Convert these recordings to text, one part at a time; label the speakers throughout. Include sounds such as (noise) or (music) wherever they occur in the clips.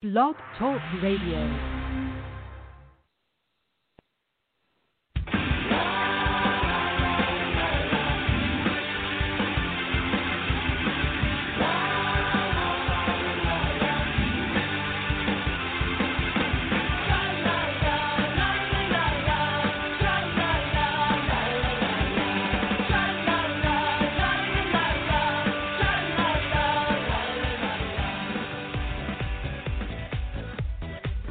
Speaker 1: Blog Talk Radio.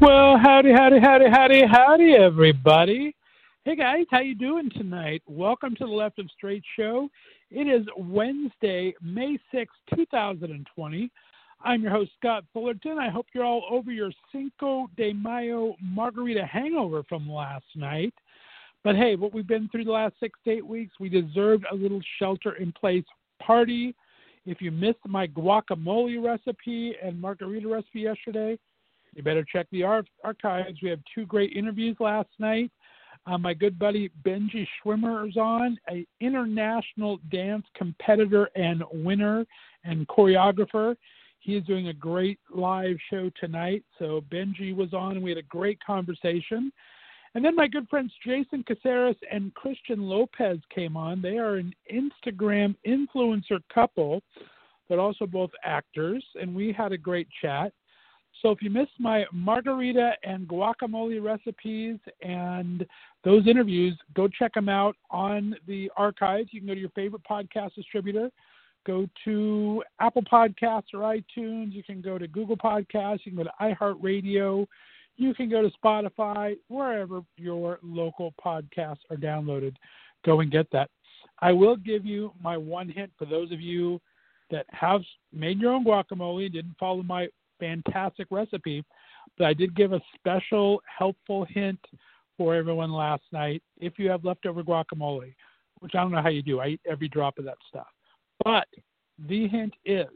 Speaker 2: Well, howdy, howdy, howdy, howdy, howdy, everybody. Hey guys, how you doing tonight? Welcome to the Left of Straight Show. It is Wednesday, May 6, 2020. I'm your host, Scott Fullerton. I hope you're all over your Cinco de Mayo margarita hangover from last night. But hey, what we've been through the last six to eight weeks, we deserved a little shelter in place party. If you missed my guacamole recipe and margarita recipe yesterday, you better check the ar- archives. We have two great interviews last night. Uh, my good buddy Benji Schwimmer is on, an international dance competitor and winner and choreographer. He is doing a great live show tonight. So Benji was on, and we had a great conversation. And then my good friends Jason Caceres and Christian Lopez came on. They are an Instagram influencer couple, but also both actors, and we had a great chat. So if you missed my margarita and guacamole recipes and those interviews, go check them out on the archives. You can go to your favorite podcast distributor, go to Apple Podcasts or iTunes. You can go to Google Podcasts. You can go to iHeartRadio. You can go to Spotify, wherever your local podcasts are downloaded. Go and get that. I will give you my one hint for those of you that have made your own guacamole and didn't follow my fantastic recipe. But I did give a special helpful hint for everyone last night. If you have leftover guacamole, which I don't know how you do, I eat every drop of that stuff. But the hint is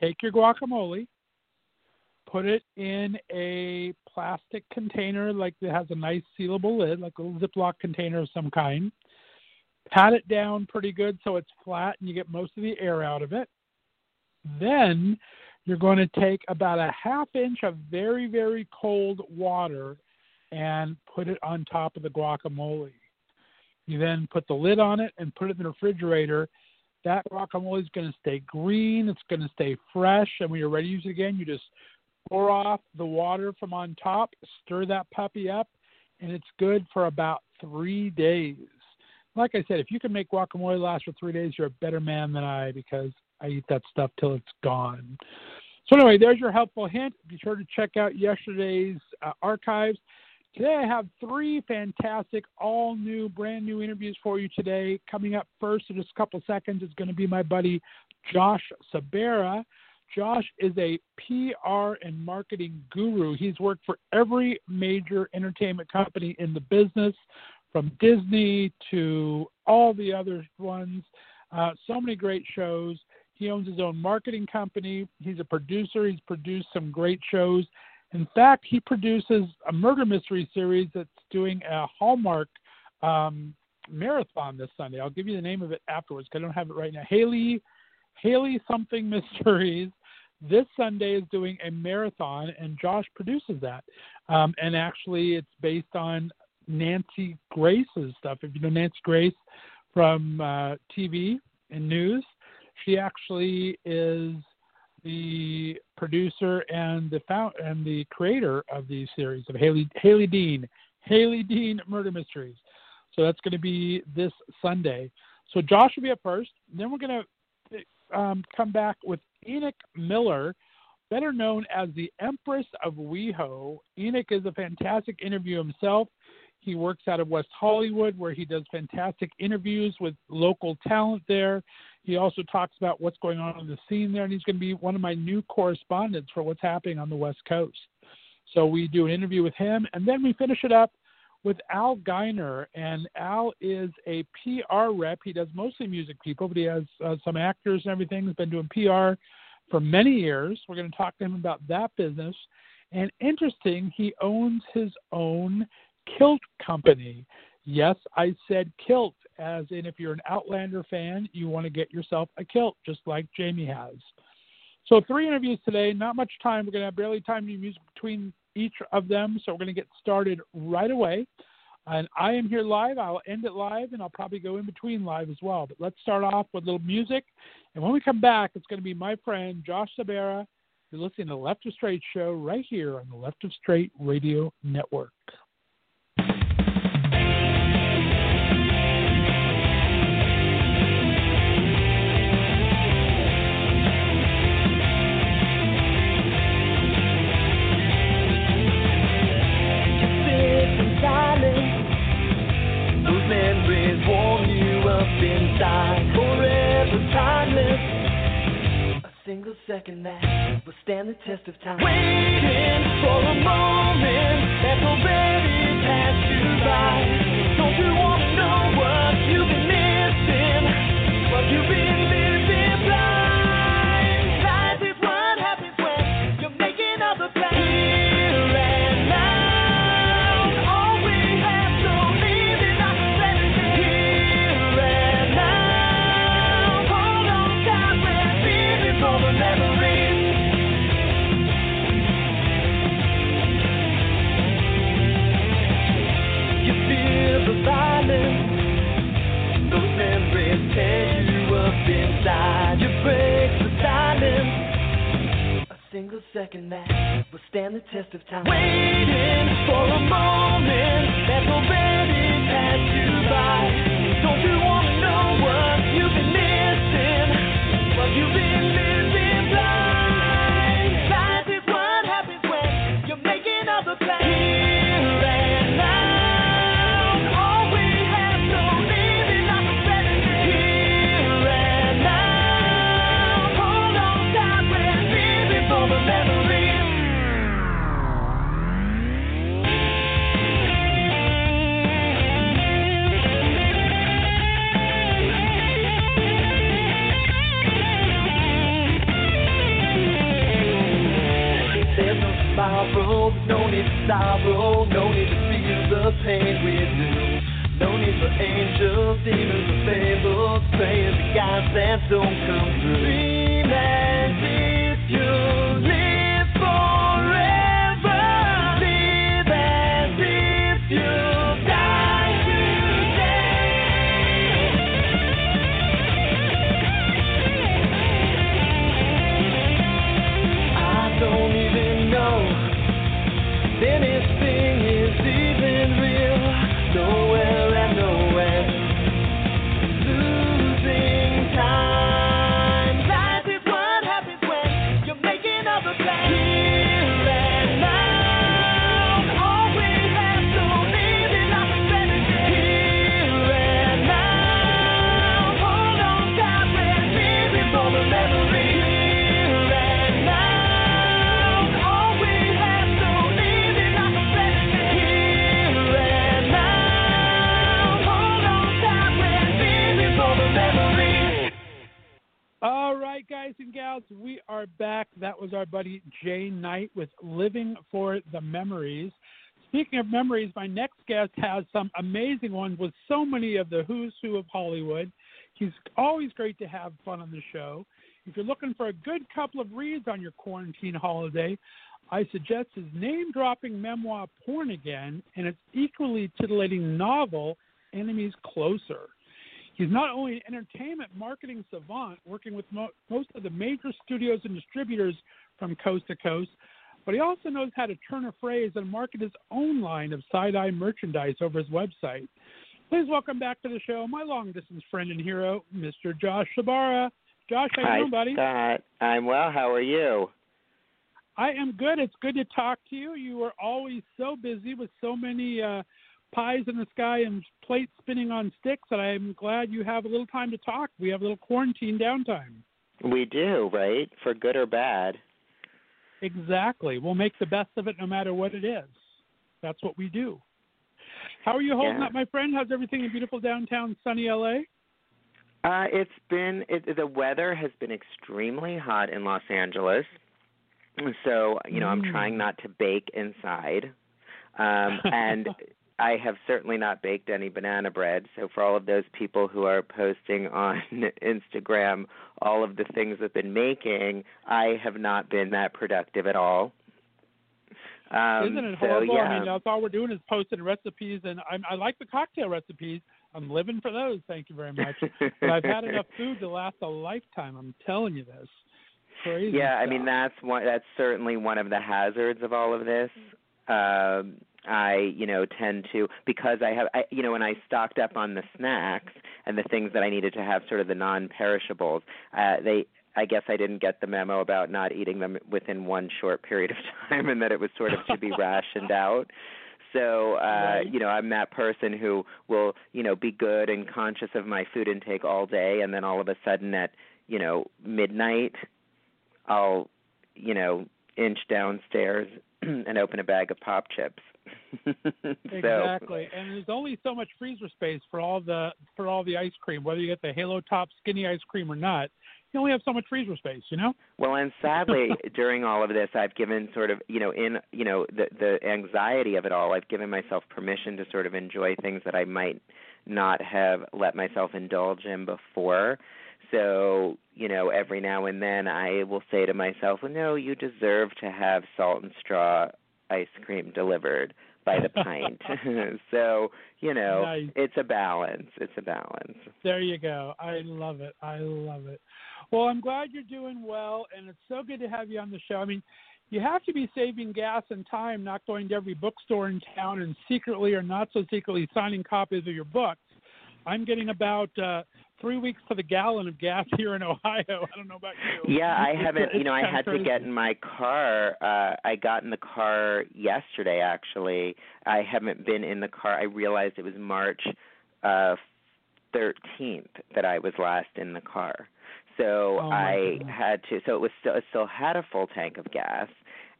Speaker 2: take your guacamole, put it in a plastic container like that has a nice sealable lid, like a little Ziploc container of some kind. Pat it down pretty good so it's flat and you get most of the air out of it. Then you're going to take about a half inch of very, very cold water and put it on top of the guacamole. You then put the lid on it and put it in the refrigerator. That guacamole is going to stay green, it's going to stay fresh, and when you're ready to use it again, you just pour off the water from on top, stir that puppy up, and it's good for about three days. Like I said, if you can make guacamole last for three days, you're a better man than I because I eat that stuff till it's gone. So anyway, there's your helpful hint. Be sure to check out yesterday's uh, archives. Today I have three fantastic, all new, brand new interviews for you today. Coming up first in just a couple seconds is going to be my buddy Josh Sabarra. Josh is a PR and marketing guru. He's worked for every major entertainment company in the business, from Disney to all the other ones. Uh, so many great shows. He owns his own marketing company. He's a producer. He's produced some great shows. In fact, he produces a murder mystery series that's doing a Hallmark um, marathon this Sunday. I'll give you the name of it afterwards because I don't have it right now. Hailey, Hailey something (laughs) mysteries. This Sunday is doing a marathon, and Josh produces that. Um, and actually, it's based on Nancy Grace's stuff. If you know Nancy Grace from uh, TV and news, she actually is the producer and the found and the creator of the series of Hailey Hailey Dean Hailey Dean Murder Mysteries. So that's going to be this Sunday. So Josh will be up first. Then we're going to um, come back with Enoch Miller, better known as the Empress of WeHo. Enoch is a fantastic interview himself. He works out of West Hollywood, where he does fantastic interviews with local talent there. He also talks about what's going on in the scene there, and he's going to be one of my new correspondents for what's happening on the West Coast. So we do an interview with him, and then we finish it up with Al Geiner. And Al is a PR rep. He does mostly music people, but he has uh, some actors and everything. He's been doing PR for many years. We're going to talk to him about that business. And interesting, he owns his own kilt company. Yes, I said kilt, as in if you're an Outlander fan, you want to get yourself a kilt, just like Jamie has. So, three interviews today, not much time. We're going to have barely time to use between each of them, so we're going to get started right away. And I am here live. I'll end it live, and I'll probably go in between live as well. But let's start off with a little music. And when we come back, it's going to be my friend Josh Sabarra. You're listening to Left of Straight show right here on the Left of Straight Radio Network.
Speaker 3: Single second that will stand the test of time. Waiting for a moment that's already passed you by. Don't you wanna know what you've been missing? What you've been single second that will stand the test of time. Waiting for a moment that's already passed you by. Don't you wanna know what you've been missing? What you've been living
Speaker 2: Jay Knight with Living for the Memories. Speaking of memories, my next guest has some amazing ones with so many of the who's who of Hollywood. He's always great to have fun on the show. If you're looking for a good couple of reads on your quarantine holiday, I suggest his name dropping memoir, Porn Again, and its equally titillating novel, Enemies Closer. He's not only an entertainment marketing savant, working with mo- most of the major studios and distributors from coast to coast, but he also knows how to turn a phrase and market his own line of side eye merchandise over his website. Please welcome back to the show my long distance friend and hero, Mr. Josh Sabarra. Josh, how
Speaker 4: Hi,
Speaker 2: you doing, buddy?
Speaker 4: Scott. I'm well. How are you?
Speaker 2: I am good. It's good to talk to you. You are always so busy with so many uh, pies in the sky and plates spinning on sticks. And I'm glad you have a little time to talk. We have a little quarantine downtime.
Speaker 4: We do, right? For good or bad.
Speaker 2: Exactly. We'll make the best of it no matter what it is. That's what we do. How are you holding
Speaker 4: Yeah.
Speaker 2: up, my friend? How's everything in beautiful downtown sunny LA?
Speaker 4: Uh, it's been it, the weather has been extremely hot in Los Angeles, so you know I'm
Speaker 2: Mm.
Speaker 4: trying not to bake inside, um, and (laughs) I have certainly not baked any banana bread. So for all of those people who are posting on (laughs) Instagram all of the things I've been making, I have not been that productive at all. Um,
Speaker 2: Isn't it
Speaker 4: so,
Speaker 2: horrible?
Speaker 4: yeah.
Speaker 2: I mean, that's all we're doing is posting recipes, and I, I like the cocktail recipes. I'm living for those. Thank you very much. but I've had enough (laughs) food to last a lifetime. I'm telling you this. Crazy.
Speaker 4: Yeah, I mean that's one. That's certainly one of the hazards of all of this. Um, I, you know, tend to because I have, I, you know, when I stocked up on the snacks and the things that I needed to have, sort of the non-perishables. Uh, they, I guess, I didn't get the memo about not eating them within one short period of (laughs) time, and that it was sort of to be (laughs) rationed out. So, uh,
Speaker 2: Right.
Speaker 4: you know, I'm that person who will, you know, be good and conscious of my food intake all day, and then all of a sudden at, you know, midnight, I'll, you know, inch downstairs (clears throat) and open a bag of pop chips. (laughs) so,
Speaker 2: Exactly, and there's only so much freezer space for all the for all the ice cream, whether you get the Halo Top skinny ice cream or not. You only have so much freezer space, you know.
Speaker 4: well, and sadly, (laughs) during all of this, I've given sort of, you know, in, you know, the the anxiety of it all, I've given myself permission to sort of enjoy things that I might not have let myself indulge in before. So, you know, every now and then I will say to myself, well, no, you deserve to have salt and straw ice cream delivered by the pint. (laughs) (laughs) so, you know,
Speaker 2: Nice.
Speaker 4: it's a balance. It's a balance.
Speaker 2: There you go. I love it. I love it. Well, I'm glad you're doing well, and it's so good to have you on the show. I mean, you have to be saving gas and time, not going to every bookstore in town and secretly or not so secretly signing copies of your books. I'm getting about uh, three weeks to the gallon of gas here in Ohio. (laughs) I don't know about you.
Speaker 4: Yeah, I (laughs) haven't. You know, I had to get in my car. Uh I got in the car yesterday. Actually, I haven't been in the car. I realized it was March uh 13th that I was last in the car. So
Speaker 2: Oh,
Speaker 4: I
Speaker 2: goodness.
Speaker 4: had to. So it was still. It still had a full tank of gas.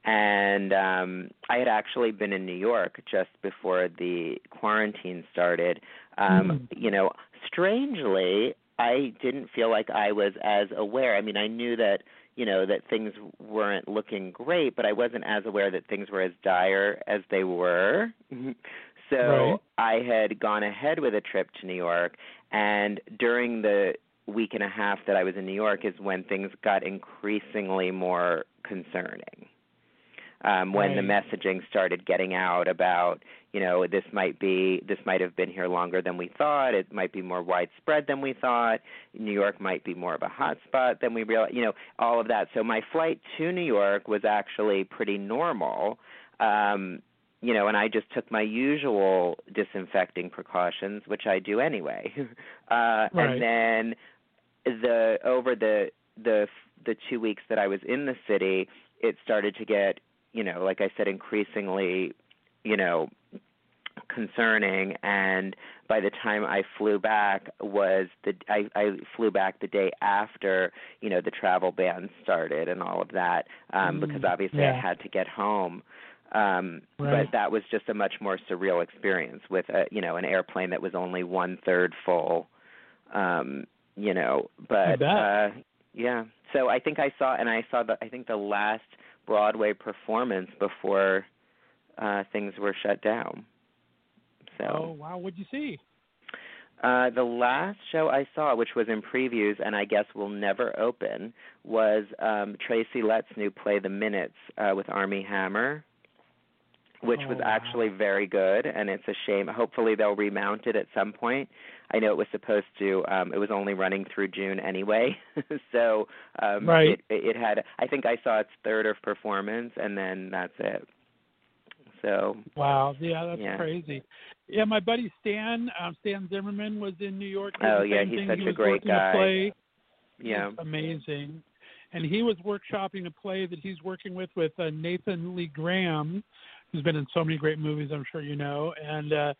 Speaker 4: And um I had actually been in New York just before the quarantine started. Um,
Speaker 2: Mm.
Speaker 4: you know, strangely, I didn't feel like I was as aware. I mean, I knew that you know that things weren't looking great, but I wasn't as aware that things were as dire as they were. (laughs) so
Speaker 2: Right.
Speaker 4: I had gone ahead with a trip to New York, and during the week and a half that I was in New York is when things got increasingly more concerning. Um, when the messaging started getting out about, you know, this might be this might have been here longer than we thought. It might be more widespread than we thought. New York might be more of a hot spot than we realized. You know, all of that. So my flight to New York was actually pretty normal. Um, you know, and I just took my usual disinfecting precautions, which I do anyway. (laughs) Uh,
Speaker 2: Right.
Speaker 4: And then the over the the the two weeks that I was in the city, it started to get, you know, like I said, increasingly, you know, concerning. And by the time I flew back, was the I, I flew back the day after, you know, the travel ban started and all of that, um,
Speaker 2: Mm,
Speaker 4: because obviously I had to get home. Um,
Speaker 2: Right.
Speaker 4: But that was just a much more surreal experience with a, you know, an airplane that was only one third full. Um, you know, but uh yeah. So I think I saw and I saw the I think the last Broadway performance before uh things were shut down. So
Speaker 2: Oh wow, what'd you see?
Speaker 4: uh, the last show I saw, which was in previews and I guess will never open, was um, Tracy Letts' new play, The Minutes, uh, with Armie Hammer, which
Speaker 2: Oh,
Speaker 4: was
Speaker 2: wow.
Speaker 4: actually very good. And it's a shame. Hopefully they'll remount it at some point. I know it was supposed to. Um, it was only running through June anyway, (laughs) so um,
Speaker 2: Right.
Speaker 4: it, it had. I think I saw its third of performance, and then that's it. So
Speaker 2: Wow, yeah, that's
Speaker 4: Yeah.
Speaker 2: crazy. Yeah, my buddy Stan, um, Stan Zimmerman, was in New York.
Speaker 4: Oh, yeah, he's
Speaker 2: thing.
Speaker 4: such
Speaker 2: he
Speaker 4: a
Speaker 2: was
Speaker 4: great guy.
Speaker 2: A play.
Speaker 4: yeah,
Speaker 2: It's amazing. And he was workshopping a play that he's working with with uh, Nathan Lee Graham, who's been in so many great movies. I'm sure you know. And uh,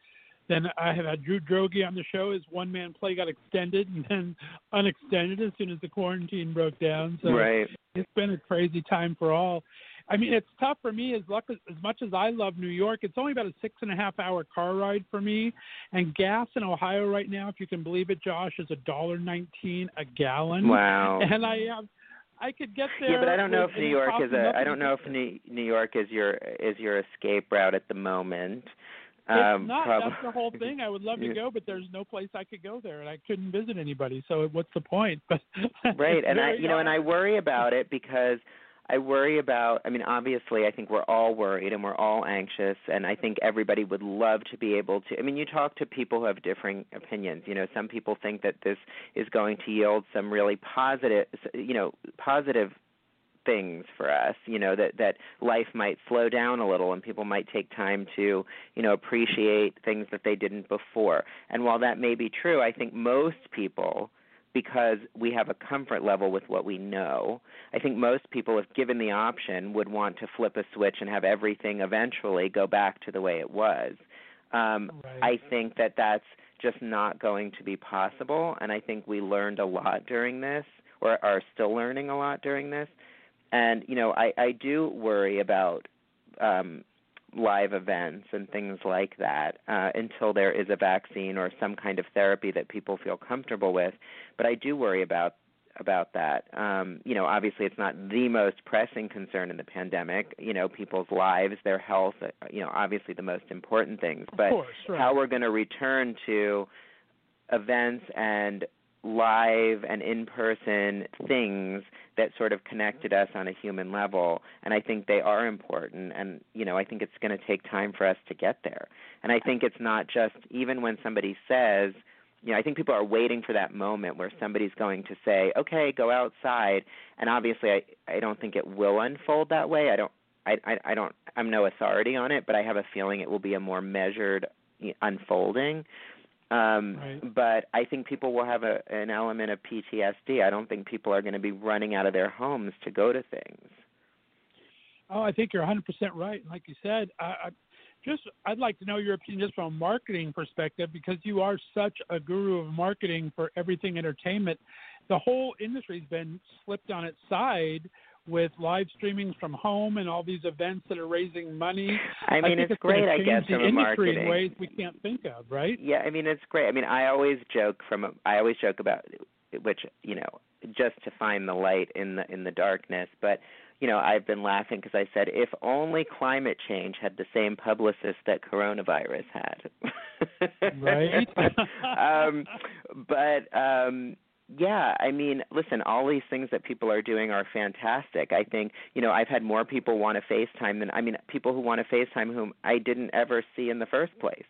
Speaker 2: Then I have had Drew Droege on the show. His one man play got extended and then unextended as soon as the quarantine broke down. So
Speaker 4: right.
Speaker 2: it's been a crazy time for all. I mean, it's tough for me as luck as, as much as I love New York. It's only about a six and a half hour car ride for me, and gas in Ohio right now, if you can believe it, Josh, is a dollar nineteen a gallon.
Speaker 4: Wow.
Speaker 2: And I have, I could get there.
Speaker 4: Yeah, but I don't know if New York is a. I don't know if New New York is your is your escape route at the moment.
Speaker 2: It's
Speaker 4: Um,
Speaker 2: not.
Speaker 4: prob-
Speaker 2: That's the whole thing. I would love to go, but there's no place I could go there, and I couldn't visit anybody. So what's the point? But (laughs)
Speaker 4: right and i you know and i worry about it because i worry about i mean obviously i think we're all worried and we're all anxious and i think everybody would love to be able to i mean you talk to people who have differing opinions. You know some people think that this is going to yield some really positive you know positive things for us you know that that life might slow down a little and people might take time to you know appreciate things that they didn't before. And while that may be true i think most people because we have a comfort level with what we know. I think most people, if given the option, would want to flip a switch and have everything eventually go back to the way it was. Um,
Speaker 2: Right.
Speaker 4: I think that that's just not going to be possible, and I think we learned a lot during this, or are still learning a lot during this. And you know, I, I do worry about um, live events and things like that uh, until there is a vaccine or some kind of therapy that people feel comfortable with. But I do worry about about that. Um, you know, obviously it's not the most pressing concern in the pandemic. You know, people's lives, their health. uh, You know, obviously the most important things. But
Speaker 2: course, right.
Speaker 4: how we're going to return to events and live and in-person things that sort of connected us on a human level. And I think they are important. And you know I think it's going to take time for us to get there. And I think it's not just even when somebody says you know I think people are waiting for that moment where somebody's going to say okay go outside. And obviously I I don't think it will unfold that way. I don't I I, I don't I'm no authority on it but I have a feeling it will be a more measured unfolding um
Speaker 2: Right.
Speaker 4: but I think people will have a an element of PTSD. I don't think people are going to be running out of their homes to go to things.
Speaker 2: Oh, I think you're 100% right. Like you said, I, I just I'd like to know your opinion just from a marketing perspective because you are such a guru of marketing for everything entertainment. The whole industry's been slipped on its side with live streamings from home and all these events that are raising money.
Speaker 4: I mean,
Speaker 2: think
Speaker 4: it's
Speaker 2: gonna
Speaker 4: great, I guess,
Speaker 2: the
Speaker 4: from a
Speaker 2: industry in
Speaker 4: marketing.
Speaker 2: ways we can't think of, right?
Speaker 4: Yeah, I mean, it's great. I mean, I always joke from I always joke about which, you know, just to find the light in the in the darkness, but you know, I've been laughing because I said if only climate change had the same publicist that coronavirus had.
Speaker 2: Right. (laughs)
Speaker 4: um but um yeah, I mean, listen, all these things that people are doing are fantastic. I think, you know, I've had more people want to FaceTime than I mean, people who want to FaceTime whom I didn't ever see in the first place.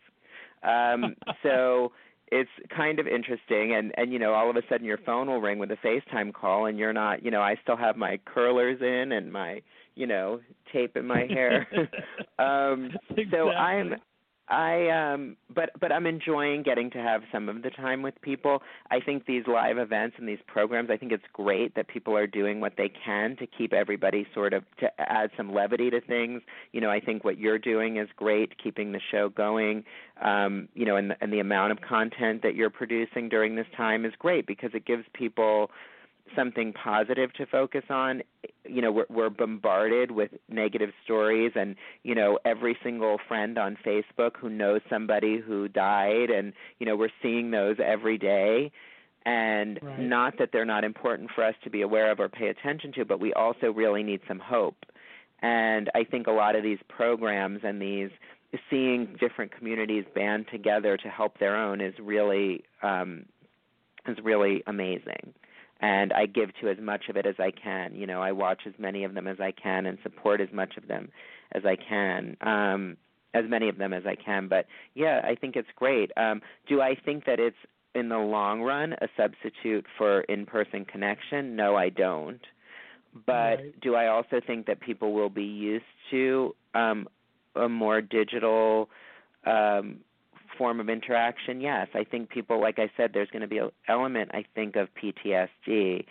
Speaker 4: Um (laughs) so it's kind of interesting and and you know all of a sudden your phone will ring with a FaceTime call and you're not you know I still have my curlers in and my you know tape in my hair (laughs) um so I'm
Speaker 2: Exactly.
Speaker 4: I um but but I'm enjoying getting to have some of the time with people. I think these live events and these programs, I think it's great that people are doing what they can to keep everybody sort of to add some levity to things. You know, I think what you're doing is great, keeping the show going. Um, you know, and and the amount of content that you're producing during this time is great because it gives people something positive to focus on you know we're, we're bombarded with negative stories and you know every single friend on facebook who knows somebody who died and you know we're seeing those every day. And
Speaker 2: Right.
Speaker 4: not that they're not important for us to be aware of or pay attention to but we also really need some hope. And i think a lot of these programs and these seeing different communities band together to help their own is really um is really amazing and I give to as much of it as I can. You know, I watch as many of them as I can and support as much of them as I can. Um as many of them as I can. But yeah, I think it's great. Um do I think that it's in the long run a substitute for in-person connection? No, I don't. But
Speaker 2: Right.
Speaker 4: do I also think that people will be used to um a more digital um form of interaction, yes. I think people, like I said, there's going to be an element, I think, of PTSD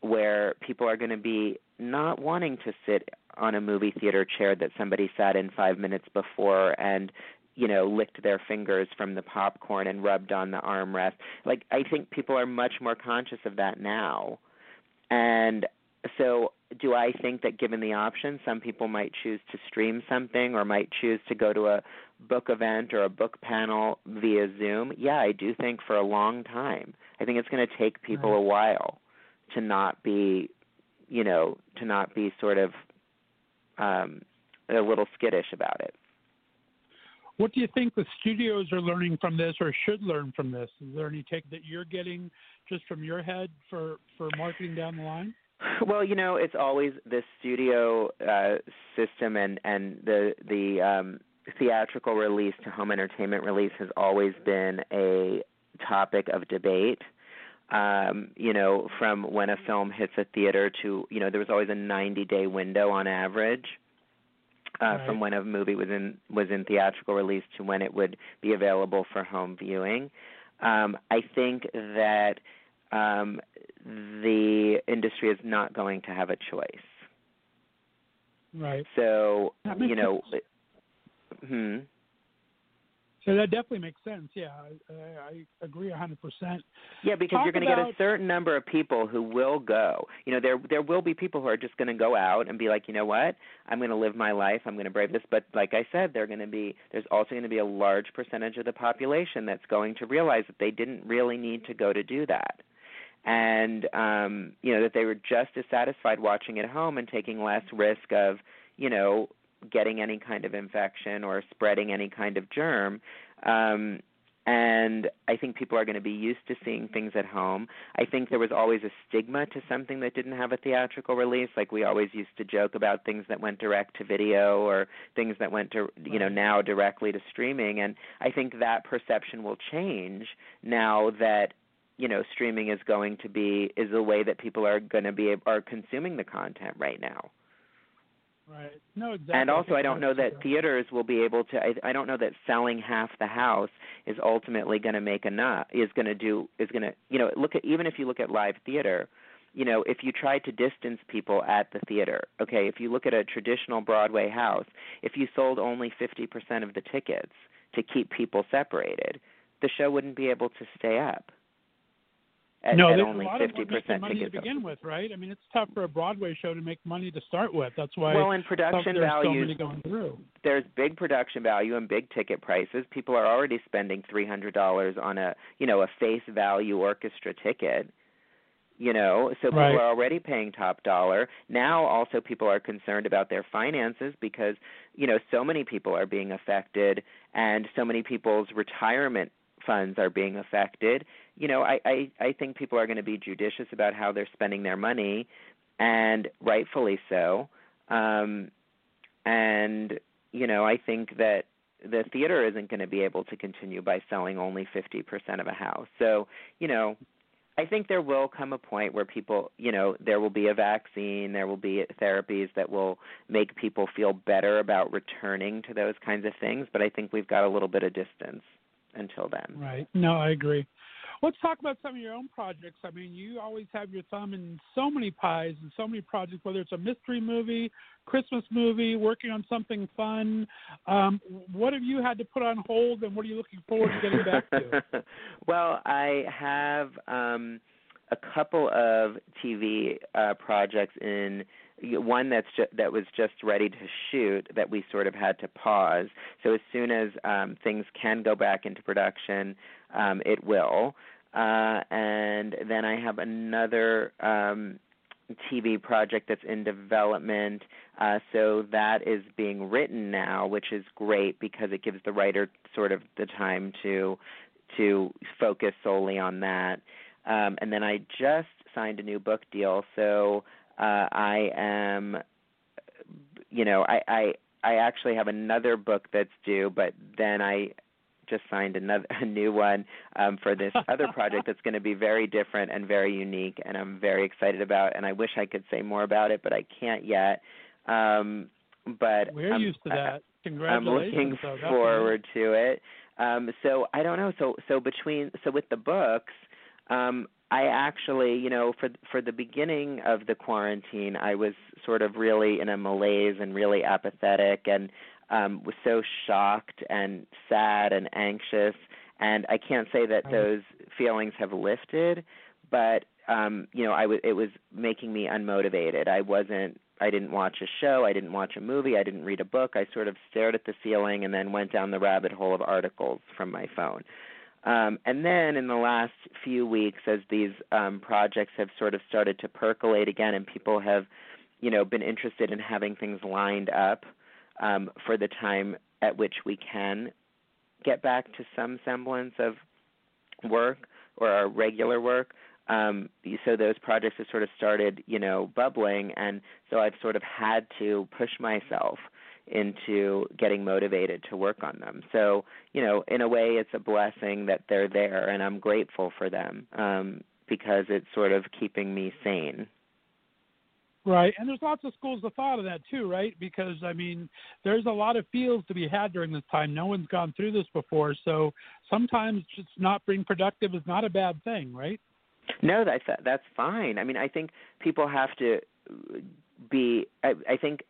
Speaker 4: where people are going to be not wanting to sit on a movie theater chair that somebody sat in five minutes before and you know licked their fingers from the popcorn and rubbed on the armrest like i think people are much more conscious of that now and so do i think that given the option some people might choose to stream something or might choose to go to a book event or a book panel via zoom yeah i do think for a long time i think it's going to take people
Speaker 2: Right.
Speaker 4: a while to not be you know to not be sort of um a little skittish about it
Speaker 2: What do you think the studios are learning from this or should learn from this? Is there any take that you're getting just from your head for, for marketing down the line?
Speaker 4: Well, you know, it's always the studio uh, system and and the the um, theatrical release to home entertainment release has always been a topic of debate. Um, you know, from when a film hits a theater to you know, there was always a 90 day window on average. Uh,
Speaker 2: Right.
Speaker 4: From when a movie was in was in theatrical release to when it would be available for home viewing, um, I think that um, the industry is not going to have a choice.
Speaker 2: Right.
Speaker 4: So you know,
Speaker 2: sense.
Speaker 4: Hmm.
Speaker 2: So that definitely makes sense. Yeah, I, I agree a 100%.
Speaker 4: Yeah, because
Speaker 2: Talk
Speaker 4: you're going to get a certain number of people who will go. You know, there there will be people who are just going to go out and be like, you know what, I'm going to live my life. I'm going to brave this. But like I said, they're going to be there's also going to be a large percentage of the population that's going to realize that they didn't really need to go to do that. And um, you know that they were just as satisfied watching at home and taking less risk of, you know, getting any kind of infection or spreading any kind of germ. Um, and I think people are going to be used to seeing things at home. I think there was always a stigma to something that didn't have a theatrical release. Like we always used to joke about things that went direct to video or things that went to you know now directly to streaming. And I think that perception will change now that you know streaming is going to be is the way that people are going to be are consuming the content right now.
Speaker 2: Right. No, exactly.
Speaker 4: And also, I don't know that theaters will be able to. I, I don't know that selling half the house is ultimately going to make enough. Is going to do. Is going to. You know, look at even if you look at live theater. You know, if you try to distance people at the theater, okay. If you look at a traditional Broadway house, if you sold only fifty percent of the tickets to keep people separated, the show wouldn't be able to stay up. At,
Speaker 2: no,
Speaker 4: at
Speaker 2: there's
Speaker 4: only
Speaker 2: a lot of
Speaker 4: fifty percent
Speaker 2: money to begin with, right? I mean, it's tough for a Broadway show to make money to start with. That's why
Speaker 4: well, in production
Speaker 2: there's so
Speaker 4: values,
Speaker 2: going through.
Speaker 4: there's big production value and big ticket prices. People are already spending three hundred dollars on a you know a face value orchestra ticket. You know, so people
Speaker 2: Right.
Speaker 4: are already paying top dollar. Now also people are concerned about their finances because, you know, so many people are being affected and so many people's retirement funds are being affected. You know, I I, I think people are going to be judicious about how they're spending their money and rightfully so. Um and you know, I think that the theater isn't going to be able to continue by selling only 50% of a house. So, you know, I think there will come a point where people, you know, there will be a vaccine, there will be therapies that will make people feel better about returning to those kinds of things, but I think we've got a little bit of distance until then.
Speaker 2: Right. No, I agree. Let's talk about some of your own projects. I mean, you always have your thumb in so many pies and so many projects, whether it's a mystery movie, Christmas movie, working on something fun. Um, what have you had to put on hold, and what are you looking forward to getting back to? (laughs)
Speaker 4: well, I have um a couple of TV uh projects in one that's ju- that was just ready to shoot that we sort of had to pause. So as soon as um things can go back into production, um it will. Uh and then I have another um TV project that's in development. Uh, so that is being written now, which is great because it gives the writer sort of the time to to focus solely on that. Um, and then I just signed a new book deal, so uh, I am, you know, I, I I actually have another book that's due, but then I just signed another (laughs) a new one um, for this other project that's going to be very different and very unique, and I'm very excited about. And I wish I could say more about it, but I can't yet. Um, but
Speaker 2: We're
Speaker 4: I'm-
Speaker 2: used to that.
Speaker 4: I'm looking
Speaker 2: though,
Speaker 4: forward to it. Um, so I don't know. So so between so with the books, um, I actually you know for for the beginning of the quarantine, I was sort of really in a malaise and really apathetic, and um, was so shocked and sad and anxious. And I can't say that those feelings have lifted, but um, you know, I was it was making me unmotivated. I wasn't I didn't watch a show, I didn't watch a movie, I didn't read a book. I sort of stared at the ceiling and then went down the rabbit hole of articles from my phone. Um, and then in the last few weeks, as these um, projects have sort of started to percolate again, and people have, you know, been interested in having things lined up um, for the time at which we can get back to some semblance of work or our regular work. Um, so those projects have sort of started, you know, bubbling, and so I've sort of had to push myself into getting motivated to work on them. So, you know, in a way, it's a blessing that they're there, and I'm grateful for them um, because it's sort of keeping me sane.
Speaker 2: Right, and there's lots of schools of thought of that too, right? Because I mean, there's a lot of fields to be had during this time. No one's gone through this before, so sometimes just not being productive is not a bad thing, right?
Speaker 4: No, that's that's fine. I mean, I think people have to be. I, I think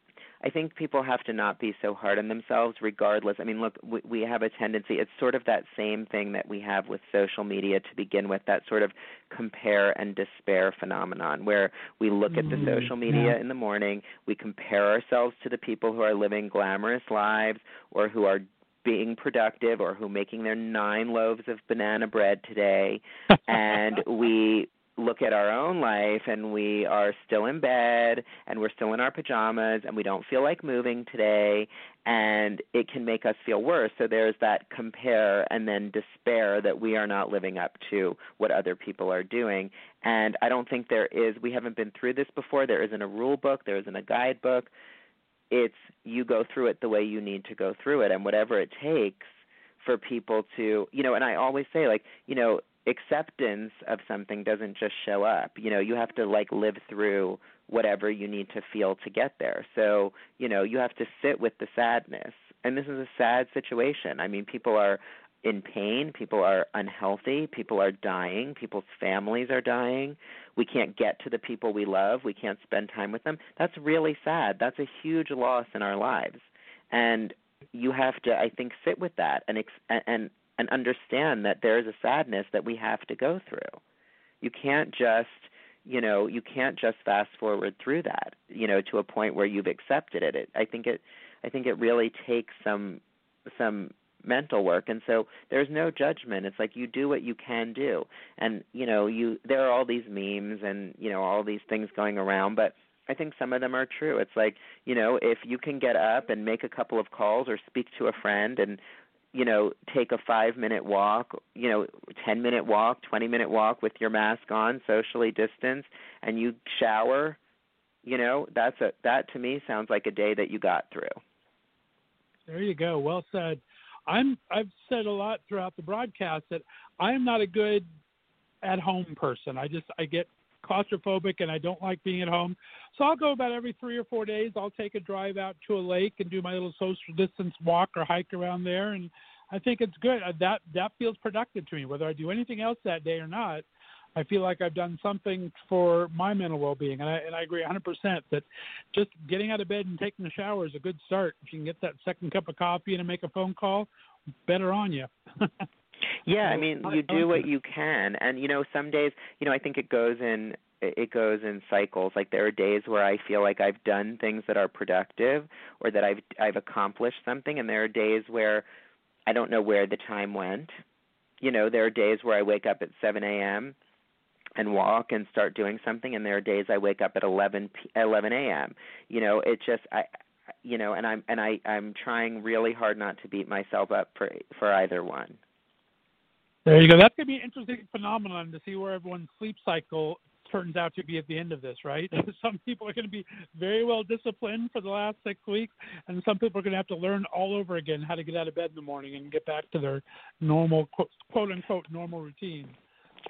Speaker 4: I think people have to not be so hard on themselves, regardless. I mean, look, we, we have a tendency. It's sort of that same thing that we have with social media to begin with. That sort of compare and despair phenomenon, where we look at the
Speaker 2: Mm,
Speaker 4: social media
Speaker 2: yeah.
Speaker 4: in the morning, we compare ourselves to the people who are living glamorous lives or who are being productive or who making their nine loaves of banana bread today (laughs) and we look at our own life and we are still in bed and we're still in our pajamas and we don't feel like moving today and it can make us feel worse. So there's that compare and then despair that we are not living up to what other people are doing. And i don't think there is we haven't been through this before. There isn't a rule book. There isn't a guidebook. It's you go through it the way you need to go through it. And whatever it takes for people to you know and i always say like you know acceptance of something doesn't just show up. You know you have to like live through whatever you need to feel to get there. So you know you have to sit with the sadness. And this is a sad situation. I mean people are in pain people are unhealthy people are dying people's families are dying. We can't get to the people we love. We can't spend time with them. That's really sad. That's a huge loss in our lives. And you have to i think sit with that and ex- and and understand that there is a sadness that we have to go through. You can't just you know you can't just fast forward through that you know to a point where you've accepted it, it i think it i think it really takes some some mental work. And so there's no judgment. It's like you do what you can do. And you know you there are all these memes and you know all these things going around but i think some of them are true. It's like you know if you can get up and make a couple of calls or speak to a friend and you know take a 5 minute walk you know 10 minute walk 20 minute walk with your mask on socially distanced and you shower you know that's a that to me sounds like a day that you got through
Speaker 2: There you go. Well said. I'm I've said a lot throughout the broadcast that I am not a good at home person. I just I get claustrophobic and I don't like being at home. So I'll go about every 3 or 4 days I'll take a drive out to a lake and do my little social distance walk or hike around there and I think it's good. Uh, That that feels productive to me whether I do anything else that day or not. I feel like I've done something for my mental well-being, and I and I agree 100% that just getting out of bed and taking a shower is a good start. If you can get that second cup of coffee and make a phone call, better on you. (laughs)
Speaker 4: Yeah, I mean, you do what you can, and you know, some days, you know, I think it goes in it goes in cycles. Like there are days where I feel like I've done things that are productive or that I've I've accomplished something, and there are days where I don't know where the time went. You know, there are days where I wake up at 7 a.m. and walk and start doing something, and there are days I wake up at 11 p- 11 a.m. You know, it just I you know, and I'm and I I'm trying really hard not to beat myself up for for either one.
Speaker 2: There you go. That's going to be an interesting phenomenon to see where everyone's sleep cycle turns out to be at the end of this, right? (laughs) some people are going to be very well disciplined for the last six weeks, and some people are going to have to learn all over again how to get out of bed in the morning and get back to their normal, quote, quote unquote, normal routine.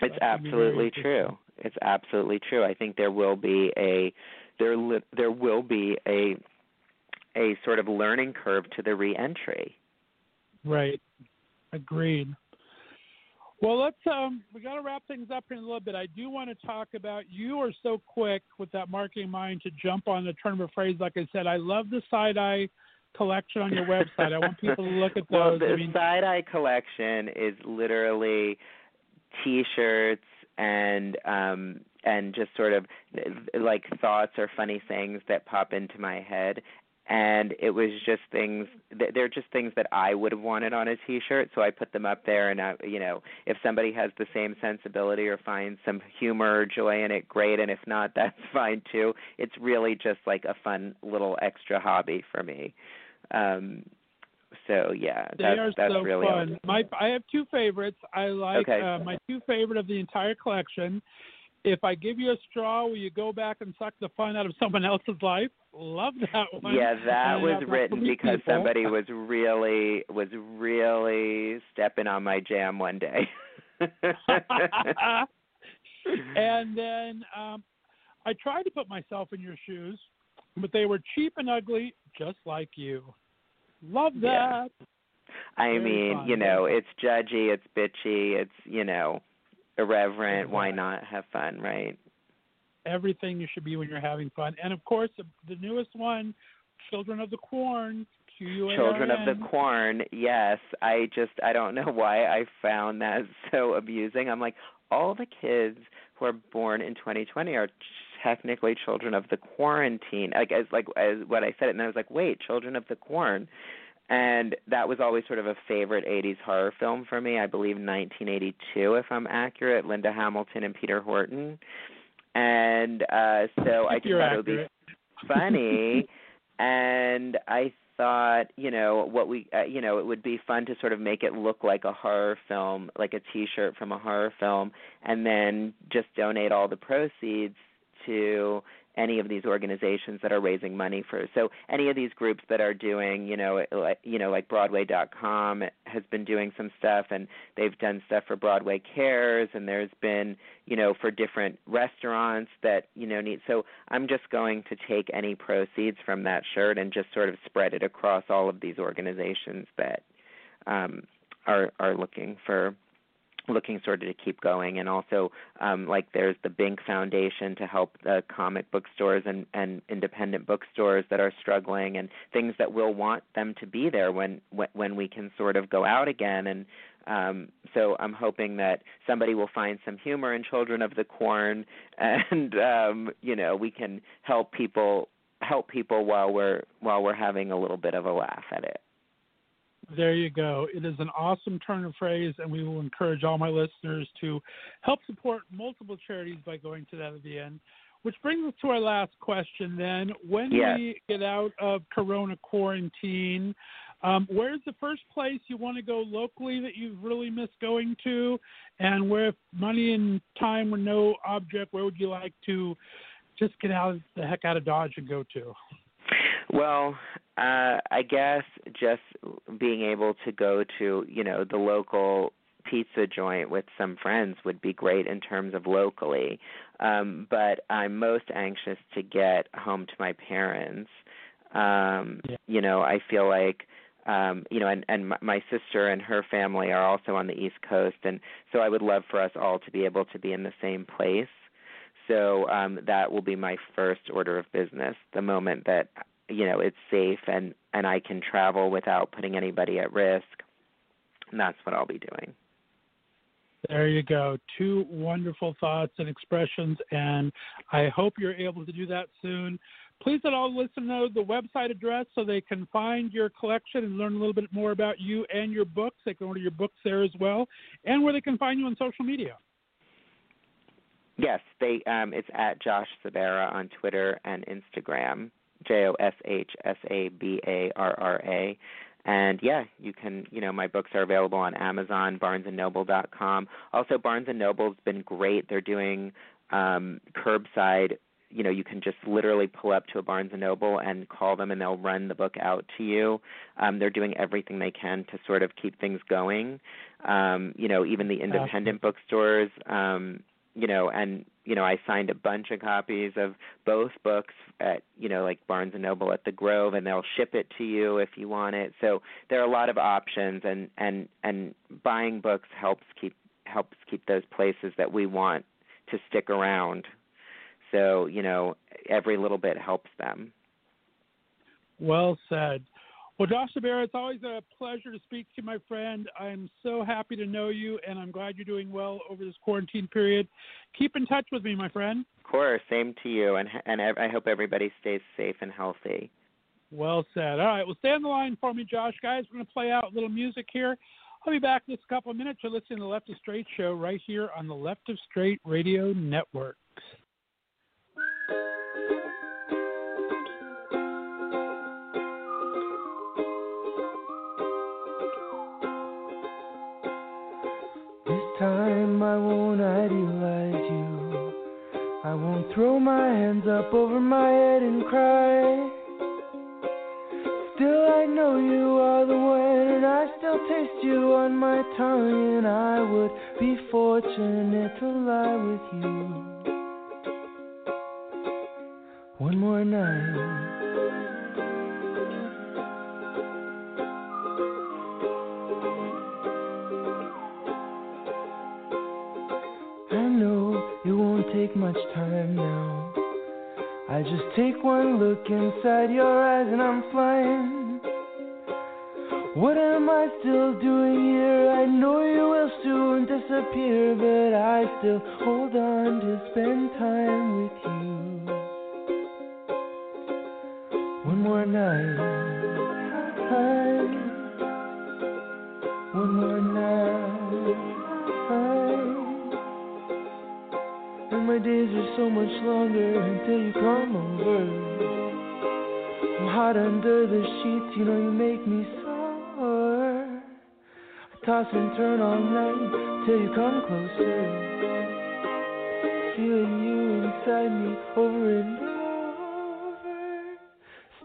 Speaker 4: It's
Speaker 2: that's gonna be very
Speaker 4: absolutely true. It's absolutely true. I think there will be a there li- there will be a a sort of learning curve to the reentry.
Speaker 2: Right. Agreed. Well, let's um we got to wrap things up here in a little bit. I do want to talk about you are so quick with that marketing mind to jump on the turn of a phrase like I said. I love the side eye collection on your website? I want people to look at (laughs) those.
Speaker 4: Well, the
Speaker 2: I mean,
Speaker 4: side eye collection is literally T-shirts and um and just sort of like thoughts or funny sayings that pop into my head and it was just things they're just things that I would have wanted on a t-shirt so I put them up there and I, you know if somebody has the same sensibility or finds some humor or joy in it great and if not (laughs) that's fine too it's really just like a fun little extra hobby for me um so yeah
Speaker 2: they
Speaker 4: that's
Speaker 2: are
Speaker 4: that's
Speaker 2: so
Speaker 4: really all-
Speaker 2: fun. My I have two favorites. I like
Speaker 4: Okay.
Speaker 2: uh, my two favorite of the entire collection. If I give you a straw, will you go back and suck the fun out of someone else's life? Love that one.
Speaker 4: Yeah, (laughs) that
Speaker 2: And
Speaker 4: was written because
Speaker 2: people.
Speaker 4: somebody (laughs) was really was really stepping on my jam one day. (laughs)
Speaker 2: and then um, I tried to put myself in your shoes, but they were cheap and ugly, just like you. Love
Speaker 4: Yeah.
Speaker 2: that.
Speaker 4: I
Speaker 2: Very
Speaker 4: mean,
Speaker 2: fun,
Speaker 4: you know, it's judgy, it's bitchy, it's you know, irreverent. Why not have fun, right?
Speaker 2: Everything you should be when you're having fun. And of course, the, the newest one, Children of the Corn. Q-U-A-R-N.
Speaker 4: Children of the Corn. Yes, I just I don't (laughs) know why I found that (laughs) so abusing. I'm like, all the kids who are born in 2020 are technically children of the quarantine. Like as like as what I said, and I was like, wait, children of the corn. And that was always sort of a favorite 80s horror film for me. I believe 1982, if I'm accurate. Linda Hamilton and Peter Horton. And uh so I just thought it would be funny (laughs) and i thought you know what we uh, you know it would be fun to sort of make it look like a horror film like a t-shirt from a horror film and then just donate all the proceeds to any of these organizations that are raising money for. So any of these groups that are doing you know like you know like broadway.com has been doing some stuff and they've done stuff for broadway cares and there's been you know for different restaurants that you know need so i'm just going to take any proceeds from that shirt and just sort of spread it across all of these organizations that um are are looking for looking sort of to keep going and also um like there's the Binc Foundation to help the comic book stores and and independent bookstores that are struggling and things that we'll want them to be there when when, when we can sort of go out again and um so I'm hoping that somebody will find some humor in Children of the Corn (laughs) and um you know we can help people help people while we're while we're having a little bit of a laugh at it.
Speaker 2: There you go. It is an awesome turn of phrase, and we will encourage all my listeners to help support multiple charities by going to that at the end. Which brings us to our last question then. When
Speaker 4: Yes.
Speaker 2: we get out of Corona quarantine, um, where's the first place you want to go locally that you've really missed going to? And where, if money and time were no object, where would you like to just get out the heck out of Dodge and go to?
Speaker 4: Well, uh I guess just being able to go to, you know, the local pizza joint with some friends would be great in terms of locally. Um but I'm most anxious to get home to my parents. Um
Speaker 2: Yeah.
Speaker 4: you know, I feel like um you know and and my, my sister and her family are also on the east coast and so I would love for us all to be able to be in the same place. So um that will be my first order of business the moment that you know it's safe and and I can travel without putting anybody at risk. And that's what I'll be doing.
Speaker 2: There you go. Two wonderful thoughts and expressions, and I hope you're able to do that soon. Please let all listeners know the website address so they can find your collection and learn a little bit more about you and your books. They can order your books there as well, and where they can find you on social media.
Speaker 4: Yes, they um it's at Josh Sabarra on Twitter and Instagram. J O S H S A B A R R A. And yeah, you can, you know, my books are available on Amazon, barnesandnoble.com. Also Barnes and Noble's been great. They're doing um curbside you know you can just literally pull up to a Barnes and Noble and call them and they'll run the book out to you. Um they're doing everything they can to sort of keep things going. Um you know even the independent bookstores um you know and you know I signed a bunch of copies of both books at you know like Barnes and Noble at the Grove and they'll ship it to you if you want it. So there are a lot of options and and and buying books helps keep helps keep those places that we want to stick around. So, you know, every little bit helps them.
Speaker 2: Well said. Well, Josh Bear, it's always a pleasure to speak to you, my friend. I'm so happy to know you, and I'm glad you're doing well over this quarantine period. Keep in touch with me, my friend.
Speaker 4: Of course, same to you, and and I hope everybody stays safe and healthy.
Speaker 2: Well said. All right, well, stay on the line for me, Josh. Guys, we're going to play out a little music here. I'll be back in just a couple of minutes. You're listening to the Left of Straight show right here on the Left of Straight Radio Network.
Speaker 5: Throw my hands up over my head and cry. Still, I know you are the one, and I still taste you on my tongue, and I would be fortunate to lie with you. One more night. Take much time now. I just take one look inside your eyes and I'm flying. What am I still doing here? I know you will soon disappear, but I still hold on to spend time with you. My days are so much longer until you come over. I'm hot under the sheets, you know you make me sore. I toss and turn all night till you come closer. Feeling you inside me over and over.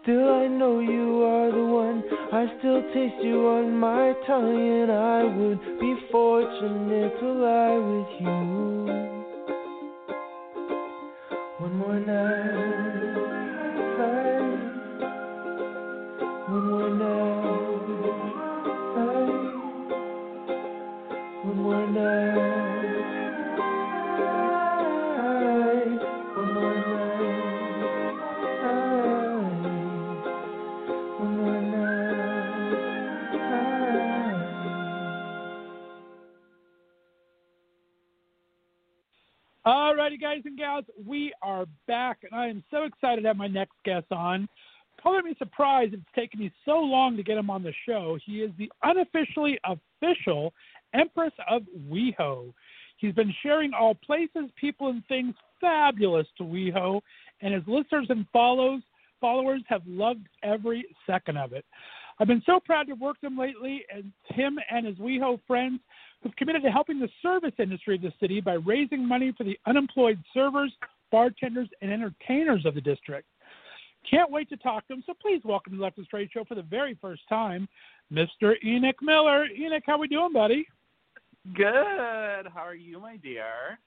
Speaker 5: Still, I know you are the one. I still taste you on my tongue, and I would be fortunate to lie with you enough.
Speaker 2: Alrighty, guys and gals, we are back, and I am so excited to have my next guest on. Color me surprised it's taken me so long to get him on the show. He is the unofficially official Empress of WeHo. He's been sharing all places, people, and things fabulous to WeHo, and his listeners and follows followers have loved every second of it. I've been so proud to work with him lately, and him and his WeHo friends who've committed to helping the service industry of the city by raising money for the unemployed servers, bartenders, and entertainers of the district. Can't wait to talk to him, so please welcome to the Left of Straight Show for the very first time, Mr. Enoch Miller. Enoch, how are we doing, buddy?
Speaker 6: Good. How are you, my dear?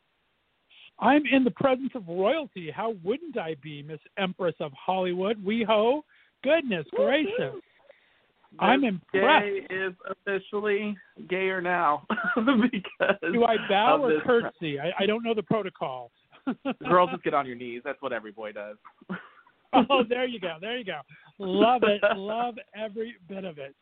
Speaker 2: I'm in the presence of royalty. How wouldn't I be, Miss Empress of Hollywood? WeHo. Goodness gracious. I'm impressed.
Speaker 6: Gay is officially gayer now (laughs) because
Speaker 2: do I bow or curtsy? I, I don't know the protocol. (laughs)
Speaker 6: Girls just get on your knees. That's what every boy does. (laughs)
Speaker 2: oh, there you go. There you go. Love it. Love every bit of it.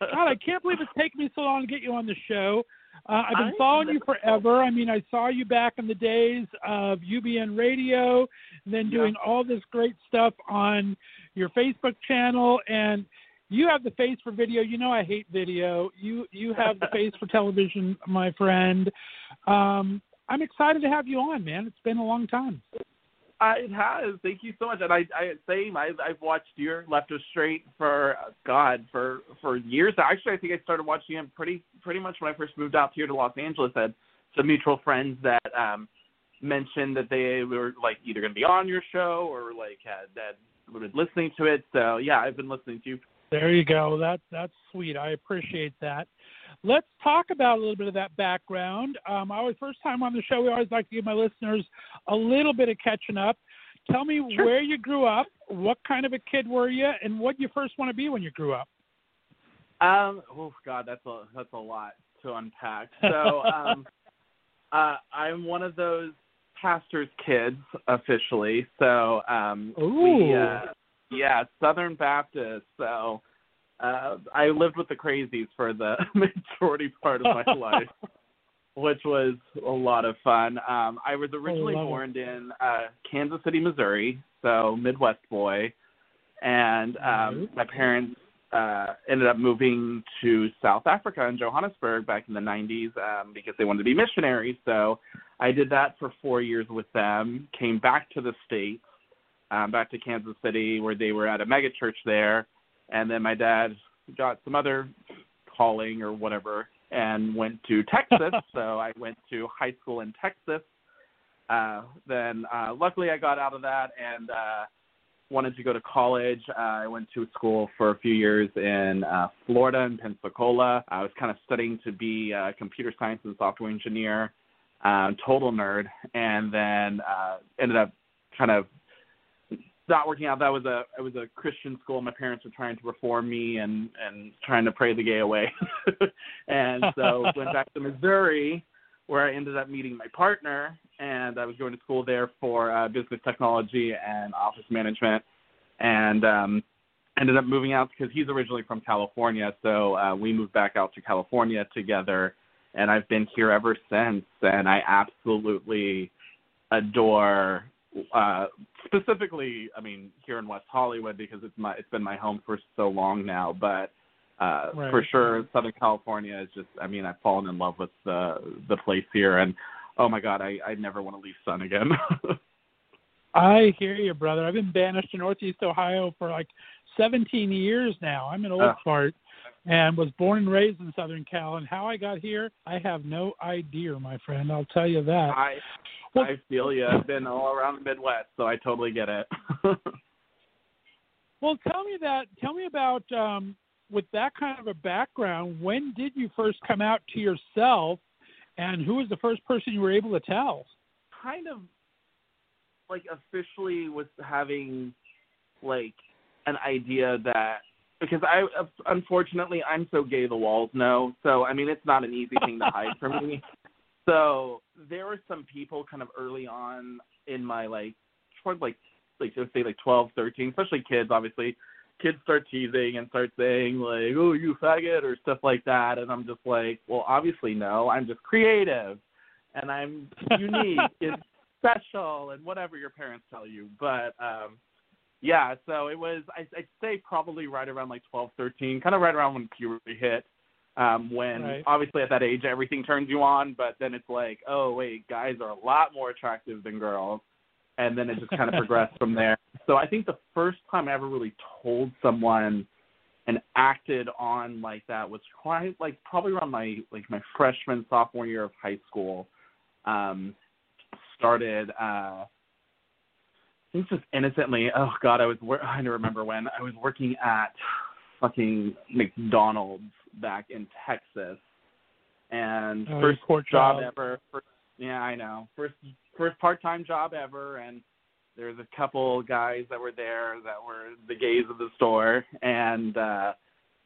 Speaker 2: God, I can't believe it's taken me so long to get you on the show. Uh, I've been following you forever. I mean, I saw you back in the days of UBN Radio, and then doing yeah. all this great stuff on your Facebook channel. And you have the face for video. You know I hate video. You you have the face for television, my friend. Um, I'm excited to have you on, man. It's been a long time.
Speaker 6: Uh, it has. Thank you so much. And I, I same. I, I've watched your Left of Straight for God for for years. Actually, I think I started watching him pretty pretty much when I first moved out here to Los Angeles. I had some mutual friends that um mentioned that they were like either going to be on your show or like had that were listening to it. So yeah, I've been listening to you
Speaker 2: there you go. That that's sweet. I appreciate that. Let's talk about a little bit of that background. Um, I always first time on the show. We always like to give my listeners a little bit of catching up. Tell me
Speaker 6: sure.
Speaker 2: where you grew up, what kind of a kid were you, and what you first want to be when you grew up.
Speaker 6: Um, oh God, that's a that's a lot to unpack. So, um, (laughs) uh, I'm one of those pastor's kids officially. So, um,
Speaker 2: Ooh.
Speaker 6: we uh, yeah, Southern Baptist. So uh, I lived with the crazies for the (laughs) majority part of my (laughs) life, which was a lot of fun. Um, I was originally
Speaker 2: love it.
Speaker 6: born in uh, Kansas City, Missouri, so Midwest boy, and um,
Speaker 2: Nice.
Speaker 6: my parents uh, ended up moving to South Africa in Johannesburg back in the 90s um, because they wanted to be missionaries. So I did that for four years with them. Came back to the states, um, back to Kansas City, where they were at a mega church there, and then my dad got some other calling or whatever and went to (laughs) Texas. so I went to high school in Texas. Uh, then uh, luckily I got out of that and uh, wanted to go to college. Uh, I went to school for a few years in uh, Florida in Pensacola. I was kind of studying to be a computer science and software engineer, um, total nerd, and then uh, ended up kind of not working out. That was a it was a Christian school. My parents were trying to reform me and and trying to pray the gay away, (laughs) and so (laughs) went back to Missouri where I ended up meeting my partner, and I was going to school there for uh, business technology and office management, and um, ended up moving out because he's originally from California, so uh, we moved back out to California together, and I've been here ever since, and I absolutely adore. Uh, specifically, I mean, here in West Hollywood because it's my it's been my home for so long now, but uh,
Speaker 2: Right.
Speaker 6: for sure, Southern California is just. I mean, I've fallen in love with the the place here, and oh my God, I I never want to leave Sun again. (laughs)
Speaker 2: I hear you, brother. I've been banished to Northeast Ohio for like 17 years now. I'm an old
Speaker 6: Oh.
Speaker 2: fart and was born and raised in Southern Cal. And how I got here, I have no idea, my friend. I'll tell you that.
Speaker 6: I
Speaker 2: Well-
Speaker 6: I feel you. I've been all around the Midwest, so I totally get it. (laughs)
Speaker 2: Well, tell me that. Tell me about um, with that kind of a background. When did you first come out to yourself, and who was the first person you were able to tell?
Speaker 6: kind of like officially was having like an idea that because I unfortunately I'm so gay the walls know. So I mean it's not an easy thing to hide from me. (laughs) So there were some people kind of early on in my like toward like like let's say like twelve, thirteen, especially kids obviously. Kids start teasing and start saying like, "Oh, you faggot" or stuff like that, and I'm just like, "Well, obviously no. I'm just creative, and I'm unique (laughs) and special, and whatever your parents tell you." But um yeah, so it was. I, I'd say probably right around like twelve, thirteen, kind of right around when puberty hit. Um, when
Speaker 2: Right.
Speaker 6: obviously at that age everything turns you on, but then it's like, oh wait, guys are a lot more attractive than girls, and then it just kind of progressed from there. (laughs) So I think the first time I ever really told someone and acted on like that was quite like probably around my like my freshman sophomore year of high school. Um, started uh, think just innocently. Oh God, I was wor- I don't remember when I was working at fucking McDonald's back in Texas, and
Speaker 2: Oh,
Speaker 6: first job
Speaker 2: child.
Speaker 6: ever. First, yeah, I know. First first part time job ever, and there's a couple guys that were there that were the gays of the store, and uh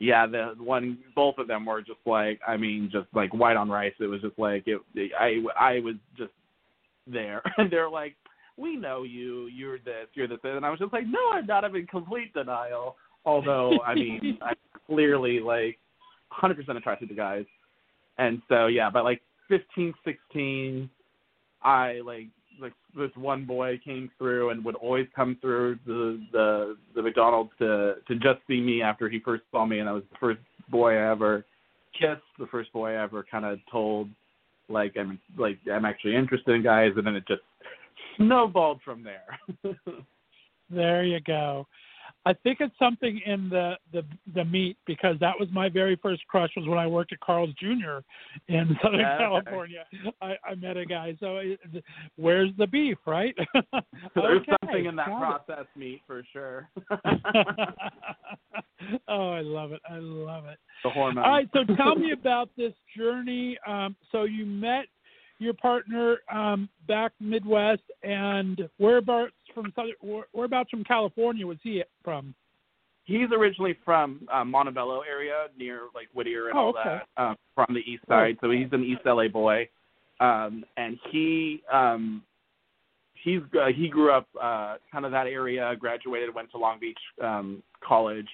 Speaker 6: yeah, the one both of them were just like I mean, just like white on rice. It was just like it. I I was just there, and (laughs) they're like, "We know you. You're this. You're this." And I was just like, "No, I'm not. I'm in complete denial." Although I mean, (laughs) I'm clearly like 100% attracted to guys, and so yeah, but like 15, 16, I like like this one boy came through and would always come through the the the McDonald's to to just see me after he first saw me, and I was the first boy I ever kissed, the first boy I ever kind of told like I'm like I'm actually interested in guys, and then it just snowballed from there. (laughs)
Speaker 2: There you go. I think it's something in the the the meat because that was my very first crush was when I worked at Carl's Jr. in (laughs) Southern
Speaker 6: Yeah, okay.
Speaker 2: California. I, I met a guy. So it, where's the beef, right? (laughs)
Speaker 6: There's
Speaker 2: Okay,
Speaker 6: something in that
Speaker 2: it.
Speaker 6: meat for sure.
Speaker 2: oh, I love it. I love it.
Speaker 6: the hormones.
Speaker 2: All right, so tell me about this journey. Um, so you met your partner um, back Midwest, and whereabouts from Southern, where- whereabouts from California was he from?
Speaker 6: He's originally from uh, Montebello area near like Whittier and
Speaker 2: Oh,
Speaker 6: all
Speaker 2: okay.
Speaker 6: that, um, from the east side. So he's an East LA boy, um, and he um, he's uh, he grew up uh, kind of that area. Graduated, went to Long Beach um, College,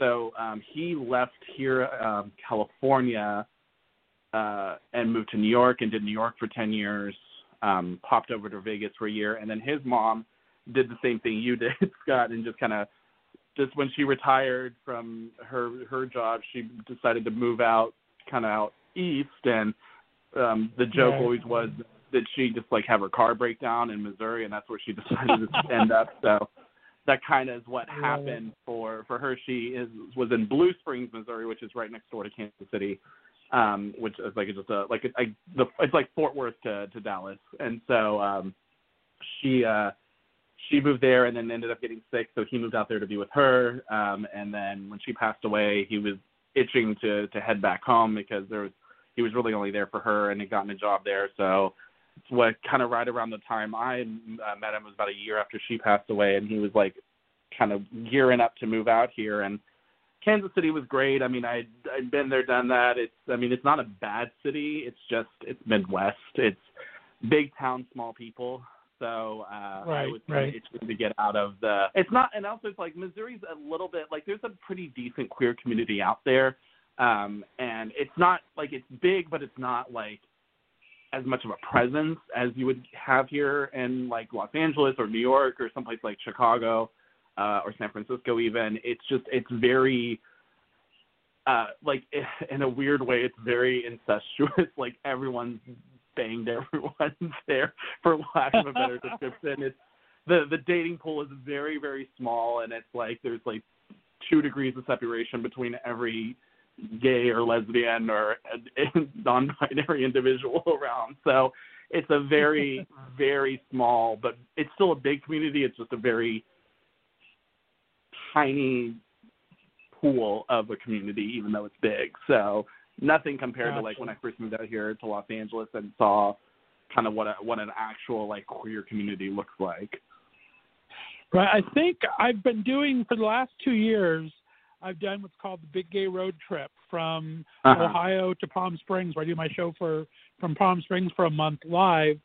Speaker 6: so um, he left here, um, California, uh, and moved to New York and did New York for ten years. Um, popped over to Vegas for a year, and then his mom did the same thing you (laughs) did, Scott, and just kind of just when she retired from her her job, she decided to move out, kind of out east, and um, the joke
Speaker 2: Right.
Speaker 6: always was that she just like have her car break down in Missouri, and that's where she (laughs) decided to end up. So that kind of is what happened for for her. She is was in Blue Springs, Missouri, which is right next door to Kansas City, um, which is like just a like a, the it's like Fort Worth to to Dallas, and so um, she uh she moved there and then ended up getting sick, so he moved out there to be with her. Um, and then when she passed away, he was itching to to head back home because there was he was really only there for her and had gotten a job there. So it's what kind of right around the time I uh, met him was about a year after she passed away, and he was like kind of gearing up to move out here. And Kansas City was great. I mean, I'd I'd been there, done that. It's I mean, it's not a bad city. It's just it's Midwest. It's big town, small people. So uh, I
Speaker 2: Right,
Speaker 6: was
Speaker 2: right.
Speaker 6: itching to get out of the. It's not, and also it's like Missouri's a little bit like there's a pretty decent queer community out there, um, and it's not like it's big, but it's not like as much of a presence as you would have here in like Los Angeles or New York or someplace like Chicago uh, or San Francisco. Even it's just it's very uh, like (laughs) in a weird way, it's very incestuous. (laughs) like everyone's banged everyone (laughs) there, for lack of a better description. It's the the dating pool is very very small, and it's like there's like two degrees of separation between every gay or lesbian or non-binary individual around. So it's a very very small, but it's still a big community. It's just a very tiny pool of a community, even though it's big. So nothing compared to like when I first moved out here to Los Angeles and saw kind of what a, what an actual like queer community looks like.
Speaker 2: Right. I think I've been doing for the last two years. I've done what's called the Big Gay Road Trip from
Speaker 6: Uh-huh.
Speaker 2: Ohio to Palm Springs, where I do my show for from Palm Springs for a month live.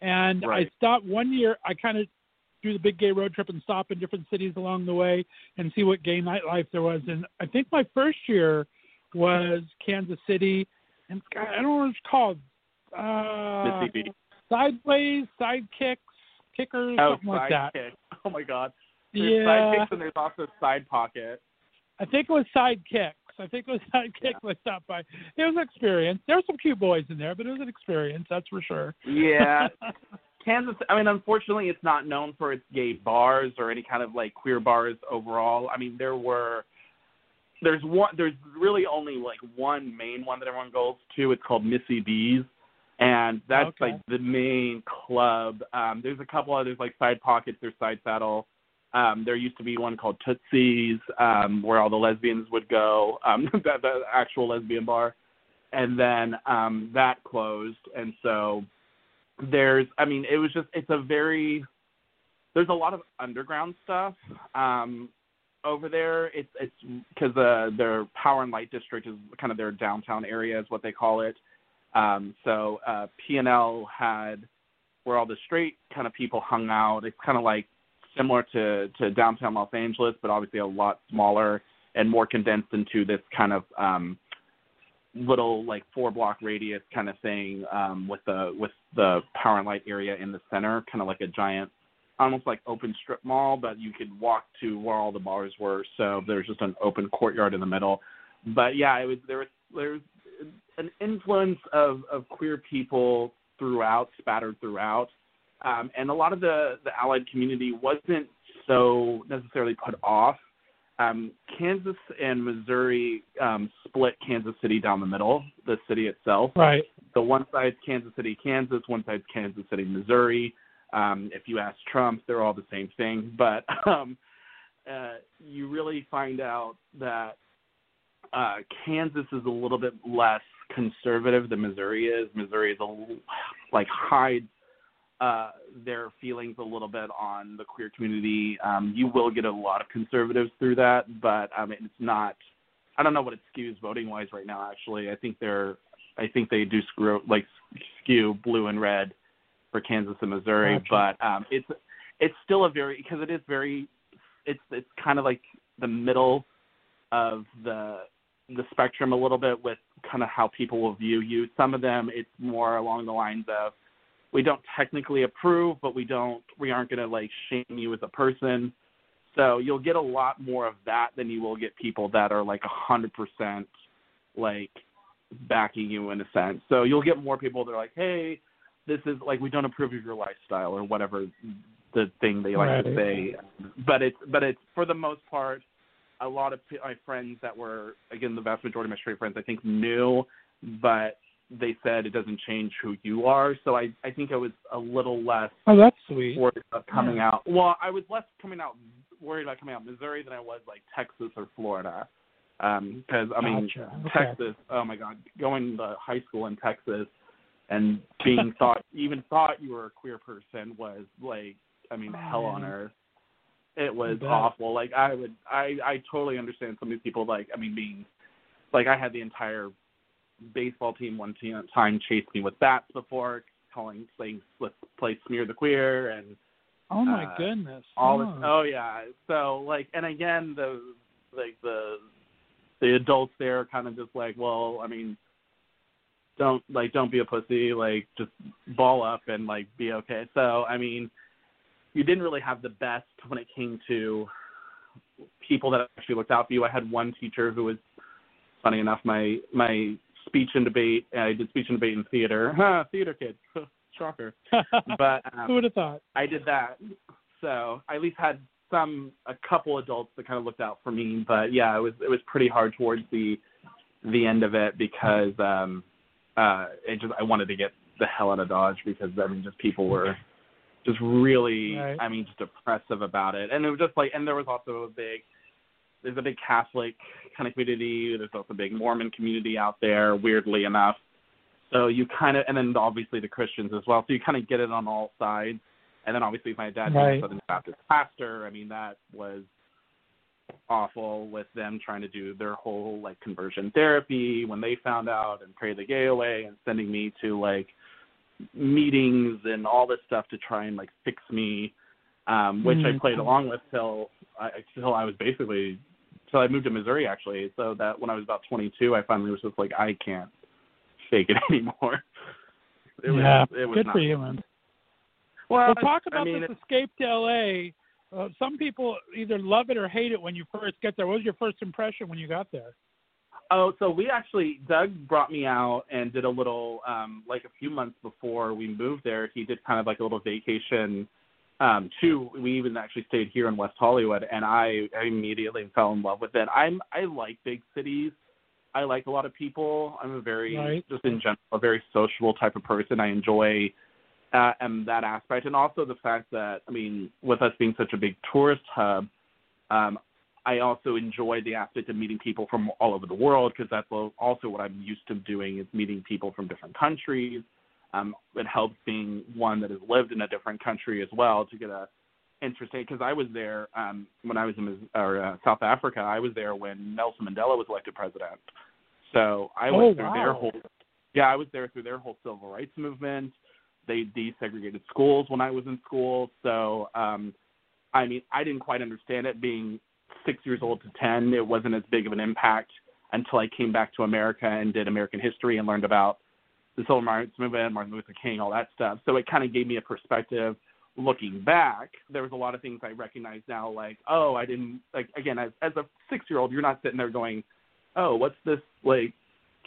Speaker 2: And
Speaker 6: Right.
Speaker 2: I stopped one year. I kind of do the Big Gay Road Trip and stop in different cities along the way and see what gay nightlife there was. And I think my first year was Kansas City, and God, I don't know what it's called. Uh,
Speaker 6: Mississippi.
Speaker 2: sideways, sidekicks, kickers,
Speaker 6: Oh,
Speaker 2: something like that.
Speaker 6: sidekick. (laughs) Oh my God. There's
Speaker 2: Yeah.
Speaker 6: sidekicks and there's also side pocket.
Speaker 2: I think it was sidekicks. I think it was (laughs) sidekicks I stopped by. It was an experience. There were some cute boys in there, but it was an experience, that's for sure.
Speaker 6: Yeah. (laughs) Kansas. I mean, unfortunately, it's not known for its gay bars or any kind of like queer bars overall. I mean, there were. There's one. There's really only like one main one that everyone goes to. It's called Missy B's, and that's
Speaker 2: Okay.
Speaker 6: like the main club. Um, there's a couple others like Side Pockets or Side Saddle. Um, there used to be one called Tootsie's, um, where all the lesbians would go. Um, (laughs) the, the actual lesbian bar, and then um, that closed, and so there's i mean it was just it's a very there's a lot of underground stuff um over there. It's it's because uh their power and light district is kind of their downtown area is what they call it. Um so uh p and l had where all the straight kind of people hung out. It's kind of like similar to to downtown los angeles but obviously a lot smaller and more condensed into this kind of um little like four block radius kind of thing um with the with the power and light area in the center kind of like a giant almost like open strip mall but you could walk to where all the bars were so there's just an open courtyard in the middle. But yeah it was there was there was an influence of of queer people throughout spattered throughout um and a lot of the the allied community wasn't so necessarily put off um, Kansas and Missouri um, split Kansas City down the middle, the city itself.
Speaker 2: Right.
Speaker 6: So one side's Kansas City, Kansas, one side's Kansas City, Missouri. Um, if you ask Trump, they're all the same thing. (laughs) But um, uh, you really find out that uh, Kansas is a little bit less conservative than Missouri is. Missouri is a like hides uh, their feelings a little bit on the queer community. Um, you will get a lot of conservatives through that, but um, it's not. I don't know what it skews voting wise right now. Actually, I think they're. I think they do screw like skew blue and red for Kansas and Missouri,
Speaker 2: Gotcha.
Speaker 6: but um, it's it's still a very because it is very. It's it's kind of like the middle of the the spectrum a little bit with kind of how people will view you. Some of them it's more along the lines of we don't technically approve, but we don't we aren't going to like shame you as a person. So you'll get a lot more of that than you will get people that are like a hundred percent like backing you in a sense. So you'll get more people that are like, hey, this is like we don't approve of your lifestyle or whatever the thing they like to say. But it's but it's for the most part, a lot of my friends that were again the vast majority of my straight friends I think knew, but they said it doesn't change who you are. So I I think I was a little less
Speaker 2: Oh, that's sweet.
Speaker 6: worried about coming out. Well, I was less coming out worried about coming out in Missouri than I was like Texas or Florida. Um, because I mean
Speaker 2: Gotcha. Okay.
Speaker 6: Texas, oh my God, going to high school in Texas and being (laughs) thought even thought you were a queer person was like I mean
Speaker 2: Oh,
Speaker 6: hell on earth. It was awful. Like I would I I totally understand some of these people like I mean being like I had the entire baseball team one time chased me with bats before calling let's play smear the queer and
Speaker 2: Oh my
Speaker 6: uh,
Speaker 2: goodness.
Speaker 6: all
Speaker 2: oh.
Speaker 6: this oh yeah so like and again the like the the adults there are kind of just like well i mean don't like don't be a pussy like just ball up and like be okay so i mean you didn't really have the best when it came to people that actually looked out for you i had one teacher who was funny enough my my speech and debate i did speech and debate in theater (laughs) huh, theater kid (laughs) shocker (laughs) but um,
Speaker 2: Who would have thought?
Speaker 6: I did that. So I at least had some a couple adults that kind of looked out for me. But yeah, it was it was pretty hard towards the the end of it because um uh it just I wanted to get the hell out of Dodge because I mean just people were just really
Speaker 2: Right.
Speaker 6: I mean just oppressive about it. And it was just like and there was also a big there's a big Catholic kind of community, there's also a big Mormon community out there, weirdly enough. So you kind of, and then obviously the Christians as well. So you kind of get it on all sides. And then obviously my dad being
Speaker 2: Right.
Speaker 6: a Southern Baptist pastor. I mean that was awful with them trying to do their whole like conversion therapy when they found out and pray the gay away and sending me to like meetings and all this stuff to try and like fix me, um, which I
Speaker 2: Mhm.
Speaker 6: played along with till I till I was basically till I moved to Missouri actually. So that when I was about 22, I finally was just like I can't fake it (laughs) anymore. It was,
Speaker 2: yeah.
Speaker 6: it was
Speaker 2: Good
Speaker 6: not
Speaker 2: for you, man.
Speaker 6: Well,
Speaker 2: Well, talk
Speaker 6: I
Speaker 2: about
Speaker 6: mean,
Speaker 2: this escape to LA. Uh, some people either love it or hate it when you first get there. What was your first impression when you got there?
Speaker 6: Oh, so we actually Doug brought me out and did a little um like a few months before we moved there. He did kind of like a little vacation um too. We even actually stayed here in West Hollywood and I, I immediately fell in love with it. I'm I like big cities. I like a lot of people. I'm a very
Speaker 2: Right.
Speaker 6: just in general a very sociable type of person. I enjoy uh, and that aspect, and also the fact that I mean, with us being such a big tourist hub, um, I also enjoy the aspect of meeting people from all over the world because that's also what I'm used to doing is meeting people from different countries. Um, it helps being one that has lived in a different country as well to get a interesting because I was there um, when I was in or, uh, South Africa. I was there when Nelson Mandela was elected president, so I
Speaker 2: Oh,
Speaker 6: went through their whole yeah I was there through their whole civil rights movement. They desegregated schools when I was in school, so um, I mean I didn't quite understand it being six years old to ten. It wasn't as big of an impact until I came back to America and did American history and learned about the civil rights movement, Martin Luther King, all that stuff. So it kind of gave me a perspective. Looking back, there was a lot of things I recognize now, like, oh, I didn't like again as as a six year old, you're not sitting there going, oh, what's this like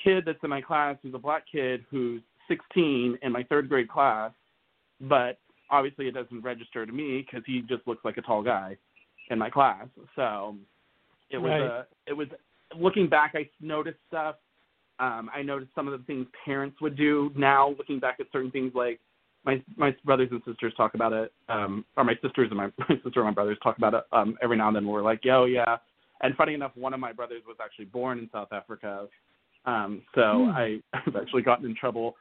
Speaker 6: kid that's in my class who's a black kid who's 16 in my third grade class, but obviously it doesn't register to me because he just looks like a tall guy in my class. So it was
Speaker 2: Right.
Speaker 6: a it was looking back, I noticed stuff. Um, I noticed some of the things parents would do now. Looking back at certain things, like my my brothers and sisters talk about it, um, or my sisters and my, (laughs) my sister and my brothers talk about it um, every now and then. We're like, yo, yeah. And funny enough, one of my brothers was actually born in South Africa, um, so
Speaker 2: Hmm.
Speaker 6: I, (laughs) I've actually gotten in trouble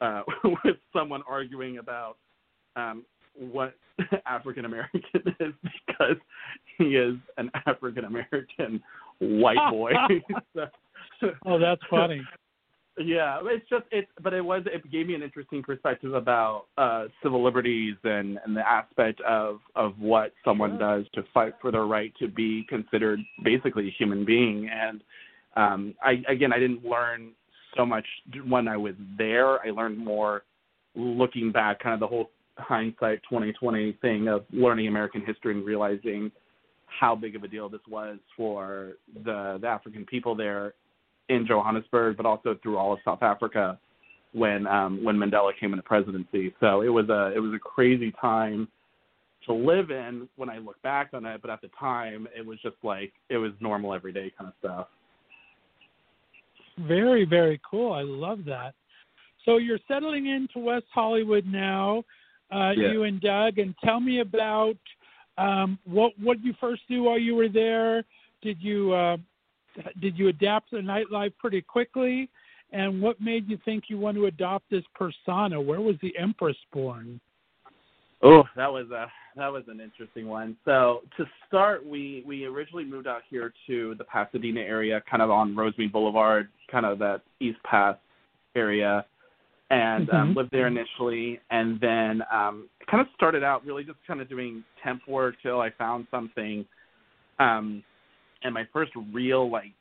Speaker 6: uh, (laughs) with someone arguing about um, what African American is because he is an African American white boy. so, (laughs)
Speaker 2: Oh, that's funny.
Speaker 6: Yeah, it's just it, but it was it gave me an interesting perspective about uh, civil liberties and and the aspect of of what someone does to fight for their right to be considered basically a human being. And um, I again, I didn't learn so much when I was there. I learned more looking back, kind of the whole hindsight 2020 thing of learning American history and realizing how big of a deal this was for the the African people there in Johannesburg, but also through all of South Africa when um, when Mandela came into presidency. So it was a it was a crazy time to live in when I look back on it, but at the time it was just like it was normal everyday kind of stuff.
Speaker 2: Very, very cool. I love that. So you're settling into West Hollywood now, uh,
Speaker 6: Yeah.
Speaker 2: you and Doug, and tell me about um, what what you first do while you were there. Did you uh, did you adapt to the nightlife pretty quickly? And what made you think you want to adopt this persona? Where was the Empress born?
Speaker 6: Oh, that was a that was an interesting one. So to start, we we originally moved out here to the Pasadena area, kind of on Rosemead Boulevard, kind of that East Pass area, and um,
Speaker 2: Mhm.
Speaker 6: lived there initially, and then um, kind of started out really just kind of doing temp work till I found something. Um, and my first real like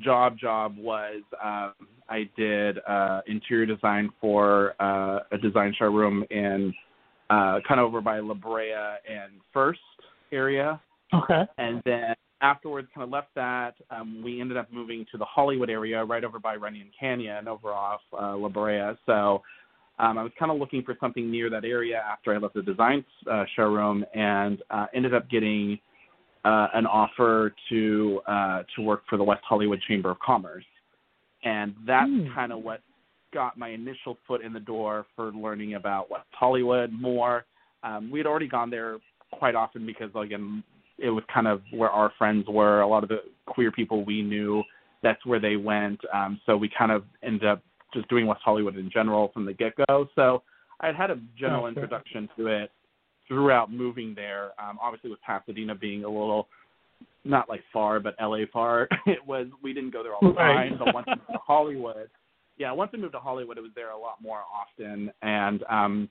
Speaker 6: job job was um, I did uh, interior design for uh, a design showroom in uh, kind of over by La Brea and First area,
Speaker 2: Okay.
Speaker 6: and then afterwards kind of left that. Um, we ended up moving to the Hollywood area, right over by Runyon Canyon, over off uh, La Brea. So um, I was kind of looking for something near that area after I left the design uh, showroom, and uh, ended up getting uh, an offer to uh, to work for the West Hollywood Chamber of Commerce, and that's
Speaker 2: Hmm.
Speaker 6: kind of what got my initial foot in the door for learning about West Hollywood more. Um, we had already gone there quite often because, again, it was kind of where our friends were. A lot of the queer people we knew, that's where they went. Um, so we kind of ended up just doing West Hollywood in general from the get go. So I had had a general
Speaker 2: Gotcha.
Speaker 6: introduction to it throughout moving there. Um, obviously, with Pasadena being a little not like far, but LA far, (laughs) it was we didn't go there all the
Speaker 2: Right.
Speaker 6: time. But once we moved to Hollywood, yeah, once we moved to Hollywood, it was there a lot more often, and um,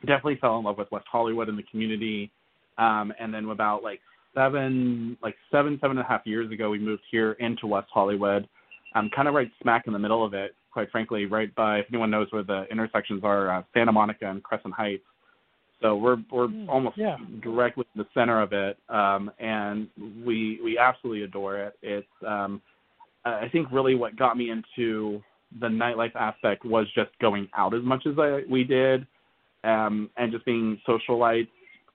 Speaker 6: definitely fell in love with West Hollywood and the community. Um, and then about like seven, like seven, seven and a half years ago, we moved here into West Hollywood, um, kind of right smack in the middle of it. Quite frankly, right by if anyone knows where the intersections are, uh, Santa Monica and Crescent Heights. So we're we're
Speaker 2: Mm,
Speaker 6: almost
Speaker 2: yeah.
Speaker 6: directly in the center of it, um, and we we absolutely adore it. It's um, I think really what got me into the nightlife aspect was just going out as much as I, we did, um, and just being socialites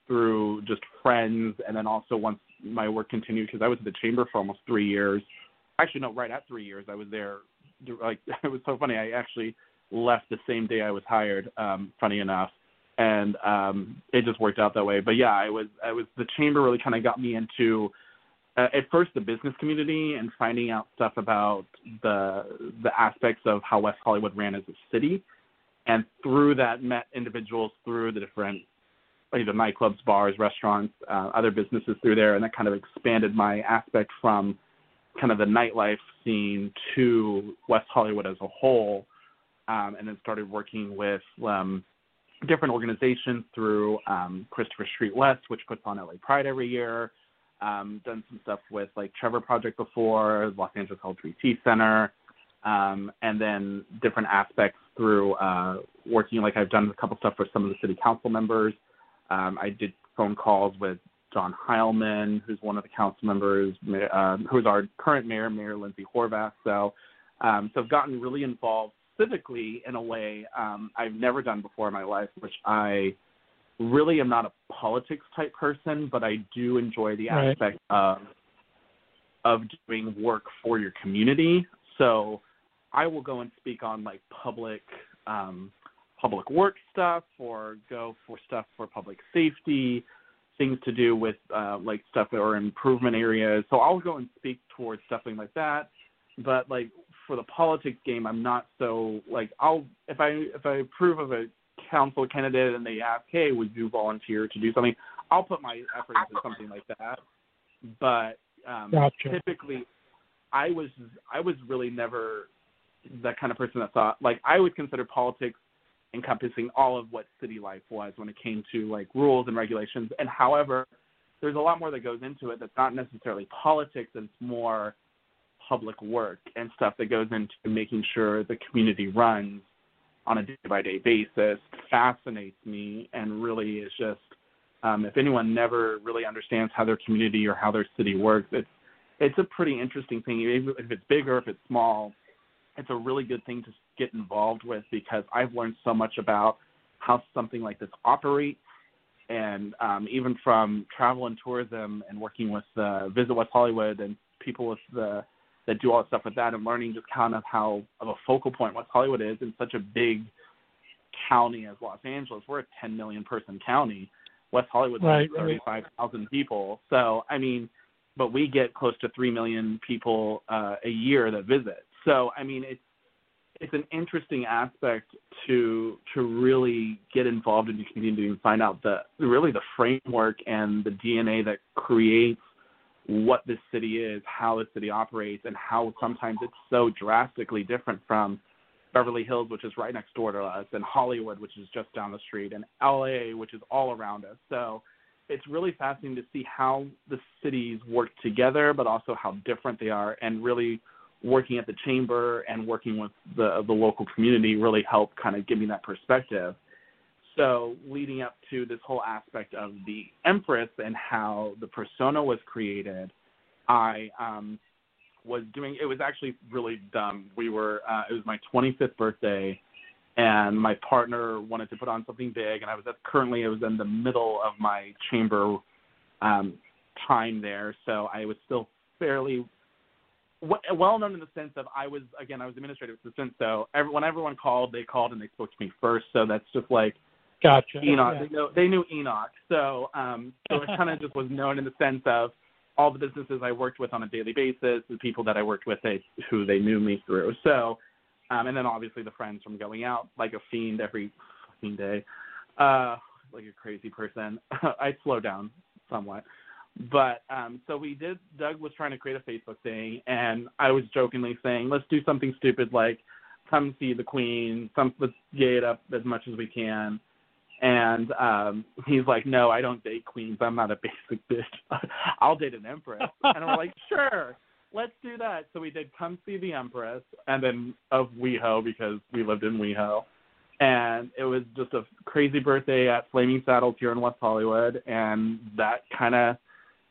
Speaker 6: through just friends, and then also once my work continued because I was at the chamber for almost three years. Actually, no, right at three years I was there. Like (laughs) it was so funny. I actually left the same day I was hired. Um, funny enough, and um, it just worked out that way. But yeah, I was I was the chamber really kind of got me into uh, at first the business community and finding out stuff about the the aspects of how West Hollywood ran as a city, and through that met individuals through the different either nightclubs, bars, restaurants, uh, other businesses through there, and that kind of expanded my aspect from kind of the nightlife scene to West Hollywood as a whole, um, and then started working with um, different organizations through um, Christopher Street West, which puts on LA Pride every year. Um, done some stuff with like Trevor Project before, Los Angeles LGBT Center, um, and then different aspects through uh, working. Like I've done a couple stuff for some of the city council members. Um, I did phone calls with John Heilman, who's one of the council members, uh, who's our current mayor, Mayor Lindsey Horvath. So, um, so I've gotten really involved civically in a way um, I've never done before in my life, which I really am not a politics type person, but I do enjoy the
Speaker 2: Right.
Speaker 6: aspect of of doing work for your community. So I will go and speak on like public um, public work stuff or go for stuff for public safety, things to do with uh, like stuff that are improvement areas. So I'll go and speak towards something like that. But like for the politics game, I'm not so like I'll if I if I approve of a council candidate and they ask, hey, would you volunteer to do something? I'll put my effort into something like that. But um,
Speaker 2: Gotcha.
Speaker 6: typically, I was I was really never the kind of person that thought like I would consider politics encompassing all of what city life was when it came to like rules and regulations. And however, there's a lot more that goes into it that's not necessarily politics, it's more public work and stuff that goes into making sure the community runs on a day by day basis fascinates me and really is just um, if anyone never really understands how their community or how their city works, it's it's a pretty interesting thing. Even If it's big or if it's small, it's a really good thing to get involved with because I've learned so much about how something like this operates, and um, even from travel and tourism and working with uh, Visit West Hollywood and people with the that do all the stuff with that and learning just kind of how of a focal point West Hollywood is in such a big county as Los Angeles. We're a 10 million person county. West Hollywood
Speaker 2: right,
Speaker 6: has 35,000 right. people. So, I mean, but we get close to 3 million people uh, a year that visit. So, I mean, it's it's an interesting aspect to to really get involved in the community and find out the really the framework and the DNA that creates what this city is, how the city operates, and how sometimes it's so drastically different from Beverly Hills, which is right next door to us, and Hollywood, which is just down the street, and LA, which is all around us. So it's really fascinating to see how the cities work together, but also how different they are, and really working at the chamber and working with the the local community really helped kind of give me that perspective so leading up to this whole aspect of the Empress and how the persona was created, I um, was doing. It was actually really dumb. We were. Uh, it was my 25th birthday, and my partner wanted to put on something big, and I was at, currently I was in the middle of my chamber um, time there, so I was still fairly well known in the sense of I was again I was administrative assistant, so every, when everyone called, they called and they spoke to me first. So that's just like
Speaker 2: Gotcha.
Speaker 6: Enoch.
Speaker 2: Yeah.
Speaker 6: They, know, they knew Enoch. So um, so it kind of (laughs) just was known in the sense of all the businesses I worked with on a daily basis, the people that I worked with, they, who they knew me through. So, um, and then obviously the friends from going out like a fiend every fucking day, uh, like a crazy person. (laughs) I slow down somewhat. But um, so we did. Doug was trying to create a Facebook thing, and I was jokingly saying, "Let's do something stupid like come see the Queen. Some let's gay it up as much as we can." And um he's like, No, I don't date queens. I'm not a basic (laughs) bitch. I'll date an empress. and we're like, (laughs) Sure, let's do that. So we did come see the Empress and then of WeHo because we lived in WeHo. And it was just a crazy birthday at Flaming Saddles here in West Hollywood and that kinda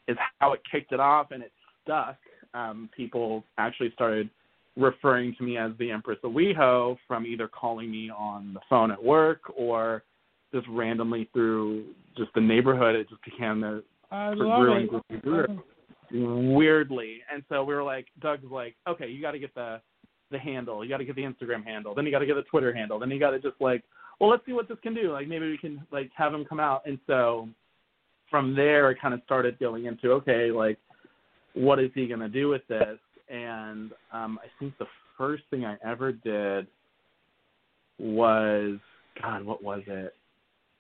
Speaker 6: is how it kicked it off and it stuck. Um, people actually started referring to me as the Empress of WeHo from either calling me on the phone at work or just randomly through just the neighborhood. It just became
Speaker 2: I love it.
Speaker 6: weirdly. And so we were like, Doug's like, okay, you got to get the the handle, you got to get the Instagram handle, then you got to get the Twitter handle, then you got to just like, well, let's see what this can do. Like maybe we can like have him come out. And so from there, it kind of started going into okay, like what is he going to do with this? And um, I think the first thing I ever did was God, what was it?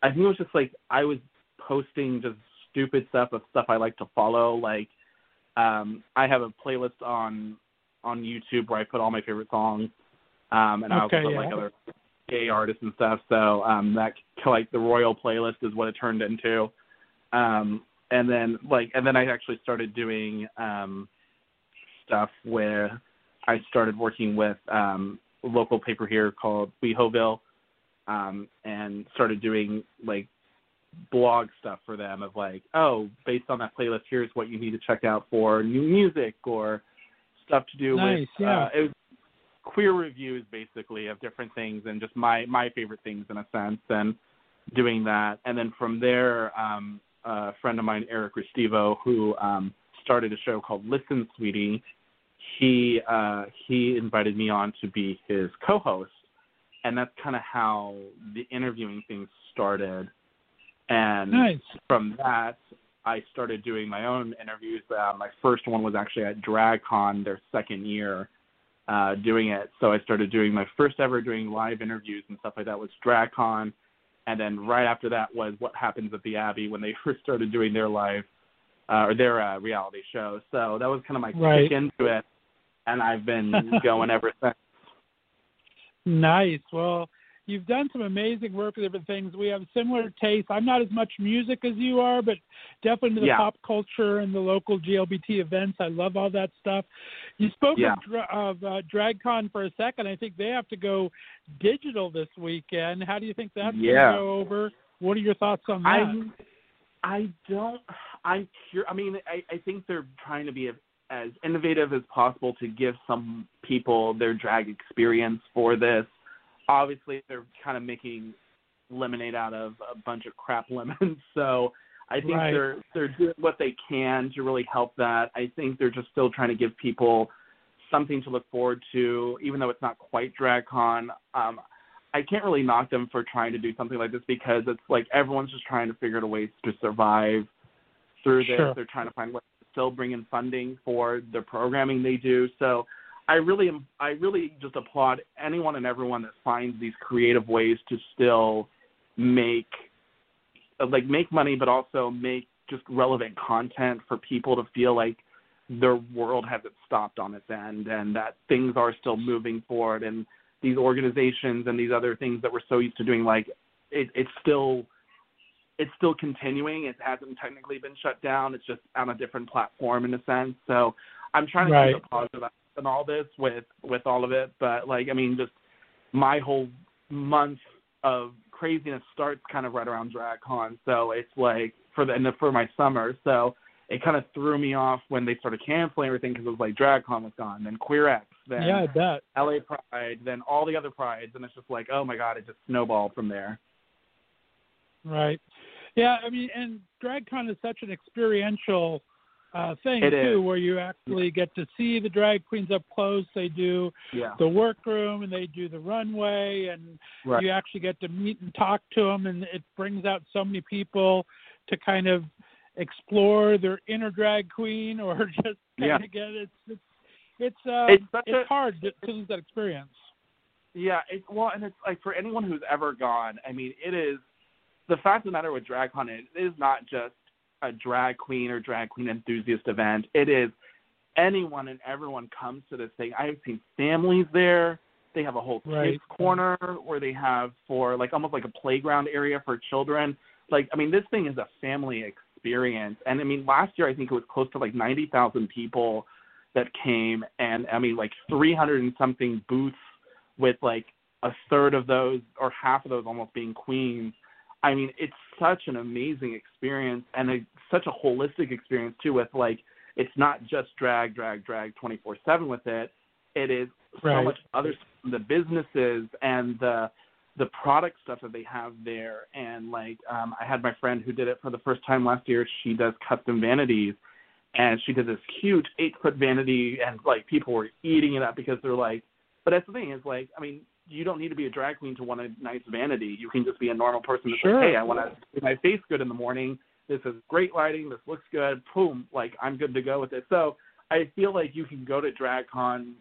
Speaker 6: I think it was just like I was posting just stupid stuff of stuff I like to follow. Like um I have a playlist on on YouTube where I put all my favorite songs. Um and I also put
Speaker 2: yeah.
Speaker 6: like other gay artists and stuff. So um that like the royal playlist is what it turned into. Um and then like and then I actually started doing um stuff where I started working with um a local paper here called WeHoville um, and started doing like blog stuff for them of like, oh, based on that playlist, here's what you need to check out for new music or stuff to do
Speaker 2: Nice,
Speaker 6: with
Speaker 2: yeah.
Speaker 6: uh, it was queer reviews basically of different things and just my my favorite things in a sense and doing that and then from there um a friend of mine Eric Restivo who um started a show called Listen Sweetie he uh he invited me on to be his co-host and that's kind of how the interviewing thing started. And
Speaker 2: Nice.
Speaker 6: from that, I started doing my own interviews. Uh, my first one was actually at DragCon, their second year uh, doing it. So I started doing my first ever doing live interviews and stuff like that was DragCon. And then right after that was What Happens at the Abbey when they (laughs) first started doing their live uh, or their uh, reality show. So that was kind of my
Speaker 2: Right.
Speaker 6: kick into it, and I've been (laughs) going ever since.
Speaker 2: Nice. Well, you've done some amazing work with different things. We have similar tastes. I'm not as much music as you are, but definitely into the
Speaker 6: Yeah.
Speaker 2: pop culture and the local GLBT events. I love all that stuff. You spoke
Speaker 6: Yeah.
Speaker 2: of, of uh, DragCon for a second. I think they have to go digital this weekend. How do you think that's
Speaker 6: Yeah.
Speaker 2: going to go over? What are your thoughts on that?
Speaker 6: I I don't. I'm cur- I mean, I, I think they're trying to be as innovative as possible to give some people their drag experience for this. Obviously, they're kind of making lemonade out of a bunch of crap (laughs) lemons. So I think
Speaker 2: Right.
Speaker 6: they're they're doing what they can to really help that. I think they're just still trying to give people something to look forward to, even though it's not quite DragCon. Um, I can't really knock them for trying to do something like this because it's like everyone's just trying to figure out ways to survive through this.
Speaker 2: Sure.
Speaker 6: They're trying to find ways still bring in funding for the programming they do. So I really I really just applaud anyone and everyone that finds these creative ways to still make like make money but also make just relevant content for people to feel like their world hasn't stopped on its end and that things are still moving forward and these organizations and these other things that we're so used to doing like it, it's still it's still continuing it hasn't technically been shut down it's just on a different platform in a sense so i'm trying to
Speaker 2: Right.
Speaker 6: keep a positive in all this with with all of it but like i mean just my whole month of craziness starts kind of right around dragcon so it's like for the and for my summer so it kind of threw me off when they started canceling everything because it was like dragcon was gone then queer x then
Speaker 2: yeah, I bet.
Speaker 6: LA Pride, then all the other prides, and it's just like, oh my god, it just snowballed from there.
Speaker 2: Right. Yeah, I mean, and DragCon is such an experiential uh, thing
Speaker 6: It
Speaker 2: too,
Speaker 6: is.
Speaker 2: where you actually get to see the drag queens up close. They do
Speaker 6: Yeah,
Speaker 2: the workroom and they do the runway, and
Speaker 6: right.
Speaker 2: you actually get to meet and talk to them, and it brings out so many people to kind of explore their inner drag queen or (laughs) just kind
Speaker 6: Yeah.
Speaker 2: of get it's it's it's uh,
Speaker 6: It's
Speaker 2: it's
Speaker 6: a-
Speaker 2: hard to, to lose that experience.
Speaker 6: Yeah, it, well, and it's like for anyone who's ever gone, I mean, it is the fact of the matter with drag DragCon. It is not just a drag queen or drag queen enthusiast event. It is anyone and everyone comes to this thing. I've seen families there. They have a whole
Speaker 2: Right.
Speaker 6: kids corner where they have for like almost like a playground area for children. Like, I mean, this thing is a family experience. And I mean, last year I think it was close to like ninety thousand people that came, and I mean, like three hundred and something booths with like a third of those or half of those almost being queens. I mean, it's such an amazing experience and a, such a holistic experience too. With like, it's not just drag, drag, drag, twenty four seven with it. It is so much other stuff, the businesses and the the product stuff that they have there. And like, um, I had my friend who did it for the first time last year. She does custom vanities, and she did this huge eight foot vanity, and like people were eating it up because they're like. But that's the thing is like, I mean, you don't need to be a drag queen to want a nice vanity. You can just be a normal person that's
Speaker 2: Sure.
Speaker 6: like, hey, I want to make my face good in the morning. This is great lighting. This looks good. Boom, like I'm good to go with it. So I feel like you can go to DragCon,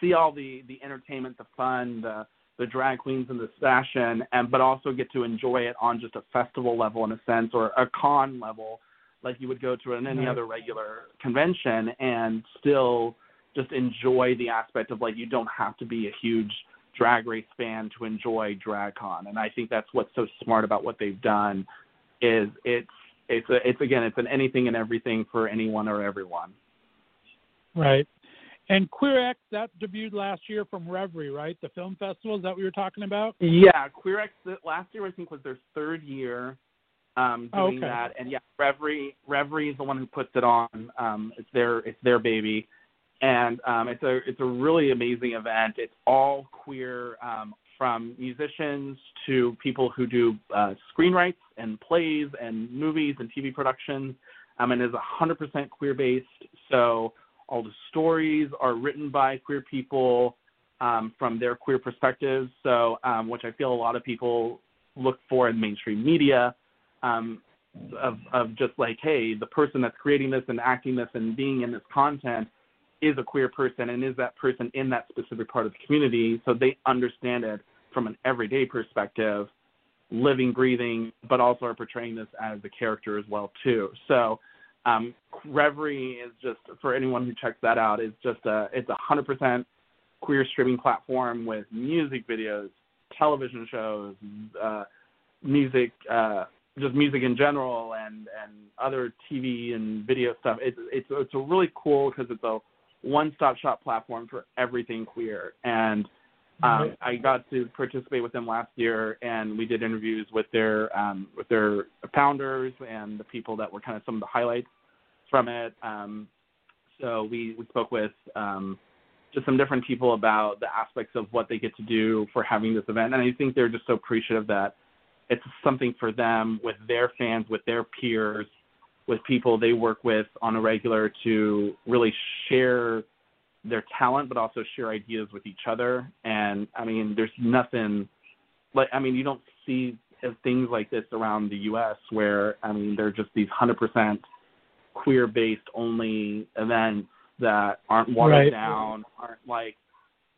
Speaker 6: see all the the entertainment, the fun, the the drag queens and the fashion, and but also get to enjoy it on just a festival level in a sense or a con level, like you would go to in any other regular convention, and still just enjoy the aspect of like you don't have to be a huge drag race fan to enjoy DragCon, and I think that's what's so smart about what they've done is it's it's a, it's again it's an anything and everything for anyone or everyone.
Speaker 2: Right. And Queer X that debuted last year from Revry, right? The film festival. Is that what you were talking about?
Speaker 6: Yeah, Queer X last year I think was their third year um
Speaker 2: Oh,
Speaker 6: doing
Speaker 2: okay.
Speaker 6: that. And yeah, Revry Revry is the one who puts it on. Um it's their it's their baby. And um it's a it's a really amazing event. It's all queer um from musicians to people who do uh screenwrites and plays and movies and TV productions. Um and is 100% queer based. So all the stories are written by queer people um, from their queer perspectives. So, um, which I feel a lot of people look for in mainstream media, um, of of just like, hey, the person that's creating this and acting this and being in this content is a queer person and is that person in that specific part of the community, so they understand it from an everyday perspective, living, breathing, but also are portraying this as a character as well too. So. Um, Revry is just for anyone who checks that out is just a it's a hundred percent queer streaming platform with music videos, television shows, uh, music, uh, just music in general, and and other TV and video stuff. It's it's it's a really cool because it's a one-stop shop platform for everything queer. And um, I got to participate with them last year, and we did interviews with their um, with their founders and the people that were kind of some of the highlights from it. Um, so we we spoke with um, just some different people about the aspects of what they get to do for having this event, and I think they're just so appreciative that it's something for them with their fans, with their peers, with people they work with on a regular to really share their talent, but also share ideas with each other. And I mean, there's nothing like I mean, you don't see things like this around the U.S. where I mean, they're just these hundred percent queer-based only events that aren't watered
Speaker 2: Right.
Speaker 6: down, aren't like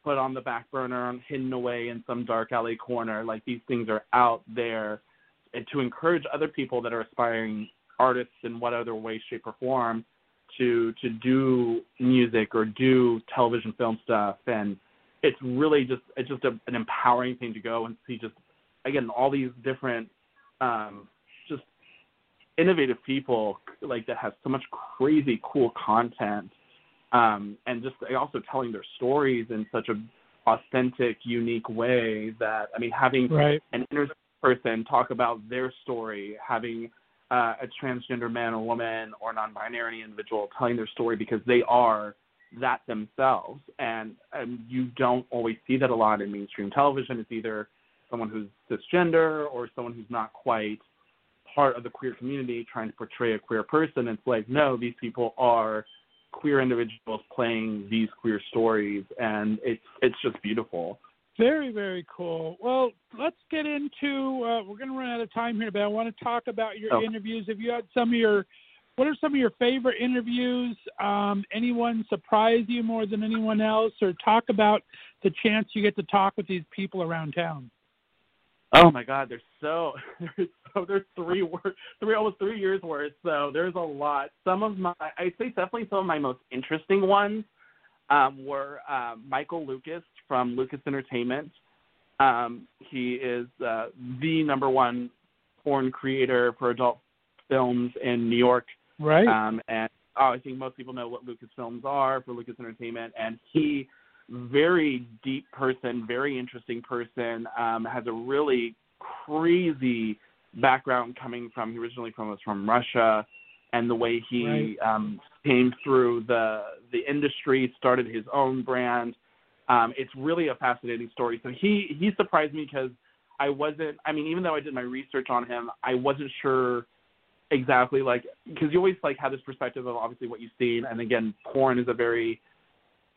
Speaker 6: put on the back burner, and hidden away in some dark alley corner. Like these things are out there, and to encourage other people that are aspiring artists in what other way, shape, or form to to do music or do television film stuff and it's really just it's just a, an empowering thing to go and see just again all these different um just innovative people like that have so much crazy cool content um and just also telling their stories in such a authentic unique way that i mean having
Speaker 2: Right.
Speaker 6: an inner person talk about their story, having uh, a transgender man or woman or non-binary individual telling their story because they are that themselves, and um, you don't always see that a lot in mainstream television. It's either someone who's cisgender or someone who's not quite part of the queer community trying to portray a queer person. It's like no, these people are queer individuals playing these queer stories, and it's it's just beautiful.
Speaker 2: Very, very cool. Well, let's get into. Uh, we're going to run out of time here, but I want to talk about your
Speaker 6: Oh.
Speaker 2: interviews. Have you had some of your? What are some of your favorite interviews? Um, anyone surprise you more than anyone else, or talk about the chance you get to talk with these people around town?
Speaker 6: Oh my God, there's so (laughs) there's so there's three three almost three years worth. So there's a lot. Some of my I'd say definitely some of my most interesting ones um, were um, Michael Lucas from Lucas Entertainment. Um, he is uh, the number one porn creator for adult films in New York
Speaker 2: Right.
Speaker 6: um, and oh, I think most people know what Lucas films are for Lucas Entertainment, and he, very deep person, very interesting person, um, has a really crazy background coming from. He originally from was from Russia, and the way he
Speaker 2: Right.
Speaker 6: um, came through the the industry, started his own brand. Um, it's really a fascinating story. So he he surprised me because I wasn't. I mean, even though I did my research on him, I wasn't sure exactly like because you always like have this perspective of obviously what you've seen, and again, porn is a very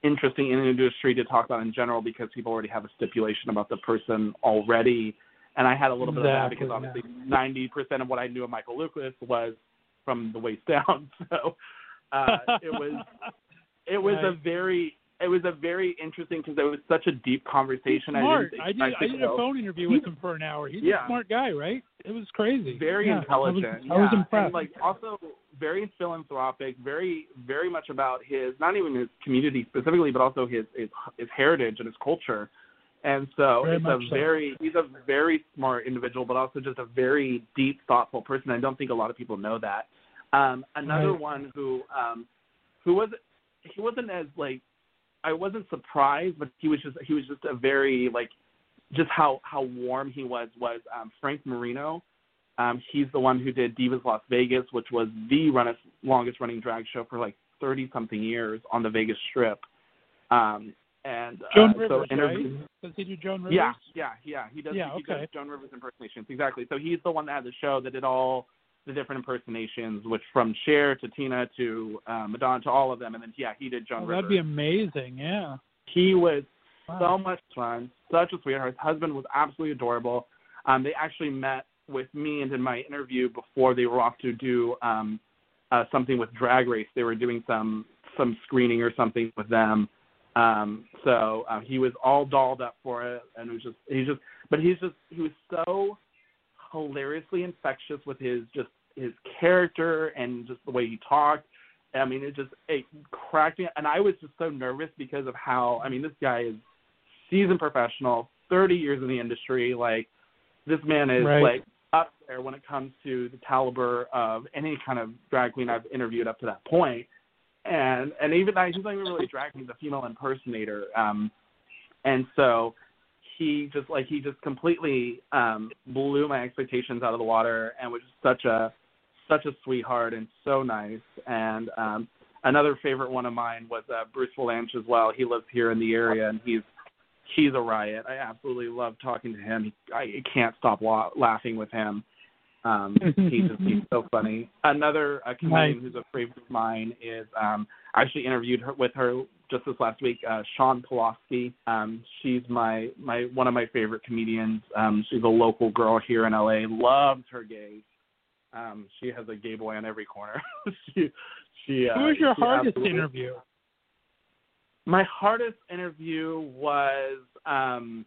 Speaker 6: interesting industry to talk about in general because people already have a stipulation about the person already. And I had a little bit of that because obviously ninety percent of what I knew of Michael Lucas was from the waist down. (laughs) So uh, it was it was a very it was a very interesting because it was such a deep conversation.
Speaker 2: smart.
Speaker 6: I
Speaker 2: did. I did a phone interview with him for an hour. He's
Speaker 6: Yeah.
Speaker 2: a smart guy, right? It was crazy.
Speaker 6: very
Speaker 2: Yeah, I was-
Speaker 6: intelligent.
Speaker 2: I was, impressed.
Speaker 6: And like also very philanthropic, very very much about his not even his community specifically, but also his his, his heritage and his culture. And so
Speaker 2: Very
Speaker 6: it's a
Speaker 2: so.
Speaker 6: very he's a very smart individual, but also just a very deep, thoughtful person. I don't think a lot of people know that. Um, another
Speaker 2: Right.
Speaker 6: one who um, who was he wasn't as like I wasn't surprised, but he was just he was just a very like just how how warm he was was um, Frank Marino. Um, he's the one who did Divas Las Vegas, which was the run- longest running drag show for like thirty something years on the Vegas Strip. Um, and
Speaker 2: Joan
Speaker 6: uh,
Speaker 2: Rivers,
Speaker 6: so
Speaker 2: right?
Speaker 6: interview-
Speaker 2: Does he do Joan Rivers?
Speaker 6: yeah, yeah, yeah. He does.
Speaker 2: Yeah,
Speaker 6: he
Speaker 2: okay.
Speaker 6: does Joan Rivers impersonations exactly. So he's the one that had the show that did all the different impersonations, which from Cher to Tina to uh, Madonna to all of them, and then yeah, he did Joan
Speaker 2: Oh, that'd be amazing. Yeah.
Speaker 6: He was
Speaker 2: Wow.
Speaker 6: so much fun, such a sweetheart. His husband was absolutely adorable. Um, they actually met with me and did my interview before they were off to do um, uh, something with Drag Race. They were doing some some screening or something with them. Um, so uh, he was all dolled up for it, and it was just he's just, but he's just he was so hilariously infectious with his just his character and just the way he talked I mean, it just it cracked me, and I was just so nervous because of how. I mean, this guy is seasoned professional, 30 years in the industry. Like, this man is
Speaker 2: Right.
Speaker 6: like up there when it comes to the caliber of any kind of drag queen I've interviewed up to that point. And and even I, he's not even really drag queen, he's a female impersonator. Um, and so he just like he just completely um blew my expectations out of the water and was just such a such a sweetheart and so nice and um another favorite one of mine was uh Bruce Vilanch as well. He lives here in the area and he's he's a riot. I absolutely love talking to him. I can't stop la- laughing with him. Um, (laughs) he's just, he's so funny. Another uh, comedian
Speaker 2: Nice.
Speaker 6: who's a favorite of mine is um, I actually interviewed her with her just this last week. Uh, Shawn Pelofsky. Um, she's my my one of my favorite comedians. Um, she's a local girl here in LA. Loves her gays. Um, she has a gay boy on every corner. (laughs) she she. Uh,
Speaker 2: Who was your hardest
Speaker 6: absolutely-
Speaker 2: interview?
Speaker 6: my hardest interview was um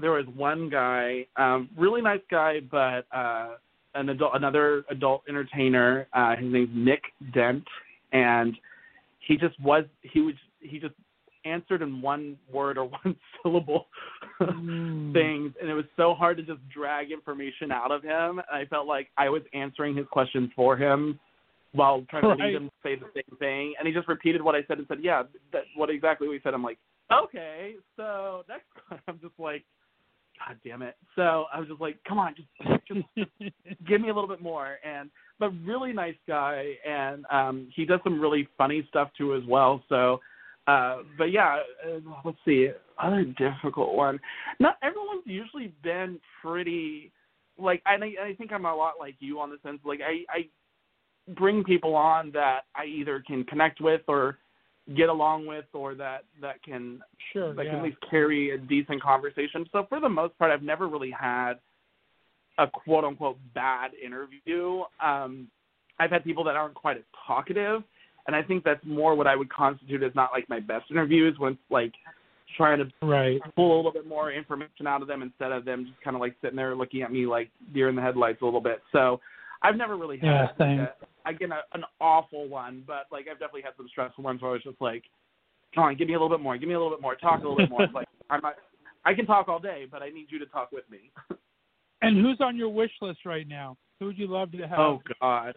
Speaker 6: there was one guy, um, really nice guy, but uh an adult another adult entertainer, uh his name's Nick Dent and he just was he was he just answered in one word or (laughs) one syllable
Speaker 2: Mm. (laughs)
Speaker 6: things and it was so hard to just drag information out of him and I felt like I was answering his questions for him while trying to
Speaker 2: Right.
Speaker 6: lead him to say the same thing and he just repeated what I said and said, Yeah, that what exactly we said. I'm like, Okay, so next one (laughs) I'm just like God damn it. So I was just like, Come on, just just (laughs) give me a little bit more and but really nice guy and um he does some really funny stuff too as well so uh but yeah uh, let's see other difficult one not everyone's usually been pretty like I I think I'm a lot like you on the sense like I I bring people on that I either can connect with or get along with or that that can
Speaker 2: sure,
Speaker 6: that
Speaker 2: yeah.
Speaker 6: can at least carry a decent conversation. So for the most part, I've never really had a quote unquote bad interview. Um, I've had people that aren't quite as talkative, and I think that's more what I would constitute as not like my best interviews when it's like trying to
Speaker 2: right.
Speaker 6: pull a little bit more information out of them instead of them just kind of like sitting there looking at me like deer in the headlights a little bit. So I've never really had
Speaker 2: Yeah,
Speaker 6: like,
Speaker 2: same.
Speaker 6: again a, an awful one, but like I've definitely had some stressful ones where I was just like, come on, give me a little bit more, give me a little bit more, talk a little bit more. Like I'm not, I can talk all day, but I need you to talk with me.
Speaker 2: And who's on your wish list right now? Who would you love to have?
Speaker 6: Oh God.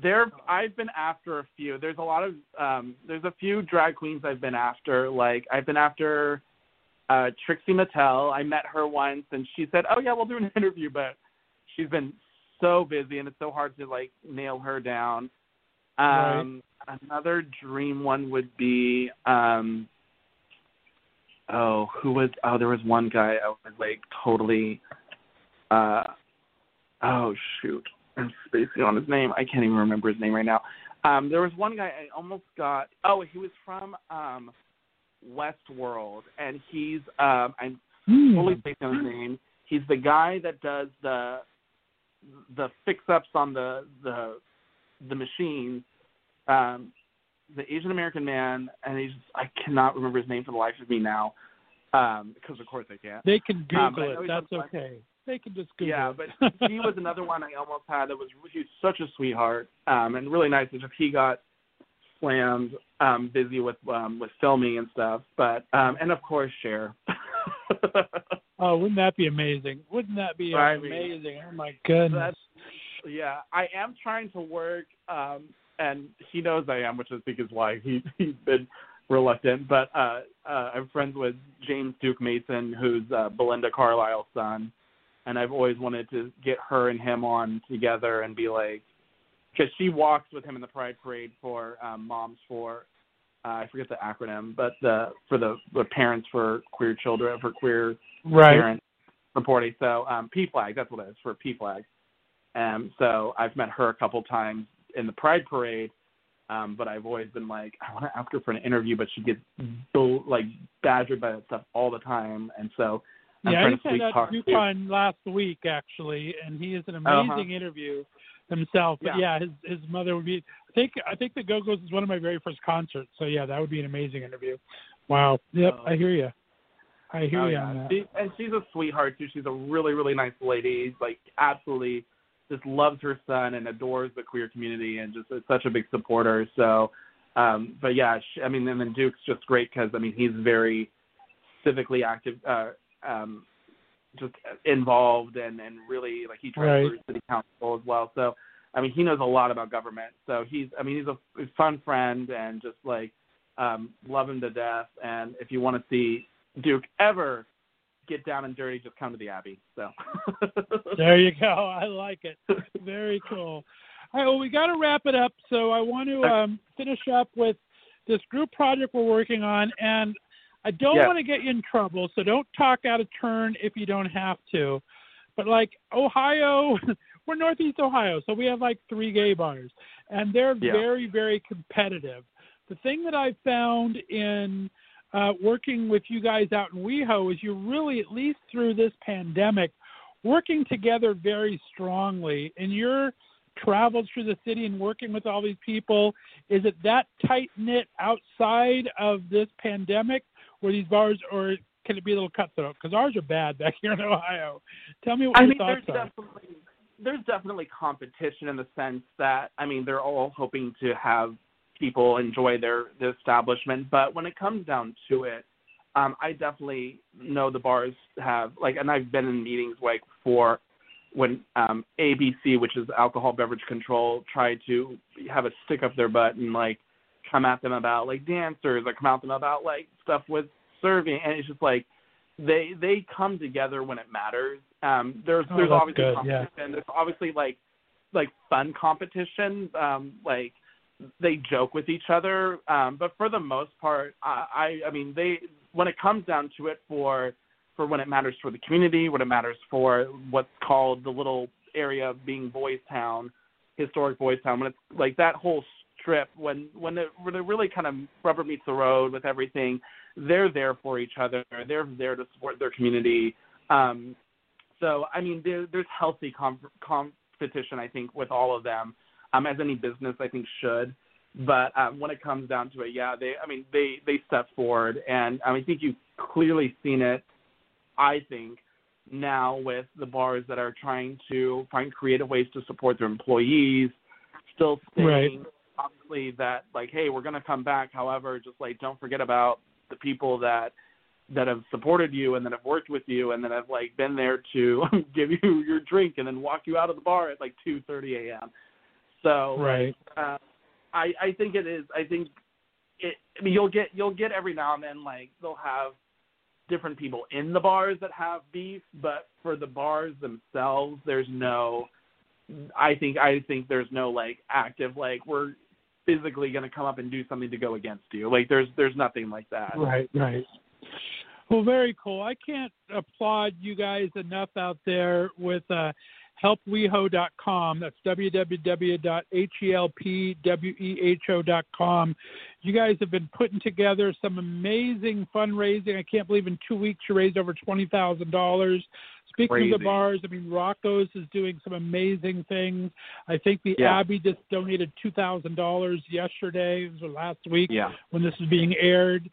Speaker 6: There I've been after a few. There's a lot of um there's a few drag queens I've been after. Like I've been after uh Trixie Mattel. I met her once and she said, "Oh yeah, we'll do an (laughs) interview," but she's been so busy and it's so hard to like nail her down. Um another dream one would be um oh, who was oh there was one guy I was like totally uh oh shoot I'm spacing on his name. I can't even remember his name right now. Um, there was one guy I almost got. Oh, he was from um, Westworld, and he's um, I'm
Speaker 2: Hmm.
Speaker 6: totally spacing on his name. He's the guy that does the the fix ups on the the the machines. Um, the Asian American man, and he's I cannot remember his name for the life of me now, um, because of course I can't.
Speaker 2: They can Google
Speaker 6: Um, I know
Speaker 2: it. That's okay. They can just Google
Speaker 6: Yeah, but (laughs) he was another one I almost had that was he's such a sweetheart um, and really nice. It's just he got slammed um, busy with um, with filming and stuff, but um, and of course Cher. (laughs)
Speaker 2: oh, wouldn't that be amazing? Wouldn't that be
Speaker 6: I mean,
Speaker 2: amazing? oh my goodness.
Speaker 6: Yeah. I am trying to work, um, and he knows I am, which I think is why he he's been reluctant. But uh, uh, I'm friends with James Duke Mason, who's uh, Belinda Carlisle's son, and I've always wanted to get her and him on together and be like, because she walks with him in the Pride Parade for um, Moms for. Uh, I forget the acronym, but the for the, the parents for queer children for queer
Speaker 2: right.
Speaker 6: parents reporting. So um, PFLAG, that's what it is for PFLAG. Um, so I've met her a couple times in the Pride Parade, um, but I've always been like, I want to ask her for an interview, but she gets bull, like badgered by that stuff all the time, and so I'm
Speaker 2: yeah, I just had that
Speaker 6: to-
Speaker 2: last week actually, and he is an
Speaker 6: Uh-huh.
Speaker 2: amazing interview himself. But yeah. his his mother would be. I think I think the Go Go's is one of my very first concerts. So yeah, that would be an amazing interview. Wow. Yep,
Speaker 6: Oh.
Speaker 2: I hear you. I hear
Speaker 6: Oh,
Speaker 2: you
Speaker 6: yeah.
Speaker 2: on that.
Speaker 6: She, and she's a sweetheart too. She's a really, really nice lady. Like absolutely just loves her son and adores the queer community and just is such a big supporter. So, um, but yeah, she, I mean, and then Duke's just great because I mean he's very civically active, uh, um, just involved and and really like he tries
Speaker 2: Right.
Speaker 6: city council as well. So, I mean, he knows a lot about government. So he's, I mean, he's a, he's a fun friend and just like um, love him to death. And if you want to see Duke ever get down and dirty, just come to the Abbey. So. (laughs)
Speaker 2: There you go. I like it. Very cool. All right, well, we got to wrap it up. So I want to um, finish up with this group project we're working on, and I don't
Speaker 6: Yeah.
Speaker 2: want to get you in trouble. So don't talk out of turn if you don't have to. But like Ohio, (laughs) we're Northeast Ohio, so we have like three gay bars, and they're
Speaker 6: Yeah.
Speaker 2: very, very competitive. The thing that I found in uh, working with you guys out in WeHo is you're really, at least through this pandemic, working together very strongly. And your travels through the city and working with all these people, is it that tight knit outside of this pandemic where these bars, or can it be a little cutthroat? Because ours are bad back (laughs) here in Ohio. Tell me what
Speaker 6: I
Speaker 2: your
Speaker 6: mean,
Speaker 2: thoughts
Speaker 6: there's
Speaker 2: are.
Speaker 6: definitely there's definitely competition in the sense that I mean they're all hoping to have people enjoy their the establishment, but when it comes down to it, um, I definitely know the bars have like, and I've been in meetings like for when um, ABC, which is Alcohol Beverage Control, tried to have a stick up their butt and like come at them about like dancers or come at them about like stuff with serving, and it's just like they they come together when it matters. Um, there's
Speaker 2: Oh,
Speaker 6: there's obviously
Speaker 2: good,
Speaker 6: competition.
Speaker 2: yeah.
Speaker 6: There's obviously like like fun competition. Um, like they joke with each other, um, but for the most part, I, I I mean they when it comes down to it for for when it matters for the community, when it matters for what's called the little area being Boys Town, historic Boys Town, when it's like that whole strip, when when it, when it really kind of rubber meets the road with everything, they're there for each other. They're there to support their community. Um, so I mean, there, there's healthy com- competition, I think, with all of them, um, as any business I think should. But um, when it comes down to it, yeah, they, I mean, they they step forward, and um, I think you've clearly seen it. I think now with the bars that are trying to find creative ways to support their employees, still saying
Speaker 2: Right.
Speaker 6: Obviously that like, hey, we're going to come back. However, just like don't forget about the people that that have supported you and that have worked with you and that have like been there to (laughs) give you your drink and then walk you out of the bar at like 2:30 a.m. So
Speaker 2: Right.
Speaker 6: uh, I I think it is. I think it. I mean, you'll get you'll get every now and then like they'll have different people in the bars that have beef, but for the bars themselves, there's no. I think I think there's no like active like we're physically going to come up and do something to go against you. Like there's there's nothing like that.
Speaker 2: Right, right. Well, very cool. I can't applaud you guys enough out there with uh, helpweho.com. That's www.helpweho.com. You guys have been putting together some amazing fundraising. I can't believe in two weeks you raised over twenty thousand dollars. Speaking of the bars, I mean Rocco's is doing some amazing things. I think the
Speaker 6: Yeah.
Speaker 2: Abbey just donated two thousand dollars yesterday, or last week
Speaker 6: Yeah.
Speaker 2: when this is being aired.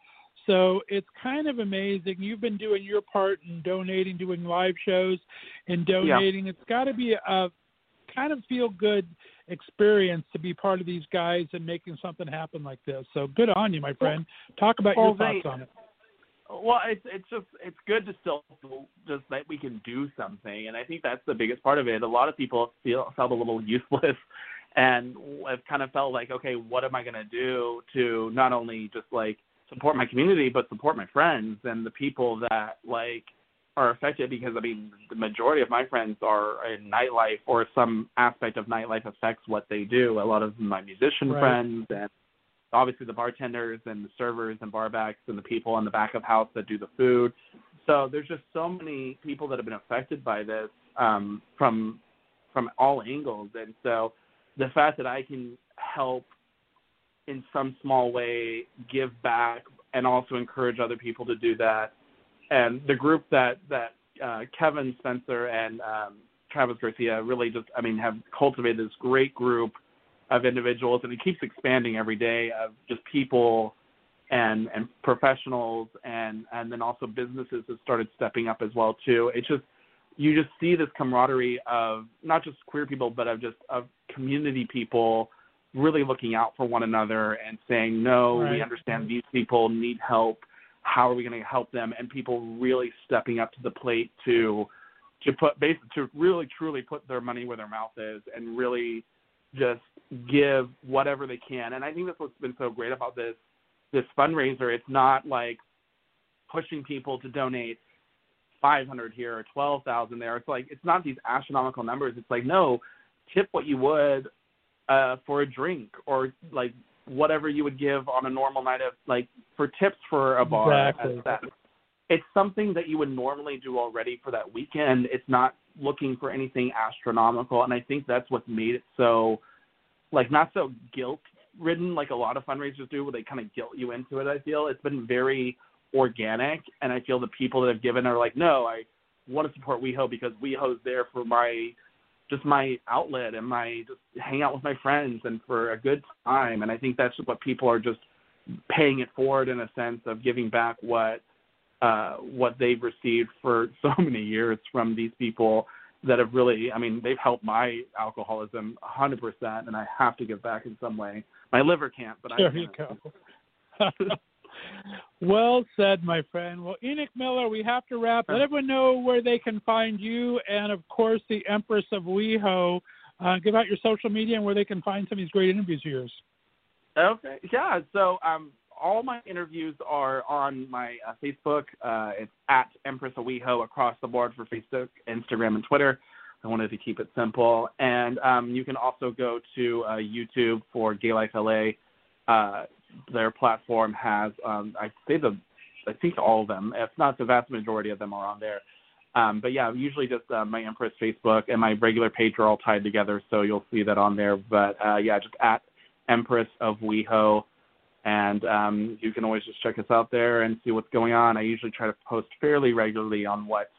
Speaker 2: So it's kind of amazing. You've been doing your part in donating, doing live shows, and donating. It's got to be a kind of feel good experience to be part of these guys and making something happen like this. So good on you, my friend. Talk about your
Speaker 6: Well, they-
Speaker 2: thoughts on it.
Speaker 6: Well, it's it's just it's good to still feel just that we can do something, and I think that's the biggest part of it. A lot of people feel felt a little (laughs) useless, and have kind of felt like, okay, what am I going to do to not only just like support my community, but support my friends and the people that like are affected because I mean the majority of my friends are in nightlife or some aspect of nightlife affects what they do. A lot of my musician
Speaker 2: Right.
Speaker 6: friends and obviously the bartenders and the servers and barbacks and the people in the back of house that do the food. So there's just so many people that have been affected by this um, from from all angles, and so the fact that I can help in some small way give back and also encourage other people to do that, and the group that that uh, Kevin Spencer and um, Travis Garcia really just I mean have cultivated this great group of individuals, and it keeps expanding every day of just people and and professionals and and then also businesses have started stepping up as well too. It's just you just see this camaraderie of not just queer people, but of just of community people really looking out for one another and saying, no,
Speaker 2: Right.
Speaker 6: we understand these people need help. How are we going to help them? And people really stepping up to the plate to to put base to really truly put their money where their mouth is and really just give whatever they can. And I think that's what's been so great about this this fundraiser. It's not like pushing people to donate 500 here or 12,000 there. It's like it's not these astronomical numbers. It's like no, tip what you would uh for a drink or like whatever you would give on a normal night of like for tips for a bar.
Speaker 2: Exactly.
Speaker 6: that. It's something that you would normally do already for that weekend. It's not looking for anything astronomical, and I think that's what made it so like not so guilt ridden like a lot of fundraisers do where they kind of guilt you into it i feel. It's been very organic and i feel the people that have given are like no i want to support weho because weho's there for my just my outlet and my just hang out with my friends and for a good time. And i think that's what people are just paying it forward in a sense of giving back what uh what they've received for (laughs) so many years from these people that have really, I mean, they've helped my alcoholism 100%, and I have to give back in some way. My liver can't, but I
Speaker 2: There you go. (laughs) well said, my friend. Well, Enoch Miller, we have to wrap. Let everyone know where they can find you, and of course, the Empress of WeHo. Uh, give out your social media and where they can find some of these great interviews of yours.
Speaker 6: Okay, yeah. So um, all my interviews are on my uh, Facebook. Uh, it's at Empress of WeHo across the board for Facebook, Instagram, and Twitter. I wanted to keep it simple. And um, you can also go to uh, YouTube for Gay Life LA. Uh, their platform has, um, I say the, I think all of them, if not the vast majority of them, are on there. Um, but yeah, usually just uh, my Empress Facebook and my regular page are all tied together, so you'll see that on there. But uh, yeah, just at Empress of WeHo, and um, you can always just check us out there and see what's going on. I usually try to post fairly regularly on what's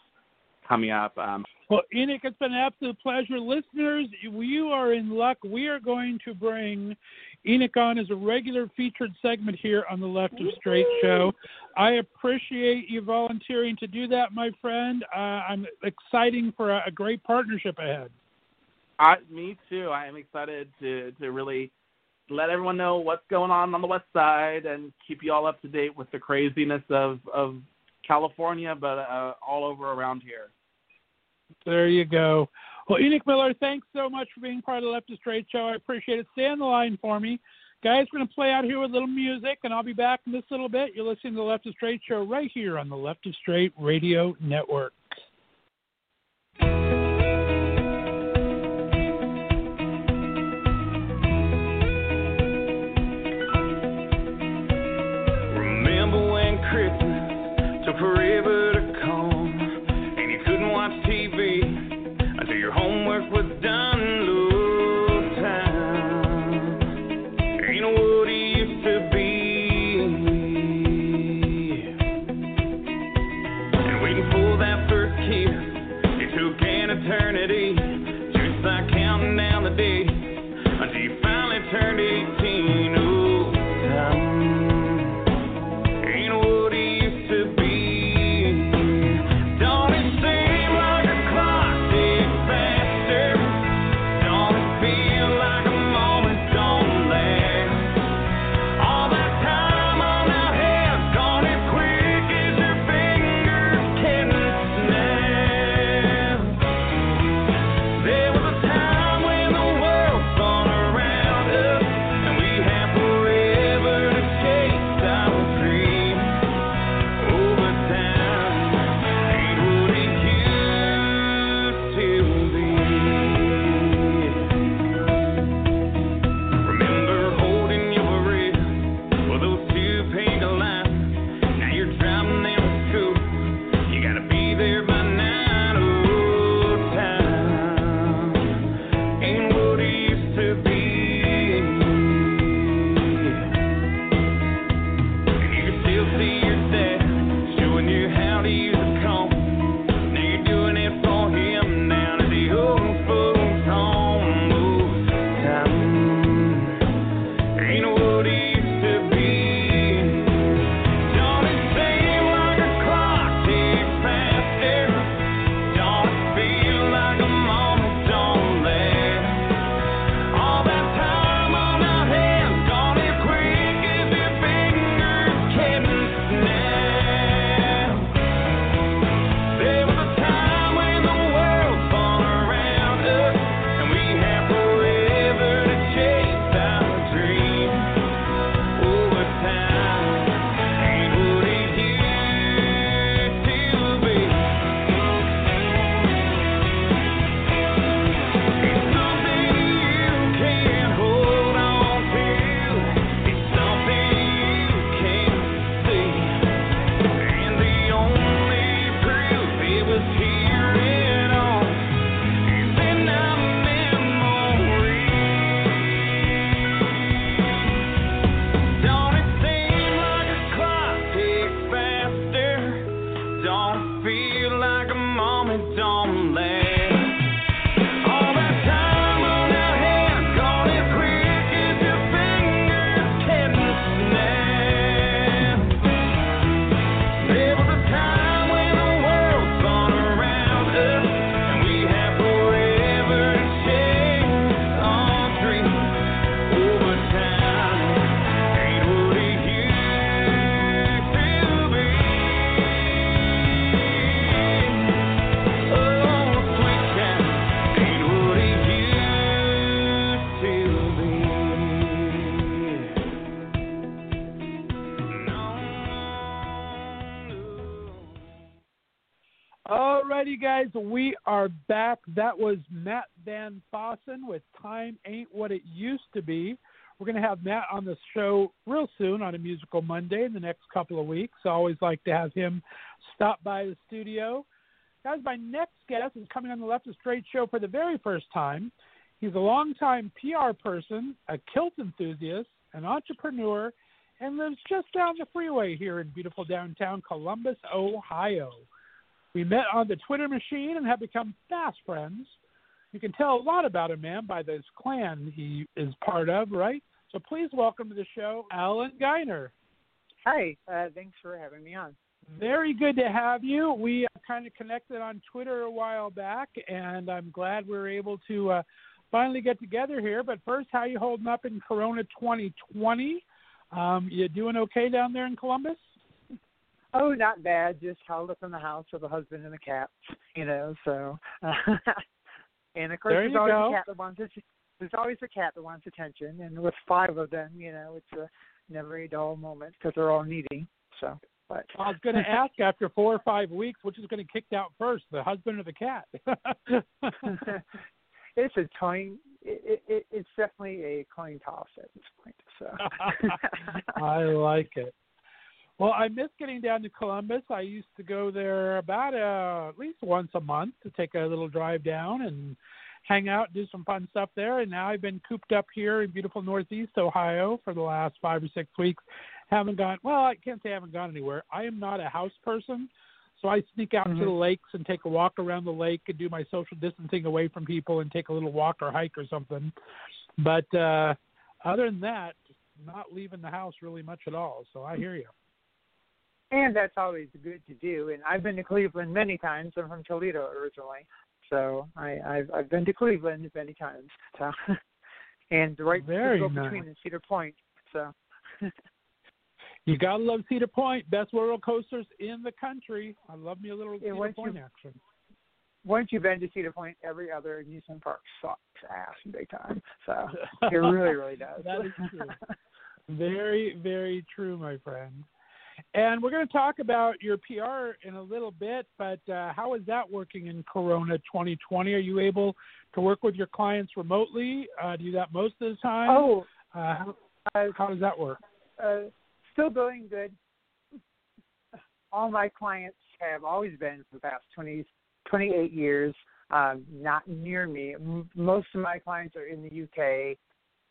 Speaker 6: coming up. Um,
Speaker 2: Well, Enoch, it's been an absolute pleasure. Listeners, you are in luck. We are going to bring Enoch on as a regular featured segment here on the Left of Straight show. I appreciate you volunteering to do that, my friend. Uh, I'm exciting for a, a great partnership ahead.
Speaker 6: I, me too. I am excited to to really let everyone know what's going on on the West Side and keep you all up to date with the craziness of of California, but uh, all over around here.
Speaker 2: There you go. Well, Enoch Miller, thanks so much for being part of the Left of Straight show. I appreciate it. Stay on the line for me. Guys, we're going to play out here with a little music, and I'll be back in a little bit. You're listening to the Left of Straight show right here on the Left of Straight Radio Network. Back. That was Matt Van Fossen with Time Ain't What It Used to Be. We're going to have Matt on the show real soon on a Musical Monday in the next couple of weeks. I always like to have him stop by the studio. Guys, my next guest is coming on the Left of Straight show for the very first time. He's a longtime PR person, a kilt enthusiast, an entrepreneur, and lives just down the freeway here in beautiful downtown Columbus, Ohio. We met on the Twitter machine and have become fast friends. You can tell a lot about a man by this clan he is part of, right? So please welcome to the show, Alan Geiner.
Speaker 7: Hi, uh, thanks for having me on.
Speaker 2: Very good to have you. We uh, kind of connected on Twitter a while back, and I'm glad we were able to uh, finally get together here. But first, how you holding up in Corona 2020? Um, you doing okay down there in Columbus?
Speaker 7: Oh, not bad. Just held up in the house with a husband and a cat, you know. So, uh, (laughs) and of course,
Speaker 2: There
Speaker 7: there's always
Speaker 2: go.
Speaker 7: a cat that wants it. There's always a cat that wants attention, and with five of them, you know, it's a never a dull moment because they're all needy. So, but
Speaker 2: I was going (laughs) to ask after four or five weeks, which is going to kick out first, the husband or the cat? (laughs)
Speaker 7: it's a coin. It, it, it's definitely a coin toss at this point. So,
Speaker 2: I like it. Well, I miss getting down to Columbus. I used to go there about uh, at least once a month to take a little drive down and hang out, do some fun stuff there. And now I've been cooped up here in beautiful Northeast Ohio for the last five or six weeks. Haven't gone. Well, I can't say I haven't gone anywhere. I am not a house person, so I sneak out to the lakes and take a walk around the lake and do my social distancing away from people and take a little walk or hike or something. But uh, other than that, not leaving the house really much at all. So I hear you.
Speaker 7: And that's always good to do. And I've been to Cleveland many times. I'm from Toledo originally, so I, I've I've been to Cleveland many times. So, (laughs) and right
Speaker 2: Very
Speaker 7: go
Speaker 2: nice.
Speaker 7: between the Cedar Point. So, (laughs)
Speaker 2: You gotta love Cedar Point, best roller coasters in the country. I love me a little
Speaker 7: Yeah,
Speaker 2: Cedar Point
Speaker 7: you-
Speaker 2: action.
Speaker 7: once you've been to Cedar Point, every other amusement park sucks ass big time. So (laughs) it really, really does.
Speaker 2: That is true. Very, very true, my friend. And we're going to talk about your PR in a little bit, but uh, how is that working in Corona 2020? Are you able to work with your clients remotely? Uh, do you do that most of the time?
Speaker 7: oh,
Speaker 2: uh, how,
Speaker 7: uh,
Speaker 2: how does that work?
Speaker 7: uh, still going good. (laughs) All my clients have always been for the past 20, 28 years, um, not near me. Most of my clients are in the UK.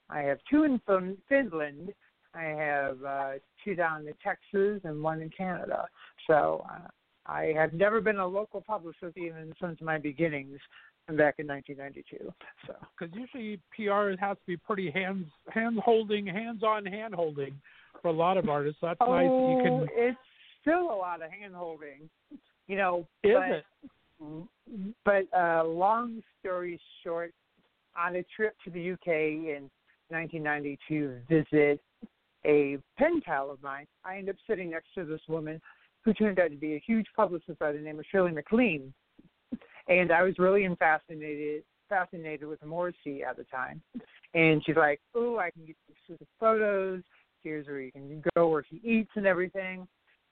Speaker 7: I have two in Finland. I have uh, two down in Texas and one in Canada. So uh, I have never been a local publicist even since my beginnings back in 1992. So.
Speaker 2: Because usually PR has to be pretty hands hand holding, hands on hand holding for a lot of artists. So that's nice that you
Speaker 7: Oh,
Speaker 2: can.
Speaker 7: it's still a lot of hand holding. You know,
Speaker 2: Is
Speaker 7: but,
Speaker 2: it?
Speaker 7: But uh, long story short, on a trip to the UK in 1992 visit a pen pal of mine, I ended up sitting next to this woman who turned out to be a huge publicist by the name of Shirley MacLean. And I was really fascinated fascinated with Morrissey at the time. And she's like, Oh, I can get exclusive photos. Here's where you can go where he eats and everything.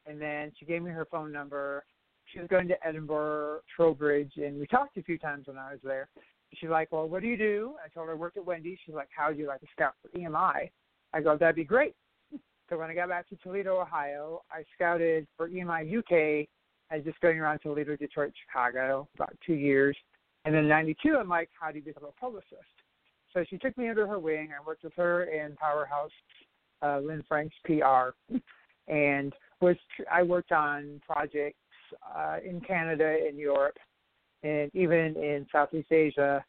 Speaker 7: And then she gave me her phone number. She was going to Edinburgh, Trowbridge, and we talked a few times when I was there. She's like, Well, what do you do? I told her I worked at Wendy's. She's like, How do you like to scout for EMI? I go, That'd be great. So when I got back to Toledo, Ohio, I scouted for EMI UK. I was just going around Toledo, Detroit, Chicago about two years. And then in 92, I'm like, How do you become a publicist? So she took me under her wing. I worked with her in Powerhouse, uh, Lynne Franks PR, and was I worked on projects uh, in Canada and Europe, and even in Southeast Asia,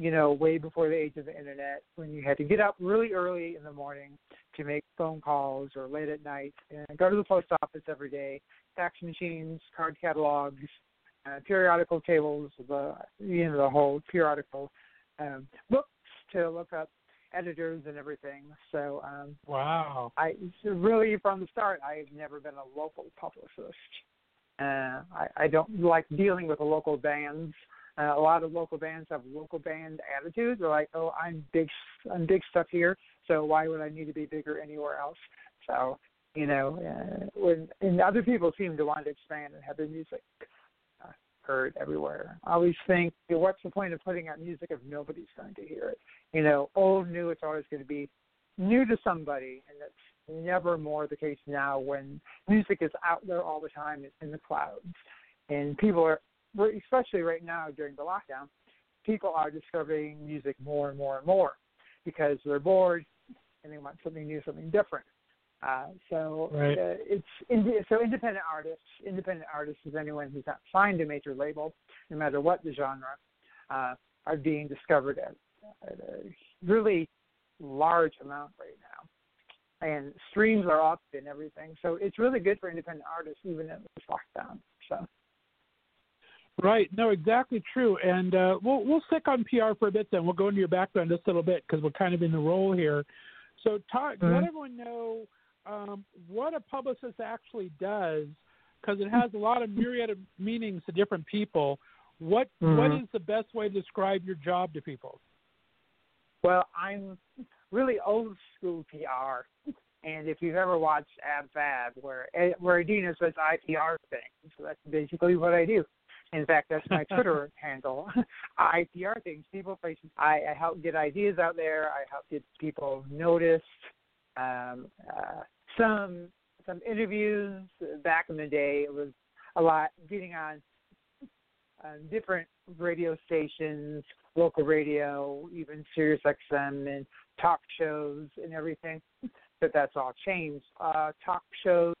Speaker 7: you know, way before the age of the internet, when you had to get up really early in the morning to make phone calls or late at night and go to the post office every day, fax machines, card catalogs, uh, periodical tables, the you know the whole periodical um, books to look up editors and everything. So um,
Speaker 2: wow,
Speaker 7: I really from the start I've never been a local publicist. Uh, I, I don't like dealing with the local bands. Uh, a lot of local bands have local band attitudes. They're like, "Oh, I'm big, I'm big stuff here, so why would I need to be bigger anywhere else?" So, you know, uh, when and other people seem to want to expand and have their music uh, heard everywhere. I always think, what's the point of putting out music if nobody's going to hear it? You know, old, new, it's always going to be new to somebody, and that's never more the case now when music is out there all the time. It's in the clouds, and people are, especially right now during the lockdown, people are discovering music more and more and more because they're bored and they want something new, something different. Uh, so
Speaker 2: right.
Speaker 7: uh, it's so independent artists. Independent artists is anyone who's not signed to a major label, no matter what the genre, uh, are being discovered at, at a really large amount right now, and streams are up and everything. So it's really good for independent artists, even in this lockdown. So.
Speaker 2: Right. No, exactly true. And uh, we'll we'll stick on PR for a bit. Then we'll go into your background just a little bit because we're kind of in the role here. So, talk,
Speaker 7: mm-hmm.
Speaker 2: let everyone know um, what a publicist actually does, because it has a lot of myriad of meanings to different people. What
Speaker 7: mm-hmm.
Speaker 2: what is the best way to describe your job to people?
Speaker 7: Well, I'm really old school PR, and if you've ever watched Ab Fab, where where Edina says IPR things, so that's basically what I do. In fact, that's my Twitter (laughs) handle. (laughs) I IPR things, people, places. I, I help get ideas out there. I help get people noticed um, uh, some some interviews back in the day. It was a lot getting on uh, different radio stations, local radio, even Sirius XM, and talk shows and everything. But that's all changed. Uh, talk shows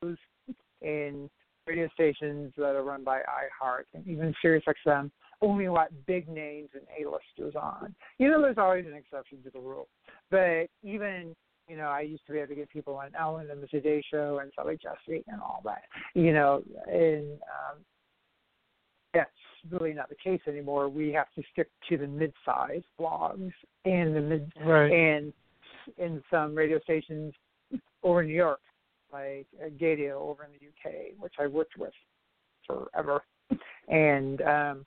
Speaker 7: and radio stations that are run by iHeart and even Sirius XM only let big names and A-listers on. You know, there's always an exception to the rule. But even you know, I used to be able to get people on Ellen and the Today Show and like Jesse and all that. You know, and um, that's really not the case anymore. We have to stick to the mid-sized blogs and the mid
Speaker 2: right.
Speaker 7: and in some radio stations over in New York, like Gaydio over in the UK, which I worked with forever, (laughs) and um,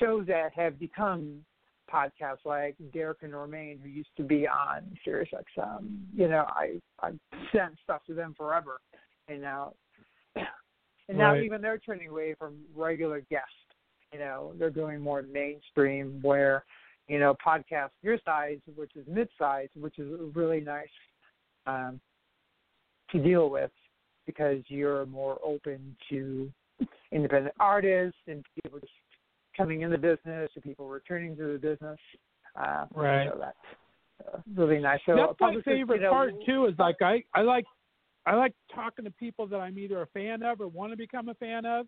Speaker 7: shows that have become podcasts like Derek and Romaine, who used to be on Sirius XM. You know, I I sent stuff to them forever, and now (clears throat) and now
Speaker 2: right.
Speaker 7: even they're turning away from regular guests. You know, they're going more mainstream, where you know podcasts your size, which is mid-size, which is really nice um, to deal with because you're more open to independent artists and people just coming in the business to people returning to the business. Uh,
Speaker 2: right.
Speaker 7: So that's uh, really nice. So
Speaker 2: that's my favorite
Speaker 7: you know,
Speaker 2: part too. Is like I I like I like talking to people that I'm either a fan of or want to become a fan of.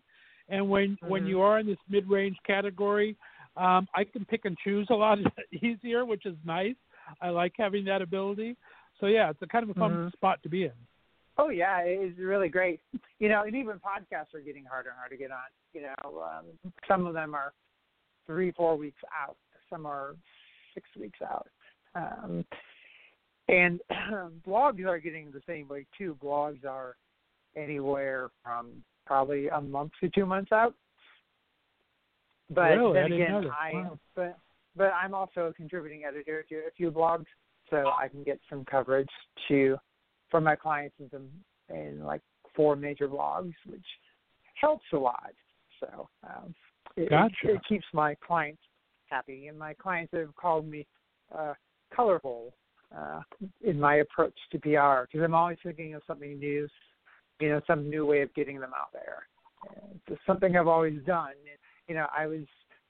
Speaker 2: And when
Speaker 7: mm-hmm.
Speaker 2: when you are in this mid range category, um, I can pick and choose a lot (laughs) easier, which is nice. I like having that ability. So yeah, it's a kind of a fun
Speaker 7: mm-hmm.
Speaker 2: spot to be in.
Speaker 7: Oh yeah, it's really great. (laughs) You know, and even podcasts are getting harder and harder to get on. You know, um, some of them are three, four weeks out. Some are six weeks out. Um, and (clears throat) blogs are getting the same way too. Blogs are anywhere from probably a month to two months out. But
Speaker 2: really?
Speaker 7: then
Speaker 2: I
Speaker 7: again,
Speaker 2: I wow.
Speaker 7: but but I'm also a contributing editor to a few blogs, so I can get some coverage to from my clients in some in like four major blogs, which helps a lot. So um, it,
Speaker 2: gotcha.
Speaker 7: it, it keeps my clients happy, and my clients have called me uh, colorful uh, in my approach to PR because I'm always thinking of something new, you know, some new way of getting them out there. It's something I've always done. You know, I was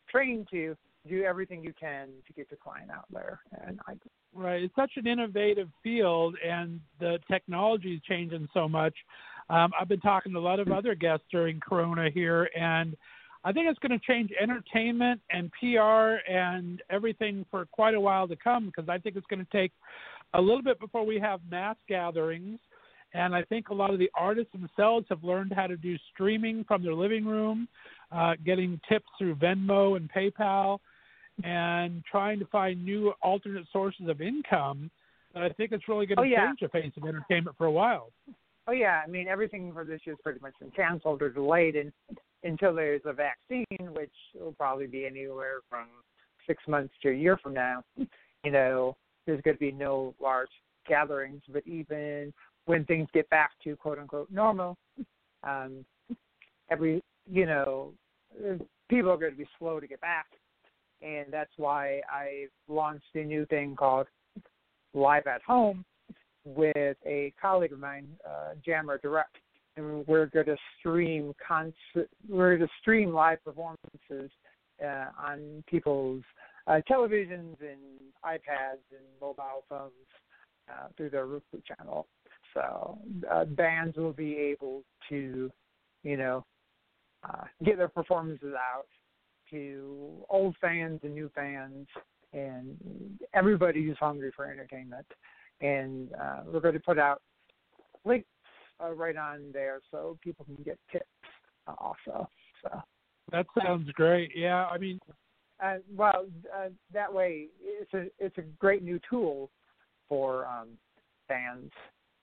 Speaker 7: trained to do everything you can to get the client out there, and I
Speaker 2: Right. It's such an innovative field, and the technology is changing so much. Um, I've been talking to a lot of other guests during Corona here, and I think it's going to change entertainment and PR and everything for quite a while to come because I think it's going to take a little bit before we have mass gatherings. And I think a lot of the artists themselves have learned how to do streaming from their living room, uh, getting tips through Venmo and PayPal, and trying to find new alternate sources of income. And I think it's really going to
Speaker 7: Oh, yeah.
Speaker 2: change the face of entertainment for a while.
Speaker 7: Oh yeah, I mean everything for this year's pretty much been canceled or delayed, and until there's a vaccine, which will probably be anywhere from six months to a year from now, you know, there's going to be no large gatherings. But even when things get back to quote unquote normal, um, every you know, people are going to be slow to get back, and that's why I launched a new thing called Live at Home with a colleague of mine, uh, Jammer Direct, and we're going to stream concert. We're going to stream live performances uh, on people's uh, televisions and iPads and mobile phones uh, through their Roku channel. So uh, bands will be able to, you know, uh, get their performances out to old fans and new fans and everybody who's hungry for entertainment and uh, we're going to put out links uh, right on there so people can get tips uh, also. So,
Speaker 2: That sounds great. Yeah, I mean,
Speaker 7: uh, well, uh, that way it's a it's a great new tool for um, fans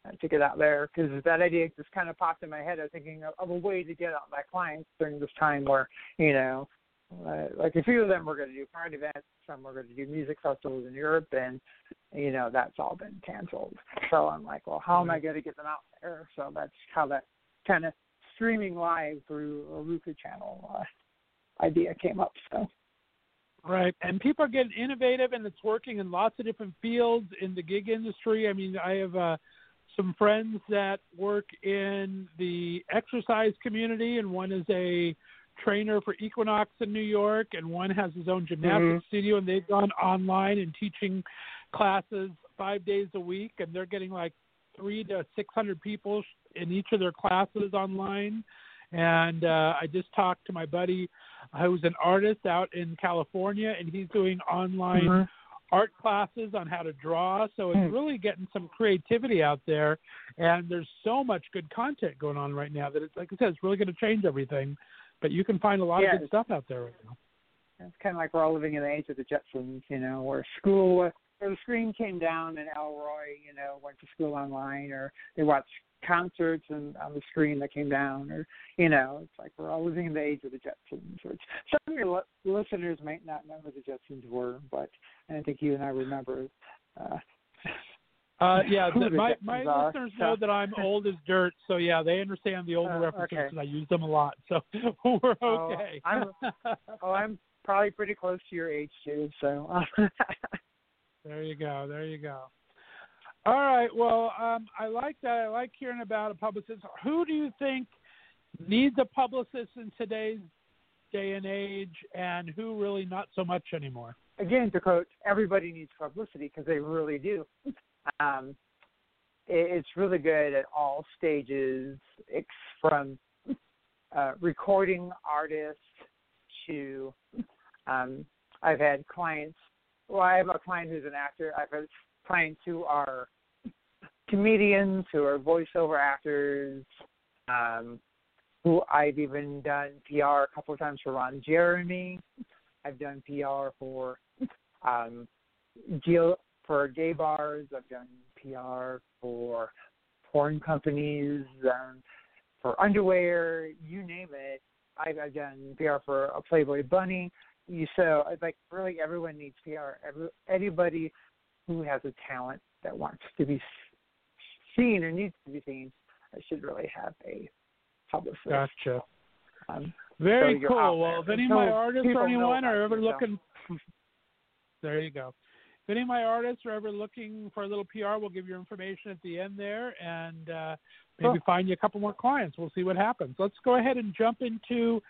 Speaker 7: uh, to get out there because that idea just kind of popped in my head. I was thinking of, of a way to get out my clients during this time where you know. Uh, like a few of them were going to do pride events, some were going to do music festivals in Europe, and you know that's all been canceled. So I'm like, well, how am I going to get them out there? So that's how that kind of streaming live through a Roku channel uh, idea came up. So
Speaker 2: Right. And people are getting innovative and it's working in lots of different fields in the gig industry. I mean, I have uh, some friends that work in the exercise community, and one is a trainer for Equinox in New York, and one has his own gymnastics
Speaker 7: Mhm.
Speaker 2: studio, and they've gone online and teaching classes five days a week, and they're getting like three to 600 people in each of their classes online. And uh, I just talked to my buddy who's an artist out in California, and he's doing online
Speaker 7: Mhm.
Speaker 2: art classes on how to draw. So it's
Speaker 7: Hmm.
Speaker 2: really getting some creativity out there, and there's so much good content going on right now that it's like I said, it's really going to change everything. But you can find a lot
Speaker 7: Yeah.
Speaker 2: of good stuff out there right now.
Speaker 7: it's kind of like we're all living in the age of the Jetsons, you know, where school, where the screen came down and Elroy, you know, went to school online, or they watched concerts and on the screen that came down, or you know, it's like we're all living in the age of the Jetsons. Which some of your li- listeners might not know who the Jetsons were, but I think you and I remember. Uh,
Speaker 2: Uh, yeah, the, my my
Speaker 7: are.
Speaker 2: listeners know that I'm (laughs) old as dirt, so yeah, they understand the older
Speaker 7: Uh,
Speaker 2: references,
Speaker 7: okay.
Speaker 2: and I use them a lot, so (laughs) we're
Speaker 7: Oh,
Speaker 2: okay.
Speaker 7: I'm- (laughs) oh, I'm probably pretty close to your age too, so.
Speaker 2: There you go. There you go. All right. Well, um, I like that. I like hearing about a publicist. Who do you think needs a publicist in today's day and age, and who really not so much anymore?
Speaker 7: again, to quote, everybody needs publicity because they really do. Um, it, it's really good at all stages, from uh, recording artists to. Um, I've had clients. Well, I have a client who's an actor. I've had clients who are comedians, who are voiceover actors. Um, who I've even done PR a couple of times for Ron Jeremy. I've done PR for um, deal for gay bars. I've done PR for porn companies, um, for underwear, you name it. I've, I've done PR for a Playboy Bunny. You so I like really everyone needs PR. Every, anybody who has a talent that wants to be seen or needs to be seen I should really have a publicist.
Speaker 2: Gotcha.
Speaker 7: Um,
Speaker 2: Very
Speaker 7: so
Speaker 2: cool. Well, if any of my artists or anyone are ever looking, (laughs) there you go. If any of my artists are ever looking for a little PR, we'll give your information at the end there, and uh, maybe find you a couple more clients. We'll see what happens. Let's go ahead and jump into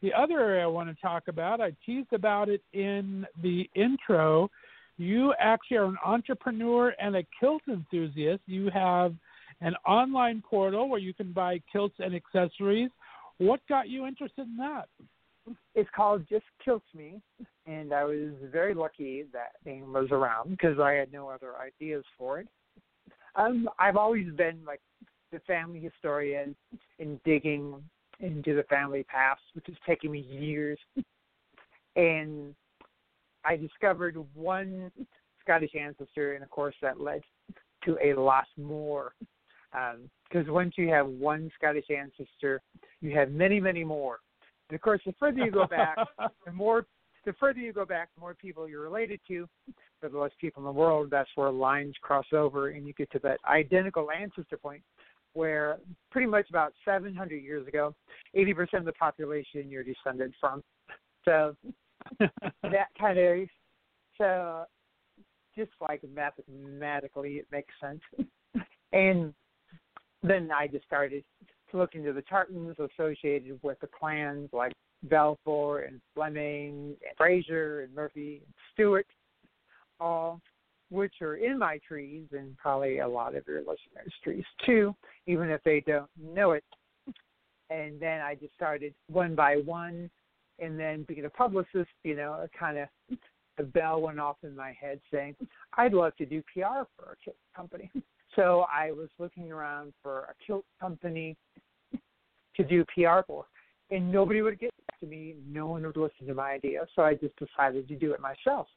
Speaker 2: the other area I want to talk about. I teased about it in the intro. You actually are an entrepreneur and a kilt enthusiast. You have an online portal where you can buy kilts and accessories. What got you interested in that?
Speaker 7: It's called Just Kilts Me, and I was very lucky that name was around because I had no other ideas for it. Um, I've always been like the family historian in digging into the family past, which has taken me years. And I discovered one Scottish ancestor, and of course that led to a lot more. Because um, once you have one Scottish ancestor, you have many, many more. And of course, the further you go back, (laughs) the more the further you go back, the more people you're related to. For the less people in the world, that's where lines cross over, and you get to that identical ancestor point, where pretty much about 700 years ago, 80% of the population you're descended from. So (laughs) that kind of so just like mathematically it makes sense. and then I just started to look into the tartans associated with the clans like Balfour and Fleming and Fraser and Murphy and Stewart, all which are in my trees and probably a lot of your listeners' trees too, even if they don't know it. And then I just started one by one, and then being a publicist, you know, kind of the bell went off in my head saying, I'd love to do PR for a company. So I was looking around for a kilt company (laughs) to do PR for, and nobody would get back to me. No one would listen to my idea. So I just decided to do it myself.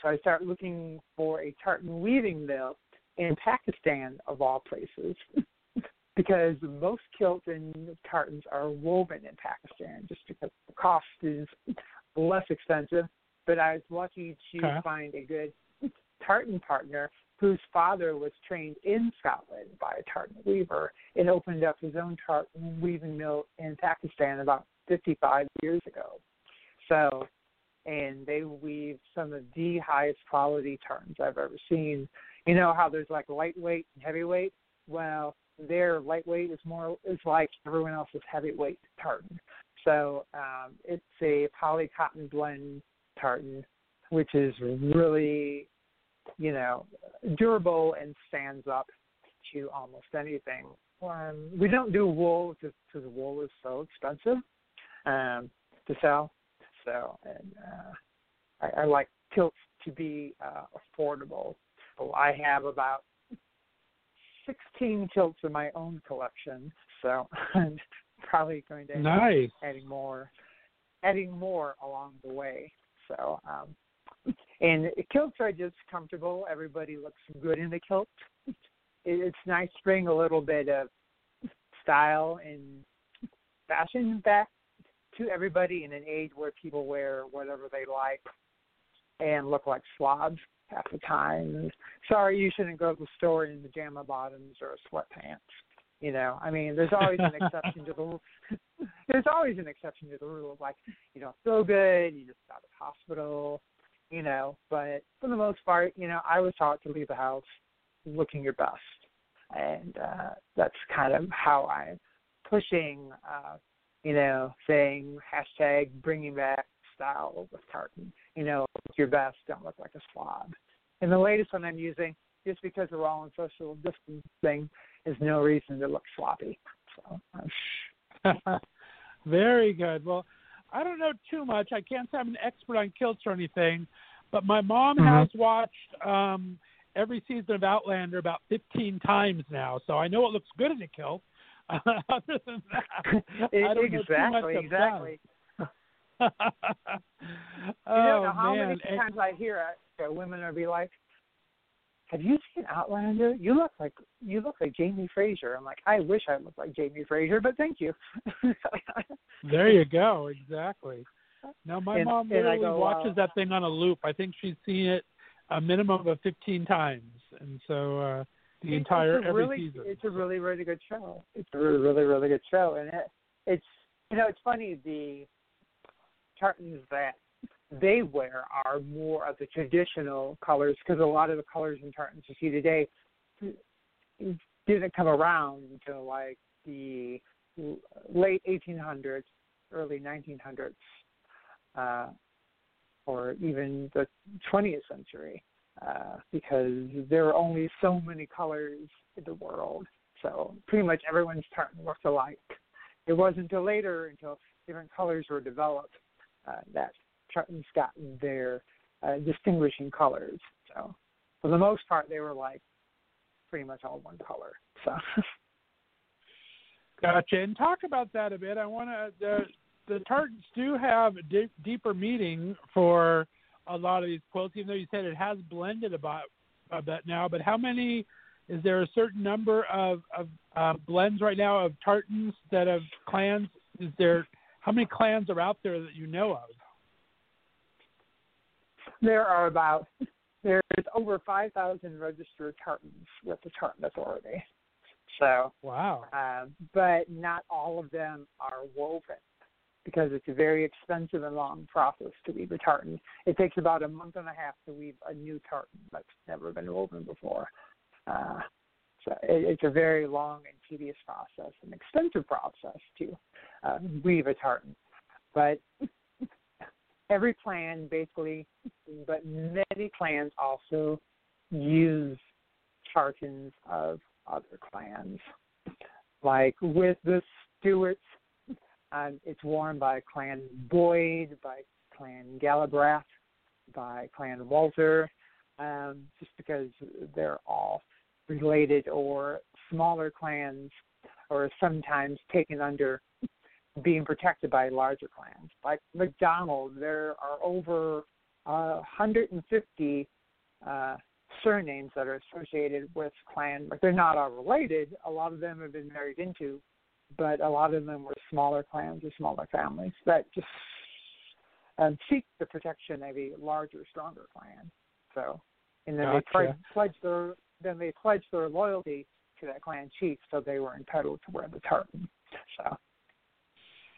Speaker 7: So I started looking for a tartan weaving mill in Pakistan, of all places, (laughs) because most kilts and tartans are woven in Pakistan just because the cost is less expensive but I was lucky to
Speaker 2: okay.
Speaker 7: find a good tartan partner whose father was trained in Scotland by a tartan weaver and opened up his own tartan weaving mill in Pakistan about 55 years ago. So, and they weave some of the highest quality tartans I've ever seen. You know how there's like lightweight and heavyweight? Well, their lightweight is more is like everyone else's heavyweight tartan. So um, it's a poly cotton blend tartan, which is really, you know, durable and stands up to almost anything. Um, we don't do wool because wool is so expensive um, to sell. So, and uh, I, I like kilts to be uh, affordable. So I have about 16 kilts in my own collection. So (laughs) I'm probably going to
Speaker 2: nice.
Speaker 7: adding more, adding more along the way. So, um, and kilts are just comfortable. Everybody looks good in the kilt. (laughs) It's nice to bring a little bit of style and fashion back to everybody in an age where people wear whatever they like and look like slobs half the time. Sorry, you shouldn't go to the store in pajama bottoms or sweatpants. You know, I mean, there's always an exception to the rule. (laughs) there's always an exception to the rule. of Like, you don't feel good, you just got to the hospital, you know. But for the most part, you know, I was taught to leave the house looking your best, and uh, that's kind of how I'm pushing. uh you know, saying hashtag bringing back style with tartan. You know, look your best, don't look like a slob. And the latest one I'm using, just because we're all in social distancing, is no reason to look sloppy. So. (laughs)
Speaker 2: Very good. Well, I don't know too much. I can't say I'm an expert on kilts or anything, but my mom
Speaker 7: mm-hmm.
Speaker 2: has watched um every season of Outlander about 15 times now, so I know it looks good in a kilt. (laughs) Other than that, (laughs) I don't
Speaker 7: exactly, (laughs)
Speaker 2: know
Speaker 7: exactly.
Speaker 2: oh,
Speaker 7: you know how
Speaker 2: man.
Speaker 7: many times I hear it. Uh, women are be like, have you seen Outlander? You look like you look like Jamie Fraser. I'm like, I wish I looked like Jamie Fraser, but thank you. (laughs)
Speaker 2: There you go. Exactly. Now my
Speaker 7: And-
Speaker 2: mom literally
Speaker 7: go,
Speaker 2: watches that thing on a loop. I think she's seen it a minimum of 15 times, and so uh the
Speaker 7: It-
Speaker 2: entire
Speaker 7: it's a
Speaker 2: every
Speaker 7: really,
Speaker 2: season.
Speaker 7: It's a really, really good show. It's a really, really, really good show, and it, it's you know it's funny the tartans that they wear are more of the traditional colors because a lot of the colors in tartans you see today didn't come around until like the late 1800s, early 1900s, uh, or even the 20th century, uh, because there are only so many colors in the world. So pretty much everyone's tartan looks alike. It wasn't until later, until different colors were developed, uh, that tartans got their uh, distinguishing colors. So for the most part, they were like pretty much all one color. So. (laughs)
Speaker 2: Gotcha. And talk about that a bit. I want to. The tartans do have a di- deeper meaning for a lot of these quilts, even though you said it has blended about a bit now. But how many? Is there a certain number of of uh, blends right now of tartans that have clans? Is there how many clans are out there that you know of?
Speaker 7: There are about there's over five thousand registered tartans with the Tartan Authority. So
Speaker 2: wow,
Speaker 7: um, but not all of them are woven because it's a very expensive and long process to weave a tartan. It takes about a month and a half to weave a new tartan that's never been woven before. Uh, so it, it's a very long and tedious process, an expensive process to uh, weave a tartan. But every clan basically, but many clans also use tartans of other clans. Like with the Stuarts, um, it's worn by Clan Boyd, by Clan Galbraith, by Clan Walter, um, just because they're all related or smaller clans or sometimes taken under being protected by larger clans. Like McDonald, there are over uh, 150 uh, surnames that are associated with clan, but they're not all related. A lot of them have been married into, but a lot of them were smaller clans or smaller families that just um, seek the protection of a larger, stronger clan. So, and then
Speaker 2: Gotcha.
Speaker 7: they pledge their then they pledge their loyalty to that clan chief, so they were entitled to wear the tartan. So.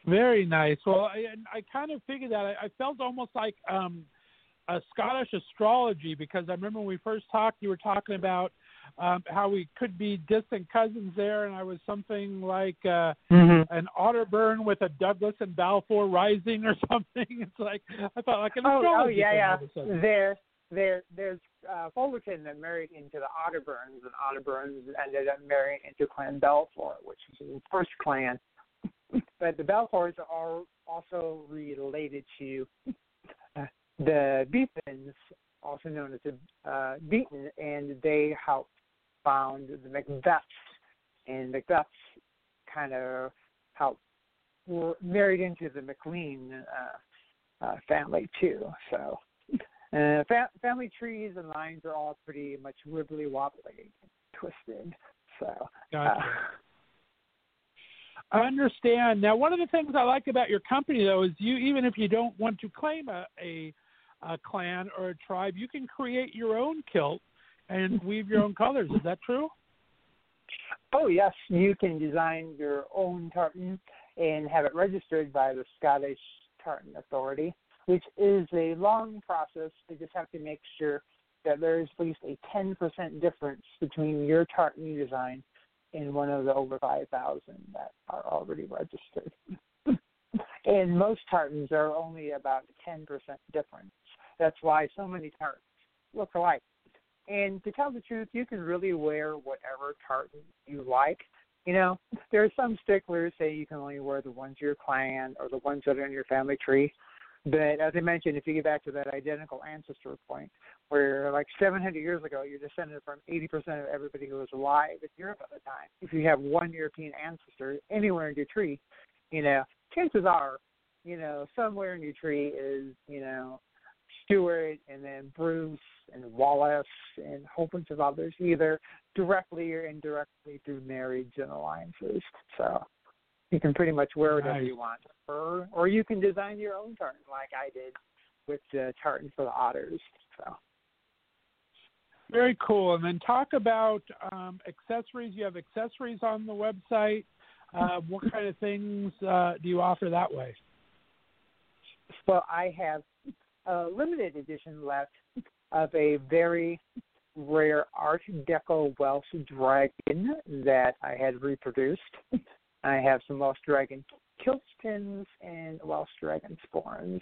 Speaker 2: Very nice. Well, I, I kind of figured that. I, I felt almost like um, a Scottish astrology because I remember when we first talked, you were talking about um, how we could be distant cousins there, and I was something like uh,
Speaker 7: Mm-hmm.
Speaker 2: an Otterburn with a Douglas and Balfour Rising or (laughs) something. It's like I thought like an
Speaker 7: Oh, oh
Speaker 2: astrology
Speaker 7: yeah, yeah.
Speaker 2: all of a sudden.
Speaker 7: There, there, there's uh, Fullerton that married into the Otterburns, and Otterburns ended up marrying into Clan Balfour, which is the first clan. But the Balfours are also related to uh, (laughs) the Beetons, also known as the uh, Beaton, and they helped found the Macbeths, and Macbeths kind of helped were married into the McLean uh, uh, family too. So uh, fa- family trees and lines are all pretty much wibbly wobbly, twisted. So
Speaker 2: Gotcha. I understand. Now, one of the things I like about your company, though, is you even if you don't want to claim a, a, a clan or a tribe, you can create your own kilt and weave your own colors. Is that true?
Speaker 7: Oh yes, you can design your own tartan and have it registered by the Scottish Tartan Authority, which is a long process. You just have to make sure that there is at least a 10% difference between your tartan design and one of the over 5,000 that are already registered. (laughs) and most tartans are only about 10% difference. That's why so many tartans look alike. And to tell the truth, you can really wear whatever tartan you like. You know, there are some sticklers say you can only wear the ones your clan or the ones that are in your family tree. But as I mentioned, if you get back to that identical ancestor point, where like 700 years ago, you're descended from 80% of everybody who was alive in Europe at the time. If you have one European ancestor anywhere in your tree, you know, chances are, you know, somewhere in your tree is, you know, Stuart and then Bruce and Wallace and a whole bunch of others, either directly or indirectly through marriage and alliances. So you can pretty much wear whatever
Speaker 2: Nice.
Speaker 7: you want, or or you can design your own tartan like I did with the tartan for the otters. So
Speaker 2: Very cool. And then talk about um, accessories. You have accessories on the website. Uh, what (laughs) kind of things uh, do you offer that way?
Speaker 7: Well, I have a limited edition left of a very rare Art Deco Welsh dragon that I had reproduced. (laughs) I have some Welsh dragon kilt pins and Welsh dragon sporrans.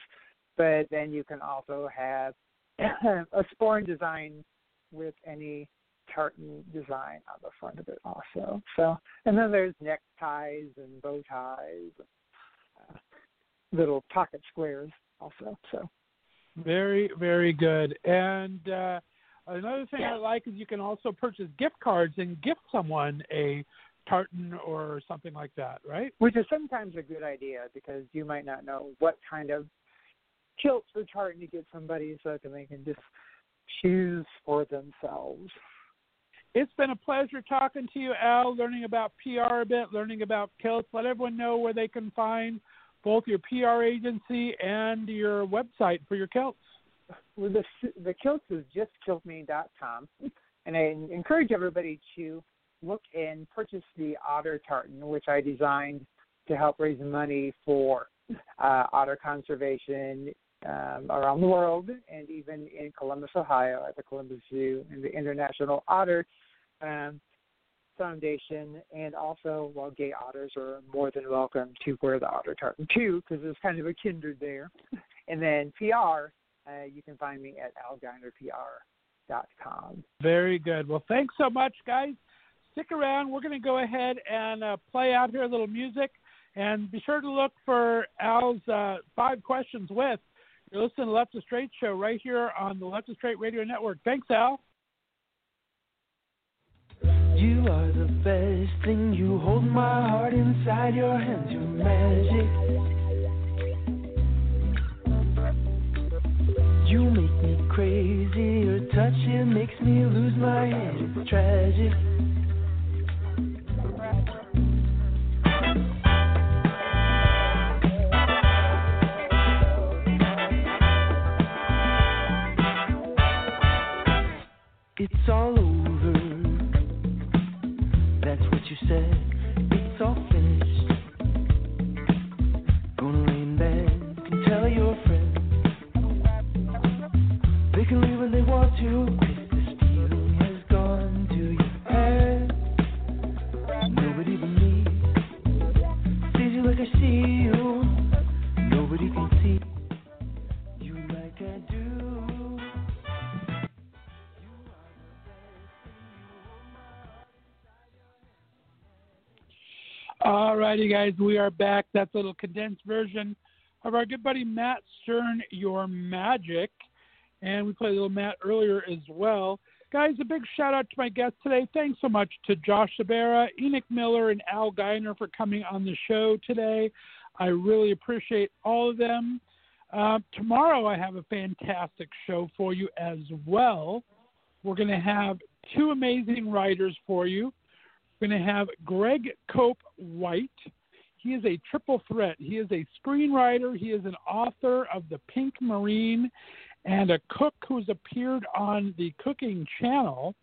Speaker 7: But then you can also have (coughs) a sporran design with any tartan design on the front of it also. So and then there's neckties and bow ties. Uh, little pocket squares also. So
Speaker 2: Very, very good. And uh, another thing I like is you can also purchase gift cards and gift someone a tartan or something like that, right?
Speaker 7: which is sometimes a good idea because you might not know what kind of kilts or tartan to get somebody so that they can just choose for themselves.
Speaker 2: It's been a pleasure talking to you, Al, learning about PR a bit, learning about kilts. Let everyone know where they can find both your PR agency and your website for your kilts.
Speaker 7: Well, the the kilts is just kiltme.com, and I encourage everybody to look and purchase the otter tartan, which I designed to help raise money for uh, otter conservation um, around the world, and even in Columbus, Ohio, at the Columbus Zoo and the International Otter um, Foundation, and also, well, gay otters are more than welcome to wear the otter tartan too, because there's kind of a kindred there. (laughs) And then PR, uh, you can find me at algeinerpr.com.
Speaker 2: Very good. Well, thanks so much, guys. Stick around. We're going to go ahead and uh, play out here a little music. And be sure to look for Al's uh, five questions with. You're listening to Left to Straight Show right here on the Left to Straight Radio Network. Thanks, Al.
Speaker 5: You are the best thing. You hold my heart inside your hands. You're magic. You make me crazy. Your touch it makes me lose my head. It's tragic. It's all over. That's what you said. It's all finished. Gonna rain band. You can tell your friends. They can leave when they want to. 'cause this has gone to your head. Nobody but me sees you like I see you.
Speaker 2: All righty, guys, we are back. That's a little condensed version of our good buddy Matt Stern, Your Magic. And we played a little Matt earlier as well. Guys, a big shout out to my guests today. Thanks so much to Josh Sabarra, Enoch Miller, and Al Geiner for coming on the show today. I really appreciate all of them. Uh, tomorrow, I have a fantastic show for you as well. We're going to have two amazing writers for you. We're going to have Greg Cope White. He is a triple threat. He is a screenwriter, he is an author of The Pink Marine, and a cook who's appeared on the Cooking Channel.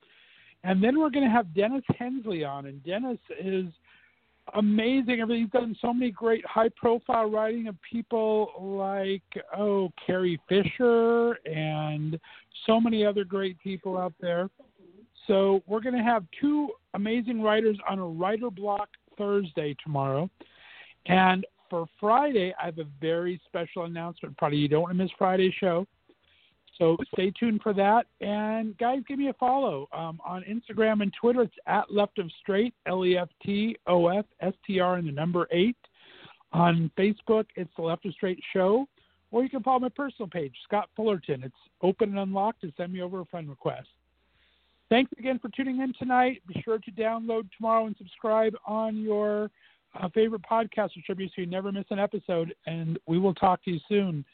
Speaker 2: And then we're going to have Dennis Hensley on, and Dennis is amazing. I mean, He's done so many great high profile writing of people like, oh, Carrie Fisher and so many other great people out there. So we're going to have two amazing writers on a writer block Thursday tomorrow. And for Friday, I have a very special announcement. Probably you don't want to miss Friday's show. So stay tuned for that. And guys, give me a follow um, on Instagram and Twitter. It's at Left of Straight, L E F T O F S T R, and the number eight. On Facebook, it's the Left of Straight Show. Or you can follow my personal page, Scott Fullerton. It's open and unlocked to send me over a friend request. Thanks again for tuning in tonight. Be sure to download tomorrow and subscribe on your uh, favorite podcast distributor so you never miss an episode. And we will talk to you soon.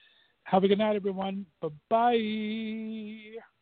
Speaker 2: Have a good night, everyone. Bye bye.